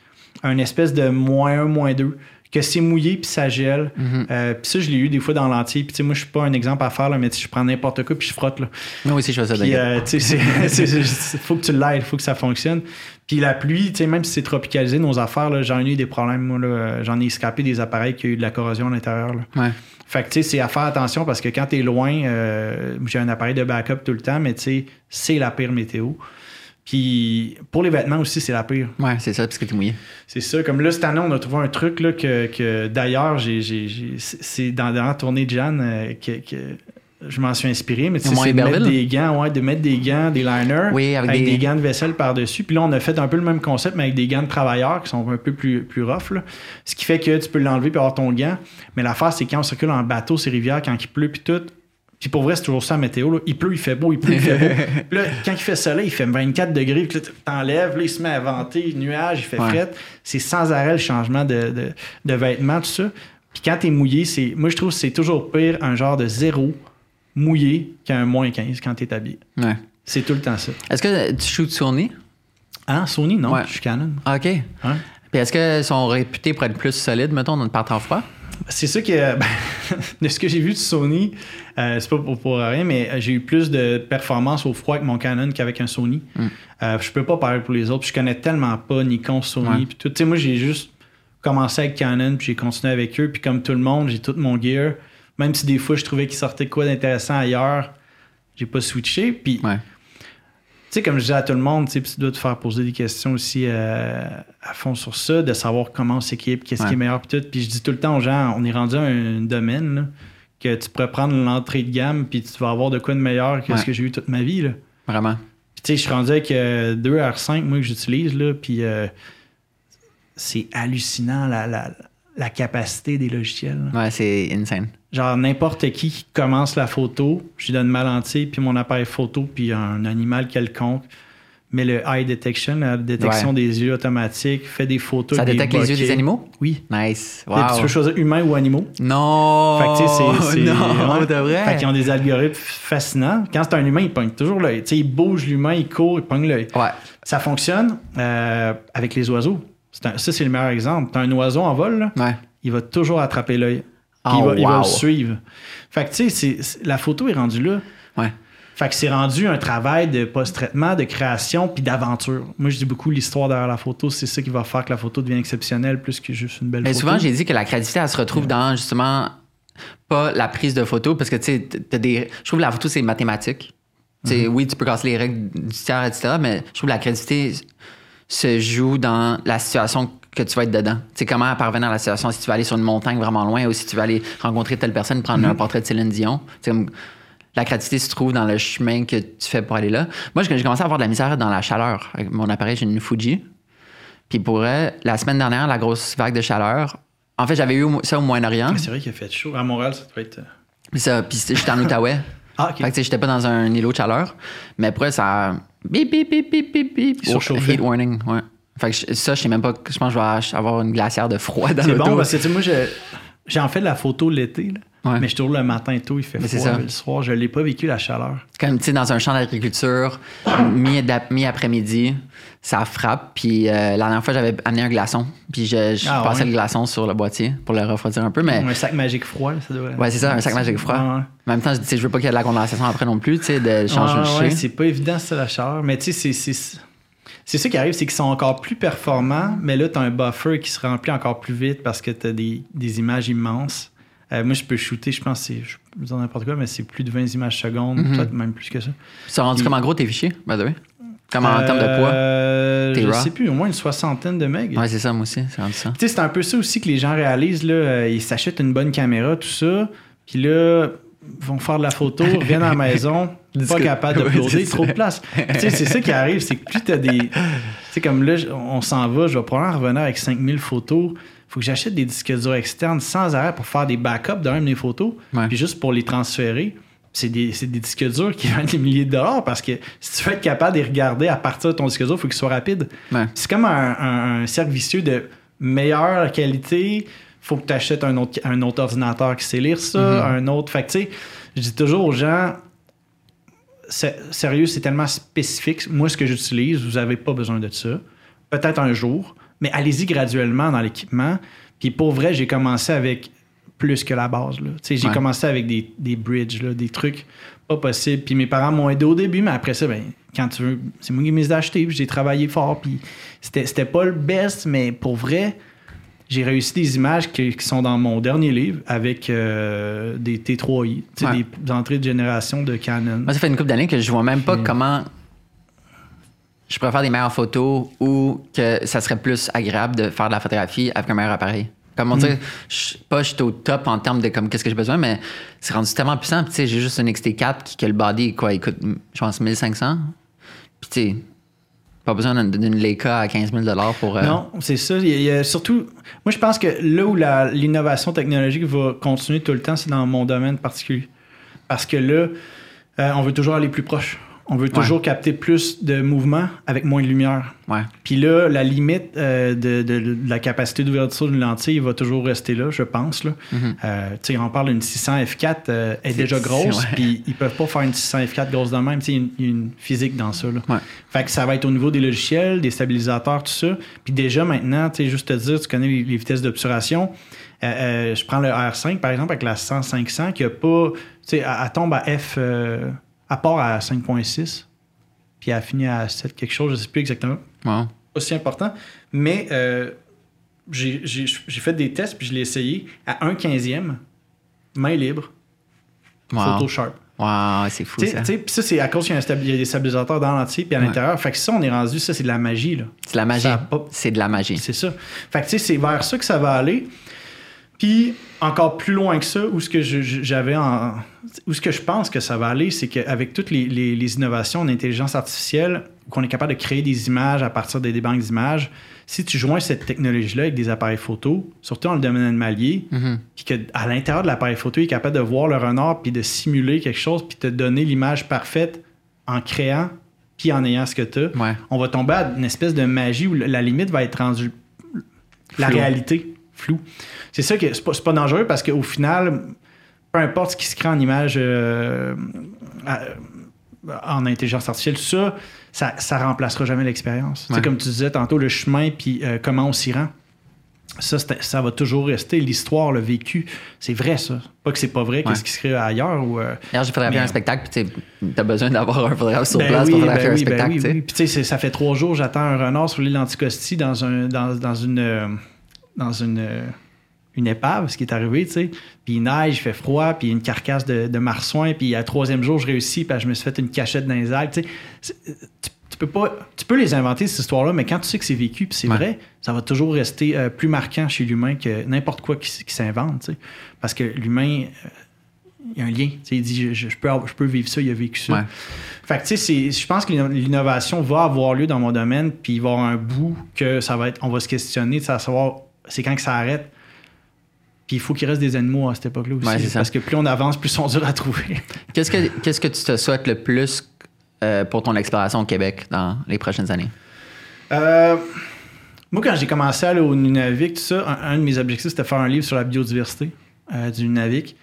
Un espèce de moins 1, moins 2, que c'est mouillé puis ça gèle. Mhm. Euh, puis ça, je l'ai eu des fois dans l'entier. Puis moi, je suis pas un exemple à faire, là, mais sais, je prends n'importe quoi puis je frotte. Là. Moi aussi, je fais ça d'ailleurs. euh, c'est- faut que tu l'aides, faut que ça fonctionne. Puis la pluie, même si c'est tropicalisé, nos affaires, j'en ai eu des problèmes. Moi, là, j'en ai escapé des appareils qui ont eu de la corrosion à l'intérieur. Ouais. Fait que, tu sais, c'est à faire attention parce que quand t'es loin, euh, j'ai un appareil de backup tout le temps, mais tu sais, c'est la pire météo. Puis pour les vêtements aussi, c'est la pire. Ouais, c'est ça, parce que t'es mouillé. C'est ça. Comme là, cette année, on a trouvé un truc là, que, que d'ailleurs, j'ai, j'ai- j'ai- c'est c'est dans, dans la tournée de Jeanne euh, que, que je m'en suis inspiré. Mais tu sais, c'est de mettre des gants, ouais, de mettre des gants, des liners, Oui, avec avec, des- des... gants de vaisselle par-dessus. Puis là, on a fait un peu le même concept, mais avec des gants de travailleurs qui sont un peu plus, plus rough. là. Ce qui fait que tu peux l'enlever puis avoir ton gant. Mais l'affaire, c'est quand on circule en bateau, ces rivières, quand il pleut, puis tout. Puis pour vrai, c'est toujours ça la météo. Là. Il pleut, il fait beau, il pleut, il fait beau. Là, quand il fait soleil, il fait 24 degrés. Puis là, t'enlèves, là, il se met à venter, nuage, il fait Ouais. fret. C'est sans arrêt le changement de, de, de vêtements, tout ça. Puis quand t'es mouillé, c'est moi, je trouve que c'est toujours pire un genre de zéro mouillé qu'un moins 15 quand t'es habillé. Ouais. C'est tout le temps ça. Est-ce que tu shootes Sony? Hein, Sony, non, Ouais. je suis Canon. Ah, OK. Ouais. Puis est-ce qu'ils sont réputés pour être plus solides, mettons, dans le temps froid? C'est ça que, ben, de ce que j'ai vu de Sony, euh, c'est pas pour, pour rien, mais j'ai eu plus de performance au froid avec mon Canon qu'avec un Sony. Mm. Euh, je peux pas parler pour les autres, je connais tellement pas Nikon, Sony, puis tout. Tu sais, moi, j'ai juste commencé avec Canon, puis j'ai continué avec eux, puis comme tout le monde, j'ai tout mon gear. Même si des fois, je trouvais qu'il sortait quoi d'intéressant ailleurs, j'ai pas switché. Puis, Ouais. tu sais, comme je disais à tout le monde, tu dois te faire poser des questions aussi euh, à fond sur ça, de savoir comment on s'équipe, qu'est-ce Ouais. qui est meilleur, puis tout. Puis je dis tout le temps aux gens, on est rendu à un domaine là, que tu pourrais prendre l'entrée de gamme, puis tu vas avoir de quoi de meilleur que Ouais. ce que j'ai eu toute ma vie. Là. Vraiment. Puis tu sais, je suis rendu avec euh, deux R5, moi, que j'utilise, là, puis euh, c'est hallucinant la, la, la capacité des logiciels. là. Ouais, c'est insane. Genre, n'importe qui commence la photo, je lui donne ma lentille, puis mon appareil photo, puis un animal quelconque, met le eye detection, la détection Ouais. des yeux automatique, fait des photos. Ça détecte des les yeux des animaux? Oui. Nice. Tu peux Wow. choisir humains ou animaux. Non! Fait que, tu sais, c'est- Non, ouais. de vrai? Fait qu'ils ont des algorithmes fascinants. Quand c'est un humain, il pogne toujours l'œil. Tu sais, il bouge l'humain, il court, il pogne l'œil. Ouais. Ça fonctionne euh, avec les oiseaux. Un- ça, c'est le meilleur exemple. T'as un oiseau en vol, là, Ouais. il va toujours attraper l'œil. Puis Oh, il, va, il va wow. le suivre. Fait que, tu sais, la photo est rendue là. Ouais. Fait que c'est rendu un travail de post-traitement, de création, puis d'aventure. Moi, je dis beaucoup l'histoire derrière la photo. C'est ça qui va faire que la photo devient exceptionnelle plus que juste une belle Mais photo. souvent, j'ai dit que la créativité, elle se retrouve dans justement pas la prise de photo, parce que tu sais, t'as des. Je trouve que la photo, c'est mathématique. Tu sais, Oui, tu peux casser les règles du tiers, etc., mais je trouve que la créativité se joue dans la situation que tu vas être dedans. Tu sais, comment parvenir à la situation, si tu vas aller sur une montagne vraiment loin ou si tu vas aller rencontrer telle personne, prendre un portrait de Céline Dion. Comme la créativité se trouve dans le chemin que tu fais pour aller là. Moi, j'ai commencé à avoir de la misère dans la chaleur. Avec mon appareil, j'ai une Fuji. Puis pour elle, la semaine dernière, la grosse vague de chaleur, en fait, j'avais eu ça au Moyen-Orient. Ah, C'est vrai qu'il a fait chaud. À Montréal, ça doit être. euh, Puis ça, puis j'étais en Outaouais. Ah, ok. Fait que j'étais pas dans un îlot de chaleur. Mais après, ça. a Bip, bip, bip, bip, bip, bip. Il surchauffait. Heat warning, ouais. Fait que je- ça, je sais même pas. Je pense que je vais avoir une glacière de froid dans C'est l'auto. bon parce que, tu sais, moi, je- j'en fais de la photo l'été. Ouais. mais je tourne le matin tôt, il fait Mais c'est froid. ça. mais Le soir, je l'ai pas vécu, la chaleur. Comme, tu sais, dans un champ d'agriculture, mi-après-midi, ça frappe. Puis euh, la dernière fois, j'avais amené un glaçon. Puis je, je Ah, passais ouais? le glaçon sur le boîtier pour le refroidir un peu. Mais Un sac magique froid, ça doit ouais, c'est ça, un sac magique froid. Ouais. En même temps, je, je veux pas qu'il y ait de la condensation après non plus, tu sais, de changer le chien. c'est pas évident, ça, la chaleur. Mais tu sais, c'est- c'est. Ça qui arrive, c'est qu'ils sont encore plus performants, mais là, tu as un buffer qui se remplit encore plus vite parce que tu as des, des images immenses. Euh, moi, je peux shooter, je pense, je peux dire n'importe quoi, mais c'est plus de 20 images secondes, Mhm. peut-être même plus que ça. Ça rendu comme en gros tes fichiers, by the way? Comme en termes de poids? Euh, T'es Je raw? sais plus, au moins une soixantaine de megs. Ouais, c'est ça, moi aussi, c'est ça. Tu sais, c'est un peu ça aussi que les gens réalisent. Là, Euh, ils s'achètent une bonne caméra, tout ça. Puis là, vont faire de la photo, reviennent à la maison, pas capable Ouais, d'uploader, c'est trop de place. tu sais, c'est ça qui arrive, c'est que plus t'as des. Tu sais, comme là, on s'en va, je vais probablement revenir avec 5000 photos. Faut que j'achète des disques durs externes sans arrêt pour faire des backups d'un de mes photos, Ouais. puis juste pour les transférer. C'est des, c'est des disques durs qui valent des milliers de dollars parce que si tu veux être capable de les regarder à partir de ton disque dur, il faut qu'il soit rapide. Ouais. C'est comme un, un- un cercle vicieux de meilleure qualité, faut que tu achètes un autre, un autre ordinateur qui sait lire ça, Mm-hmm. un autre. Fait que, tu sais, je dis toujours aux gens, sérieux, c'est tellement spécifique. Moi, ce que j'utilise, vous n'avez pas besoin de ça. Peut-être un jour, mais allez-y graduellement dans l'équipement. Puis pour vrai, j'ai commencé avec plus que la base. là. Tu sais, J'ai Ouais. commencé avec des, des bridges, là, des trucs pas possibles. Puis mes parents m'ont aidé au début, mais après ça, ben, quand tu veux, c'est moi qui m'ai d'acheter. Puis j'ai travaillé fort. Puis c'était c'était pas le best, mais pour vrai, j'ai réussi des images qui, qui sont dans mon dernier livre avec euh, des T3i, tu sais, Ouais. des entrées de génération de Canon. Moi, ça fait une couple d'années que je vois même pas Puis- comment je pourrais faire des meilleures photos ou que ça serait plus agréable de faire de la photographie avec un meilleur appareil. Comme on Mm. dit, je pas je suis au top en termes de comme qu'est-ce que j'ai besoin, mais c'est rendu tellement puissant. Puis, tu sais, j'ai juste un XT4 qui que le body quoi, il coûte je pense 1500. Puis tu sais, pas besoin d'une- Leica à 15 000 pour. euh, Non, c'est ça. Surtout, moi, je pense que là où l'innovation technologique va continuer tout le temps, c'est dans mon domaine particulier. Parce que là, euh, on veut toujours aller plus proche. On veut toujours capter plus de mouvement avec moins de lumière. Ouais. Puis là, la limite euh, de, de- de la capacité d'ouverture d'une lentille va toujours rester là, je pense. Là. Tu sais, on parle d'une 600 f4, euh, elle est déjà grosse, puis ils peuvent pas faire une 600 f4 grosse de même. Tu sais, Il y a une- il y a une physique dans ça. Là. Ouais. Fait que ça va être au niveau des logiciels, des stabilisateurs, tout ça. Puis déjà maintenant, tu sais, juste te dire, tu connais les, les vitesses d'obturation. Euh, euh, je prends le R5, par exemple, avec la 100-500, qui a pas. Tu sais, elle, elle tombe à F. à part à 5.6, puis elle finit à 7 quelque chose, je sais plus exactement. Wow. Aussi important. Mais euh, j'ai j'ai- j'ai fait des tests, puis je l'ai essayé à 1 15e, main libre, Wow. photo sharp. Wow, c'est fou Tu sais- ça. ça, c'est à cause qu'il y a, y a des stabilisateurs dans l'entier puis à Ouais. l'intérieur. Fait que ça, on est rendu, ça, c'est de la magie. Là. C'est de la magie. A C'est de la magie. C'est ça. Fait que tu sais, c'est vers ça que ça va aller. Puis encore plus loin que ça, où ce que j'avais en. Où ce que je pense que ça va aller, c'est qu'avec toutes les, les- les innovations en intelligence artificielle, qu'on est capable de créer des images à partir des, des banques d'images, si tu joins cette technologie-là avec des appareils photo, surtout dans le domaine animalier, Mhm. puis qu'à l'intérieur de l'appareil photo, il est capable de voir le renard, puis de simuler quelque chose, puis te donner l'image parfaite en créant, puis en ayant ce que tu as, Ouais. on va tomber à une espèce de magie où la limite va être rendue la Flou. réalité floue. C'est ça que c'est pas, c'est pas dangereux parce qu'au final, peu importe ce qui se crée en image euh, à- en intelligence artificielle, tout ça, ça, ça remplacera jamais l'expérience. Tu sais, Ouais. Comme tu disais tantôt, le chemin puis euh, comment on s'y rend. Ça, ça va toujours rester. L'histoire, le vécu, c'est vrai, ça. Pas que c'est pas vrai, Ouais. qu'est-ce qui se crée ailleurs. Ou, euh, D'ailleurs, j'ai photographié Mais- un spectacle, puis tu as besoin d'avoir un photographe sur ben place oui, pour ben photographier un oui, ben spectacle. oui. Puis tu sais, ça fait trois jours, j'attends un renard sur l'île d'Anticosti dans, un, dans, dans une, euh, dans une, euh, une épave, ce qui est arrivé, tu sais. Puis il neige, il fait froid, puis une carcasse de, de marsouin, puis à troisième jour, je réussis, puis je me suis fait une cachette dans les algues, tu sais. C'est- Tu, tu peux pas, tu peux les inventer, cette histoire-là, mais quand tu sais que c'est vécu, puis c'est Ouais. vrai, ça va toujours rester euh, plus marquant chez l'humain que n'importe quoi qui, s'invente, tu sais. Parce que l'humain, euh, il y a un lien. Tu sais, il dit, je, peux, je peux vivre ça, il a vécu ça. Ouais. Fait que, tu sais, je pense que l'inno- l'innovation va avoir lieu dans mon domaine, puis il va y avoir un bout que ça va être, on va se questionner de savoir c'est quand que ça arrête. Puis il faut qu'il reste des animaux à cette époque-là aussi. Ouais, parce que plus on avance, plus ils sont durs à trouver. Qu'est-ce que qu'est-ce que tu te souhaites le plus euh, pour ton exploration au Québec dans les prochaines années? Euh, moi, quand j'ai commencé à aller au Nunavik, tout ça, un, un de mes objectifs, c'était de faire un livre sur la biodiversité euh, du Nunavik.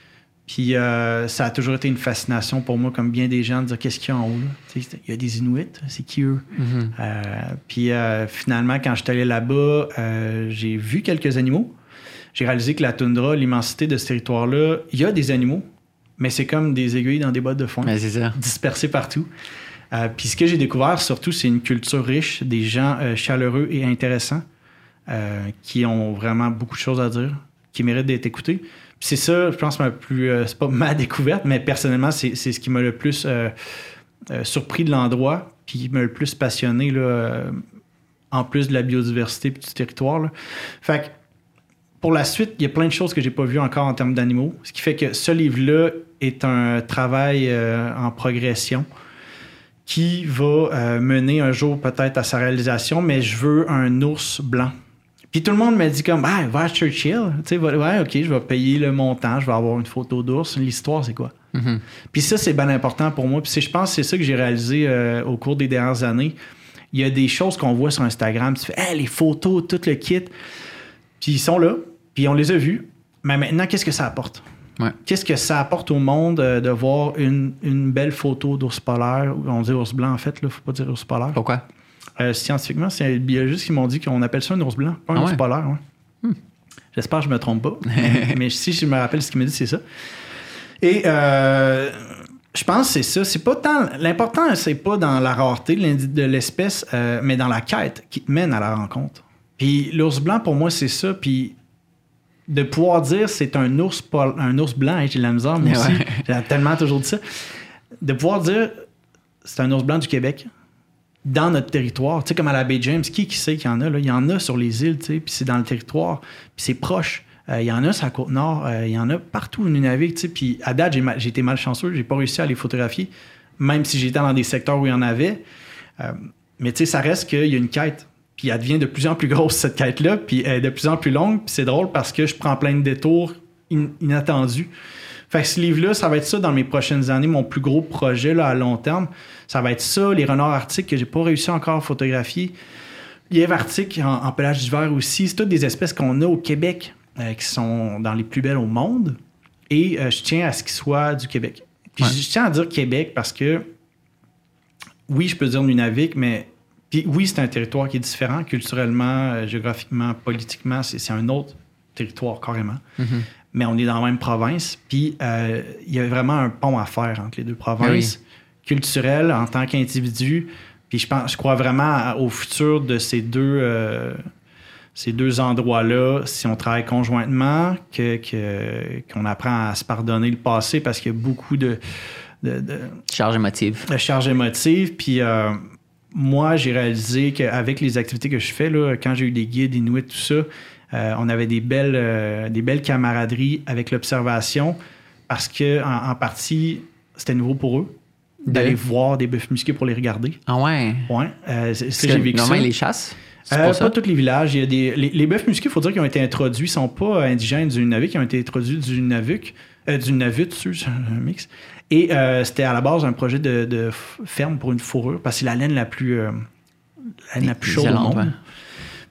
Puis euh, ça a toujours été une fascination pour moi, comme bien des gens, de dire qu'est-ce qu'il y a en haut. là? Il y a des Inuits, c'est qui eux? Euh, puis euh, finalement, quand je suis allé là-bas, j'ai vu quelques animaux. J'ai réalisé que la toundra, l'immensité de ce territoire-là, il y a des animaux, mais c'est comme des aiguilles dans des bottes de foin dispersés partout. Puis ce que j'ai découvert, surtout, c'est une culture riche, des gens chaleureux et intéressants, qui ont vraiment beaucoup de choses à dire, qui méritent d'être écoutés. C'est ça, je pense, ma plus. euh, c'est pas ma découverte, mais personnellement, c'est ce qui m'a le plus euh, euh, surpris de l'endroit, puis qui m'a le plus passionné, là, en plus de la biodiversité et du territoire. Fait que pour la suite, il y a plein de choses que j'ai pas vues encore en termes d'animaux. Ce qui fait que ce livre-là est un travail en progression qui va mener un jour peut-être à sa réalisation, mais je veux un ours blanc. Puis tout le monde me dit comme, ah, va à Churchill. Tu sais, ouais, ok, je vais payer le montant, je vais avoir une photo d'ours. L'histoire, c'est quoi? Mhm. Puis ça, c'est bien important pour moi. Puis je pense que c'est ça que j'ai réalisé euh, au cours des dernières années. Il y a des choses qu'on voit sur Instagram. Tu fais, hey, les photos, tout le kit. Puis ils sont là. Puis on les a vus. Mais maintenant, qu'est-ce que ça apporte? Ouais. Qu'est-ce que ça apporte au monde euh, de voir une, une belle photo d'ours polaire? On dit ours blanc, en fait, là, faut pas dire ours polaire. Pourquoi? Euh, scientifiquement, c'est les biologistes qui m'ont dit qu'on appelle ça un ours blanc, pas un Ah ours ouais? polaire. ouais. J'espère que je me trompe pas. mais, si je me rappelle ce qu'il me dit, c'est ça. Et euh, je pense que c'est ça. C'est pas tant. L'important, c'est pas dans la rareté de l'espèce, euh, mais dans la quête qui te mène à la rencontre. Puis l'ours blanc, pour moi, c'est ça. Puis de pouvoir dire c'est un ours, pol- un ours blanc, j'ai de la misère, moi aussi. Ouais. J'ai tellement toujours dit ça. De pouvoir dire c'est un ours blanc du Québec dans notre territoire. Tu sais, comme à la baie James, qui, qui sait qu'il y en a? Là? Il y en a sur les îles, tu sais, puis c'est dans le territoire, puis c'est proche. Euh, il y en a sur la côte nord, euh, il y en a partout où nous navigue, tu sais. Puis à date, j'ai, ma- j'ai été malchanceux, j'ai pas réussi à les photographier, même si j'étais dans des secteurs où il y en avait. Euh, mais tu sais, ça reste qu'il y a une quête. Puis elle devient de plus en plus grosse, cette quête-là, puis elle est de plus en plus longue. Puis c'est drôle parce que je prends plein de détours in- inattendus. Fait que ce livre-là, ça va être ça dans mes prochaines années, mon plus gros projet là, à long terme. Ça va être ça, les renards arctiques que j'ai pas réussi encore à photographier. Lièvre arctique en, en pelage d'hiver aussi. C'est toutes des espèces qu'on a au Québec euh, qui sont dans les plus belles au monde. Et euh, je tiens à ce qu'ils soient du Québec. Puis Ouais. je tiens à dire Québec parce que oui, je peux dire Nunavik, mais puis oui, c'est un territoire qui est différent culturellement, euh, géographiquement, politiquement. C'est c'est un autre territoire carrément. Mais on est dans la même province. Puis euh, il y a vraiment un pont à faire entre les deux provinces. Culturel en tant qu'individu. Puis je pense, je crois vraiment au futur de ces deux, euh, ces deux endroits-là, si on travaille conjointement, que, que- qu'on apprend à se pardonner le passé parce qu'il y a beaucoup de, de- de- Charge émotive. de charge émotive. Puis euh, moi, j'ai réalisé qu'avec les activités que je fais, là, quand j'ai eu des guides inuits, tout ça, euh, on avait des belles, euh, des belles camaraderies avec l'observation parce que en, en partie, c'était nouveau pour eux d'aller voir des bœufs musqués pour les regarder. Ah ouais? Ouais, euh, c'est- c'est- Parce j'ai que vécu ça. ils les chassent. Euh, pas tous les villages. Il y a des, les, les bœufs musqués, il faut dire qu'ils ont été introduits, ils sont pas indigènes du Nunavik, ils ont été introduits du Nunavik, euh, du Navut, c'est un mix. Et c'était à la base un projet de, ferme pour une fourrure, parce que c'est la laine la plus, la, laine la plus chaude au monde.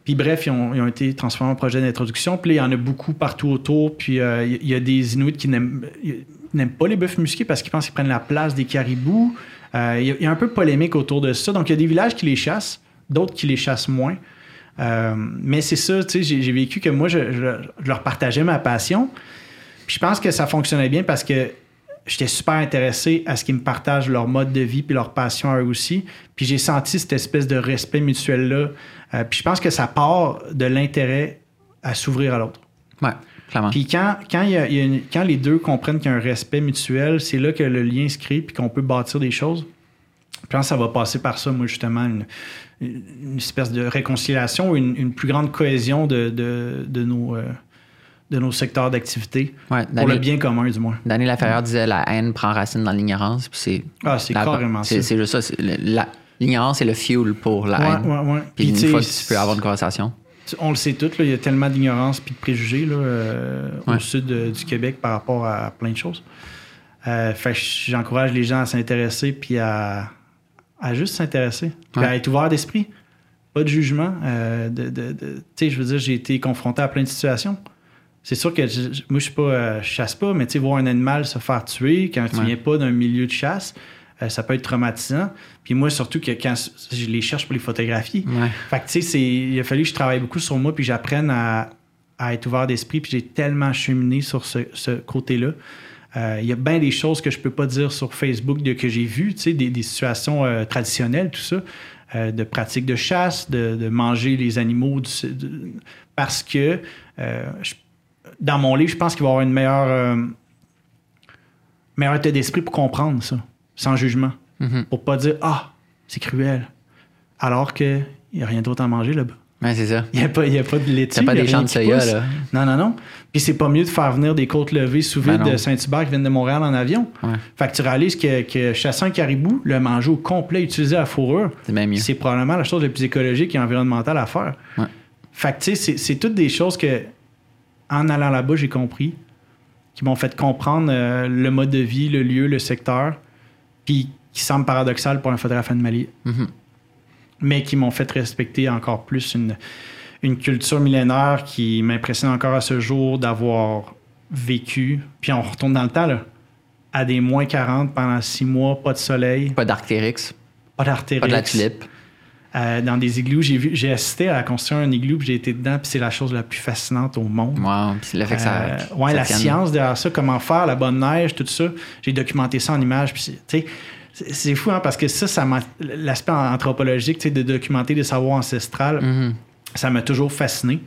Puis bref, ils ont, été transformés en projet d'introduction. Puis là, il y en a beaucoup partout autour. Puis euh, il y a des Inuits qui n'aiment pas les bœufs musqués parce qu'ils pensent qu'ils prennent la place des caribous. Euh, il, y a, un peu polémique autour de ça. Donc, il y a des villages qui les chassent, d'autres qui les chassent moins. Euh, mais c'est ça, tu sais, j'ai vécu que moi, je leur partageais ma passion. Puis je pense que ça fonctionnait bien parce que j'étais super intéressé à ce qu'ils me partagent leur mode de vie puis leur passion à eux aussi. Puis j'ai senti cette espèce de respect mutuel-là. Euh, puis je pense que ça part de l'intérêt à s'ouvrir à l'autre. Ouais, clairement. Puis quand, quand, il y a- il y a une- quand les deux comprennent qu'il y a un respect mutuel, c'est là que le lien se crée puis qu'on peut bâtir des choses. Je pense que ça va passer par ça, moi, justement, une, une espèce de réconciliation, une, une plus grande cohésion de, de, de nos, euh, de nos secteurs d'activité, Ouais, pour le bien commun, du moins. Danny Laferrière disait la haine prend racine dans l'ignorance. Puis c'est Ah, c'est carrément ça. c'est juste ça. l'ignorance est le fuel pour la haine. ouais, ouais. Puis Puis, une fois que tu peux avoir une conversation. On le sait tous, il y a tellement d'ignorance puis de préjugés là, euh, au sud de- du Québec par rapport à plein de choses. Euh, j'encourage les gens à s'intéresser puis à, à juste s'intéresser. À être ouvert d'esprit. Pas de jugement. euh, de, de- de- tu sais, je veux dire, j'ai été confronté à plein de situations. C'est sûr que je- moi, je suis pas, euh, je chasse pas, mais tu sais, voir un animal se faire tuer quand tu Ouais. viens pas d'un milieu de chasse, euh, ça peut être traumatisant. Puis moi, surtout que quand je les cherche pour les photographier, Ouais. fait que, tu sais, il a fallu que je travaille beaucoup sur moi puis j'apprenne à, à être ouvert d'esprit. Puis j'ai tellement cheminé sur ce, ce côté-là. Euh, Il y a bien des choses que je peux pas dire sur Facebook de, que j'ai vues, tu sais, des, des situations traditionnelles, tout ça, euh, de pratiques de chasse, de, de manger les animaux, du- de- parce que euh, je- dans mon livre, je pense qu'il va y avoir une meilleure, euh, meilleur état d'esprit pour comprendre ça, sans jugement. Mhm. Pour pas dire Ah, c'est cruel. Alors qu'il n'y a rien d'autre à manger là-bas. Ouais, c'est ça. Il n'y a, pas- y a pas de laitue. Pas il y a des rien champs de soya, pousse. là. Non, non, non. Puis c'est pas mieux de faire venir des côtes levées sous vide Ben non. de Saint-Hubert qui viennent de Montréal en avion. Ouais. Fait que tu réalises que, que chasser un caribou, le manger au complet, utiliser la fourrure, C'est probablement la chose la plus écologique et environnementale à faire. Ouais. Fait que tu sais, c'est- c'est toutes des choses que, en allant là-bas, j'ai compris, qui m'ont fait comprendre euh, le mode de vie, le lieu, le secteur, puis qui semble paradoxal pour un photographe animalier Mhm. mais qui m'ont fait respecter encore plus une, une culture millénaire qui m'impressionne encore à ce jour d'avoir vécu. Puis on retourne dans le temps, là, à des moins 40 pendant six mois, pas de soleil, Pas d'Arctérix, pas d'artérix. pas de la tulipe. Euh, dans des igloos, j'ai assisté à la construction d'un igloo, puis j'ai été dedans, puis c'est la chose la plus fascinante au monde. Wow, puis le fait que ça. Euh, ouais, ça la tienne. science derrière ça, comment faire, la bonne neige, tout ça. J'ai documenté ça en images. Puis, c'est- tu sais, c'est fou, hein, parce que ça, ça l'aspect anthropologique, tu sais, de documenter des savoirs ancestrales, Mhm. ça m'a toujours fasciné.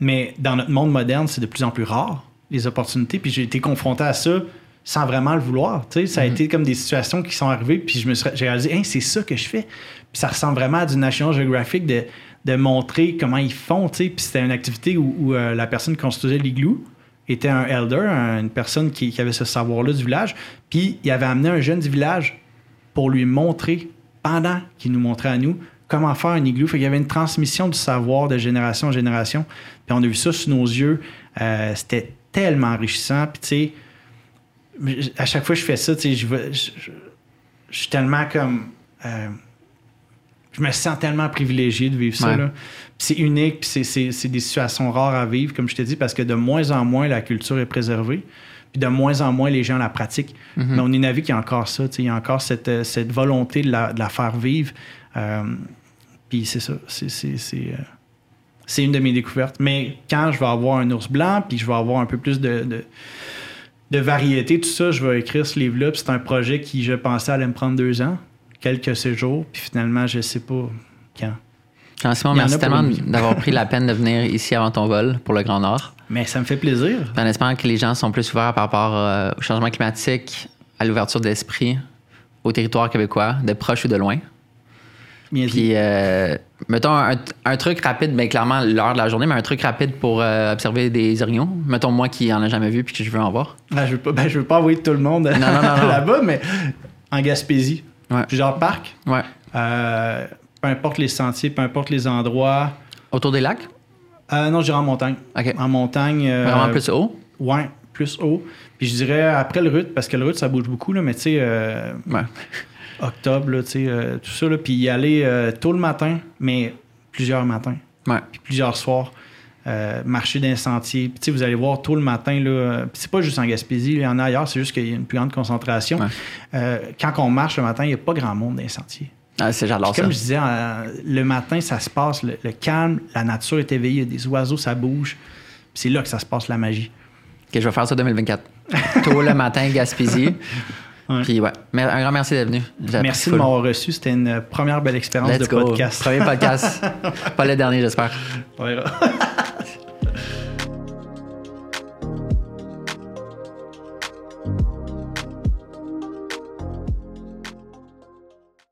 Mais dans notre monde moderne, c'est de plus en plus rare, les opportunités. Puis j'ai été confronté à ça sans vraiment le vouloir. Tu sais, ça a Mhm. été comme des situations qui sont arrivées, puis je me suis, j'ai réalisé, Hein, c'est ça que je fais. Puis ça ressemble vraiment à du National Geographic de, de montrer comment ils font. Puis c'était une activité où, euh, la personne qui construisait l'igloo était un elder, un- une personne qui, avait ce savoir-là du village. Puis il avait amené un jeune du village pour lui montrer, pendant qu'il nous montrait à nous, comment faire un igloo. Fait qu'il y avait une transmission du savoir de génération en génération. Puis on a vu ça sous nos yeux. Euh, C'était tellement enrichissant. Puis tu sais, à chaque fois que je fais ça, tu sais, je- je suis tellement comme. euh, je me sens tellement privilégié de vivre ça. Ouais. c'est unique, puis c'est- des situations rares à vivre, comme je te dis, parce que de moins en moins la culture est préservée, puis de moins en moins les gens la pratiquent. Mhm. Mais au Nunavik, il y a encore ça, il y a encore cette, euh, cette volonté de la, de la faire vivre. Euh, puis c'est ça, c'est- euh, c'est une de mes découvertes. Mais quand je vais avoir un ours blanc, puis je vais avoir un peu plus de, de, de variété, tout ça, je vais écrire ce livre-là. C'est un projet qui, je pensais, allait me prendre deux ans, quelques séjours, puis finalement, je sais pas quand. En merci tellement d'avoir pris la peine de venir ici avant ton vol pour le Grand Nord. Mais ça me fait plaisir. Puis en espérant que les gens sont plus ouverts par rapport euh, au changement climatique, à l'ouverture d'esprit, au territoire québécois, de proche ou de loin. Bien. Puis, euh, mettons un, un truc rapide, bien clairement l'heure de la journée, mais un truc rapide pour euh, observer des orignaux. Mettons moi qui en ai jamais vu puis que je veux en voir. Ah, je veux pas, ben, je veux pas envoyer tout le monde là-bas, mais en Gaspésie, Ouais. plusieurs parcs. Ouais. Euh, peu importe les sentiers, peu importe les endroits. Autour des lacs? Euh, non, je dirais en montagne. En montagne. euh, Vraiment plus haut? Ouais, plus haut. Puis je dirais après le RUT, parce que le RUT, ça bouge beaucoup, là, mais tu sais, euh, Ouais. octobre, là, euh, tout ça, là, puis y aller tôt le matin, mais plusieurs matins, Ouais. puis plusieurs soirs. Euh, marcher d'un sentier. Puis, tu sais, vous allez voir tôt le matin, là, puis c'est pas juste en Gaspésie, il y en a ailleurs, c'est juste qu'il y a une plus grande concentration. Ouais. Euh, quand on marche le matin, il n'y a pas grand monde dans les sentiers. Ah, c'est j'adore Puis ça. comme je disais, euh, le matin, ça se passe, le, le calme, la nature est éveillée, il y a des oiseaux, ça bouge. Puis c'est là que ça se passe, la magie. Ok, je vais faire ça 2024. Tôt le matin, Gaspésie. Ouais. Puis ouais. Mais un grand merci d'être venu. Merci de m'avoir reçu. C'était une première belle expérience Let's de go. podcast. Premier podcast. Pas le dernier, j'espère. On verra.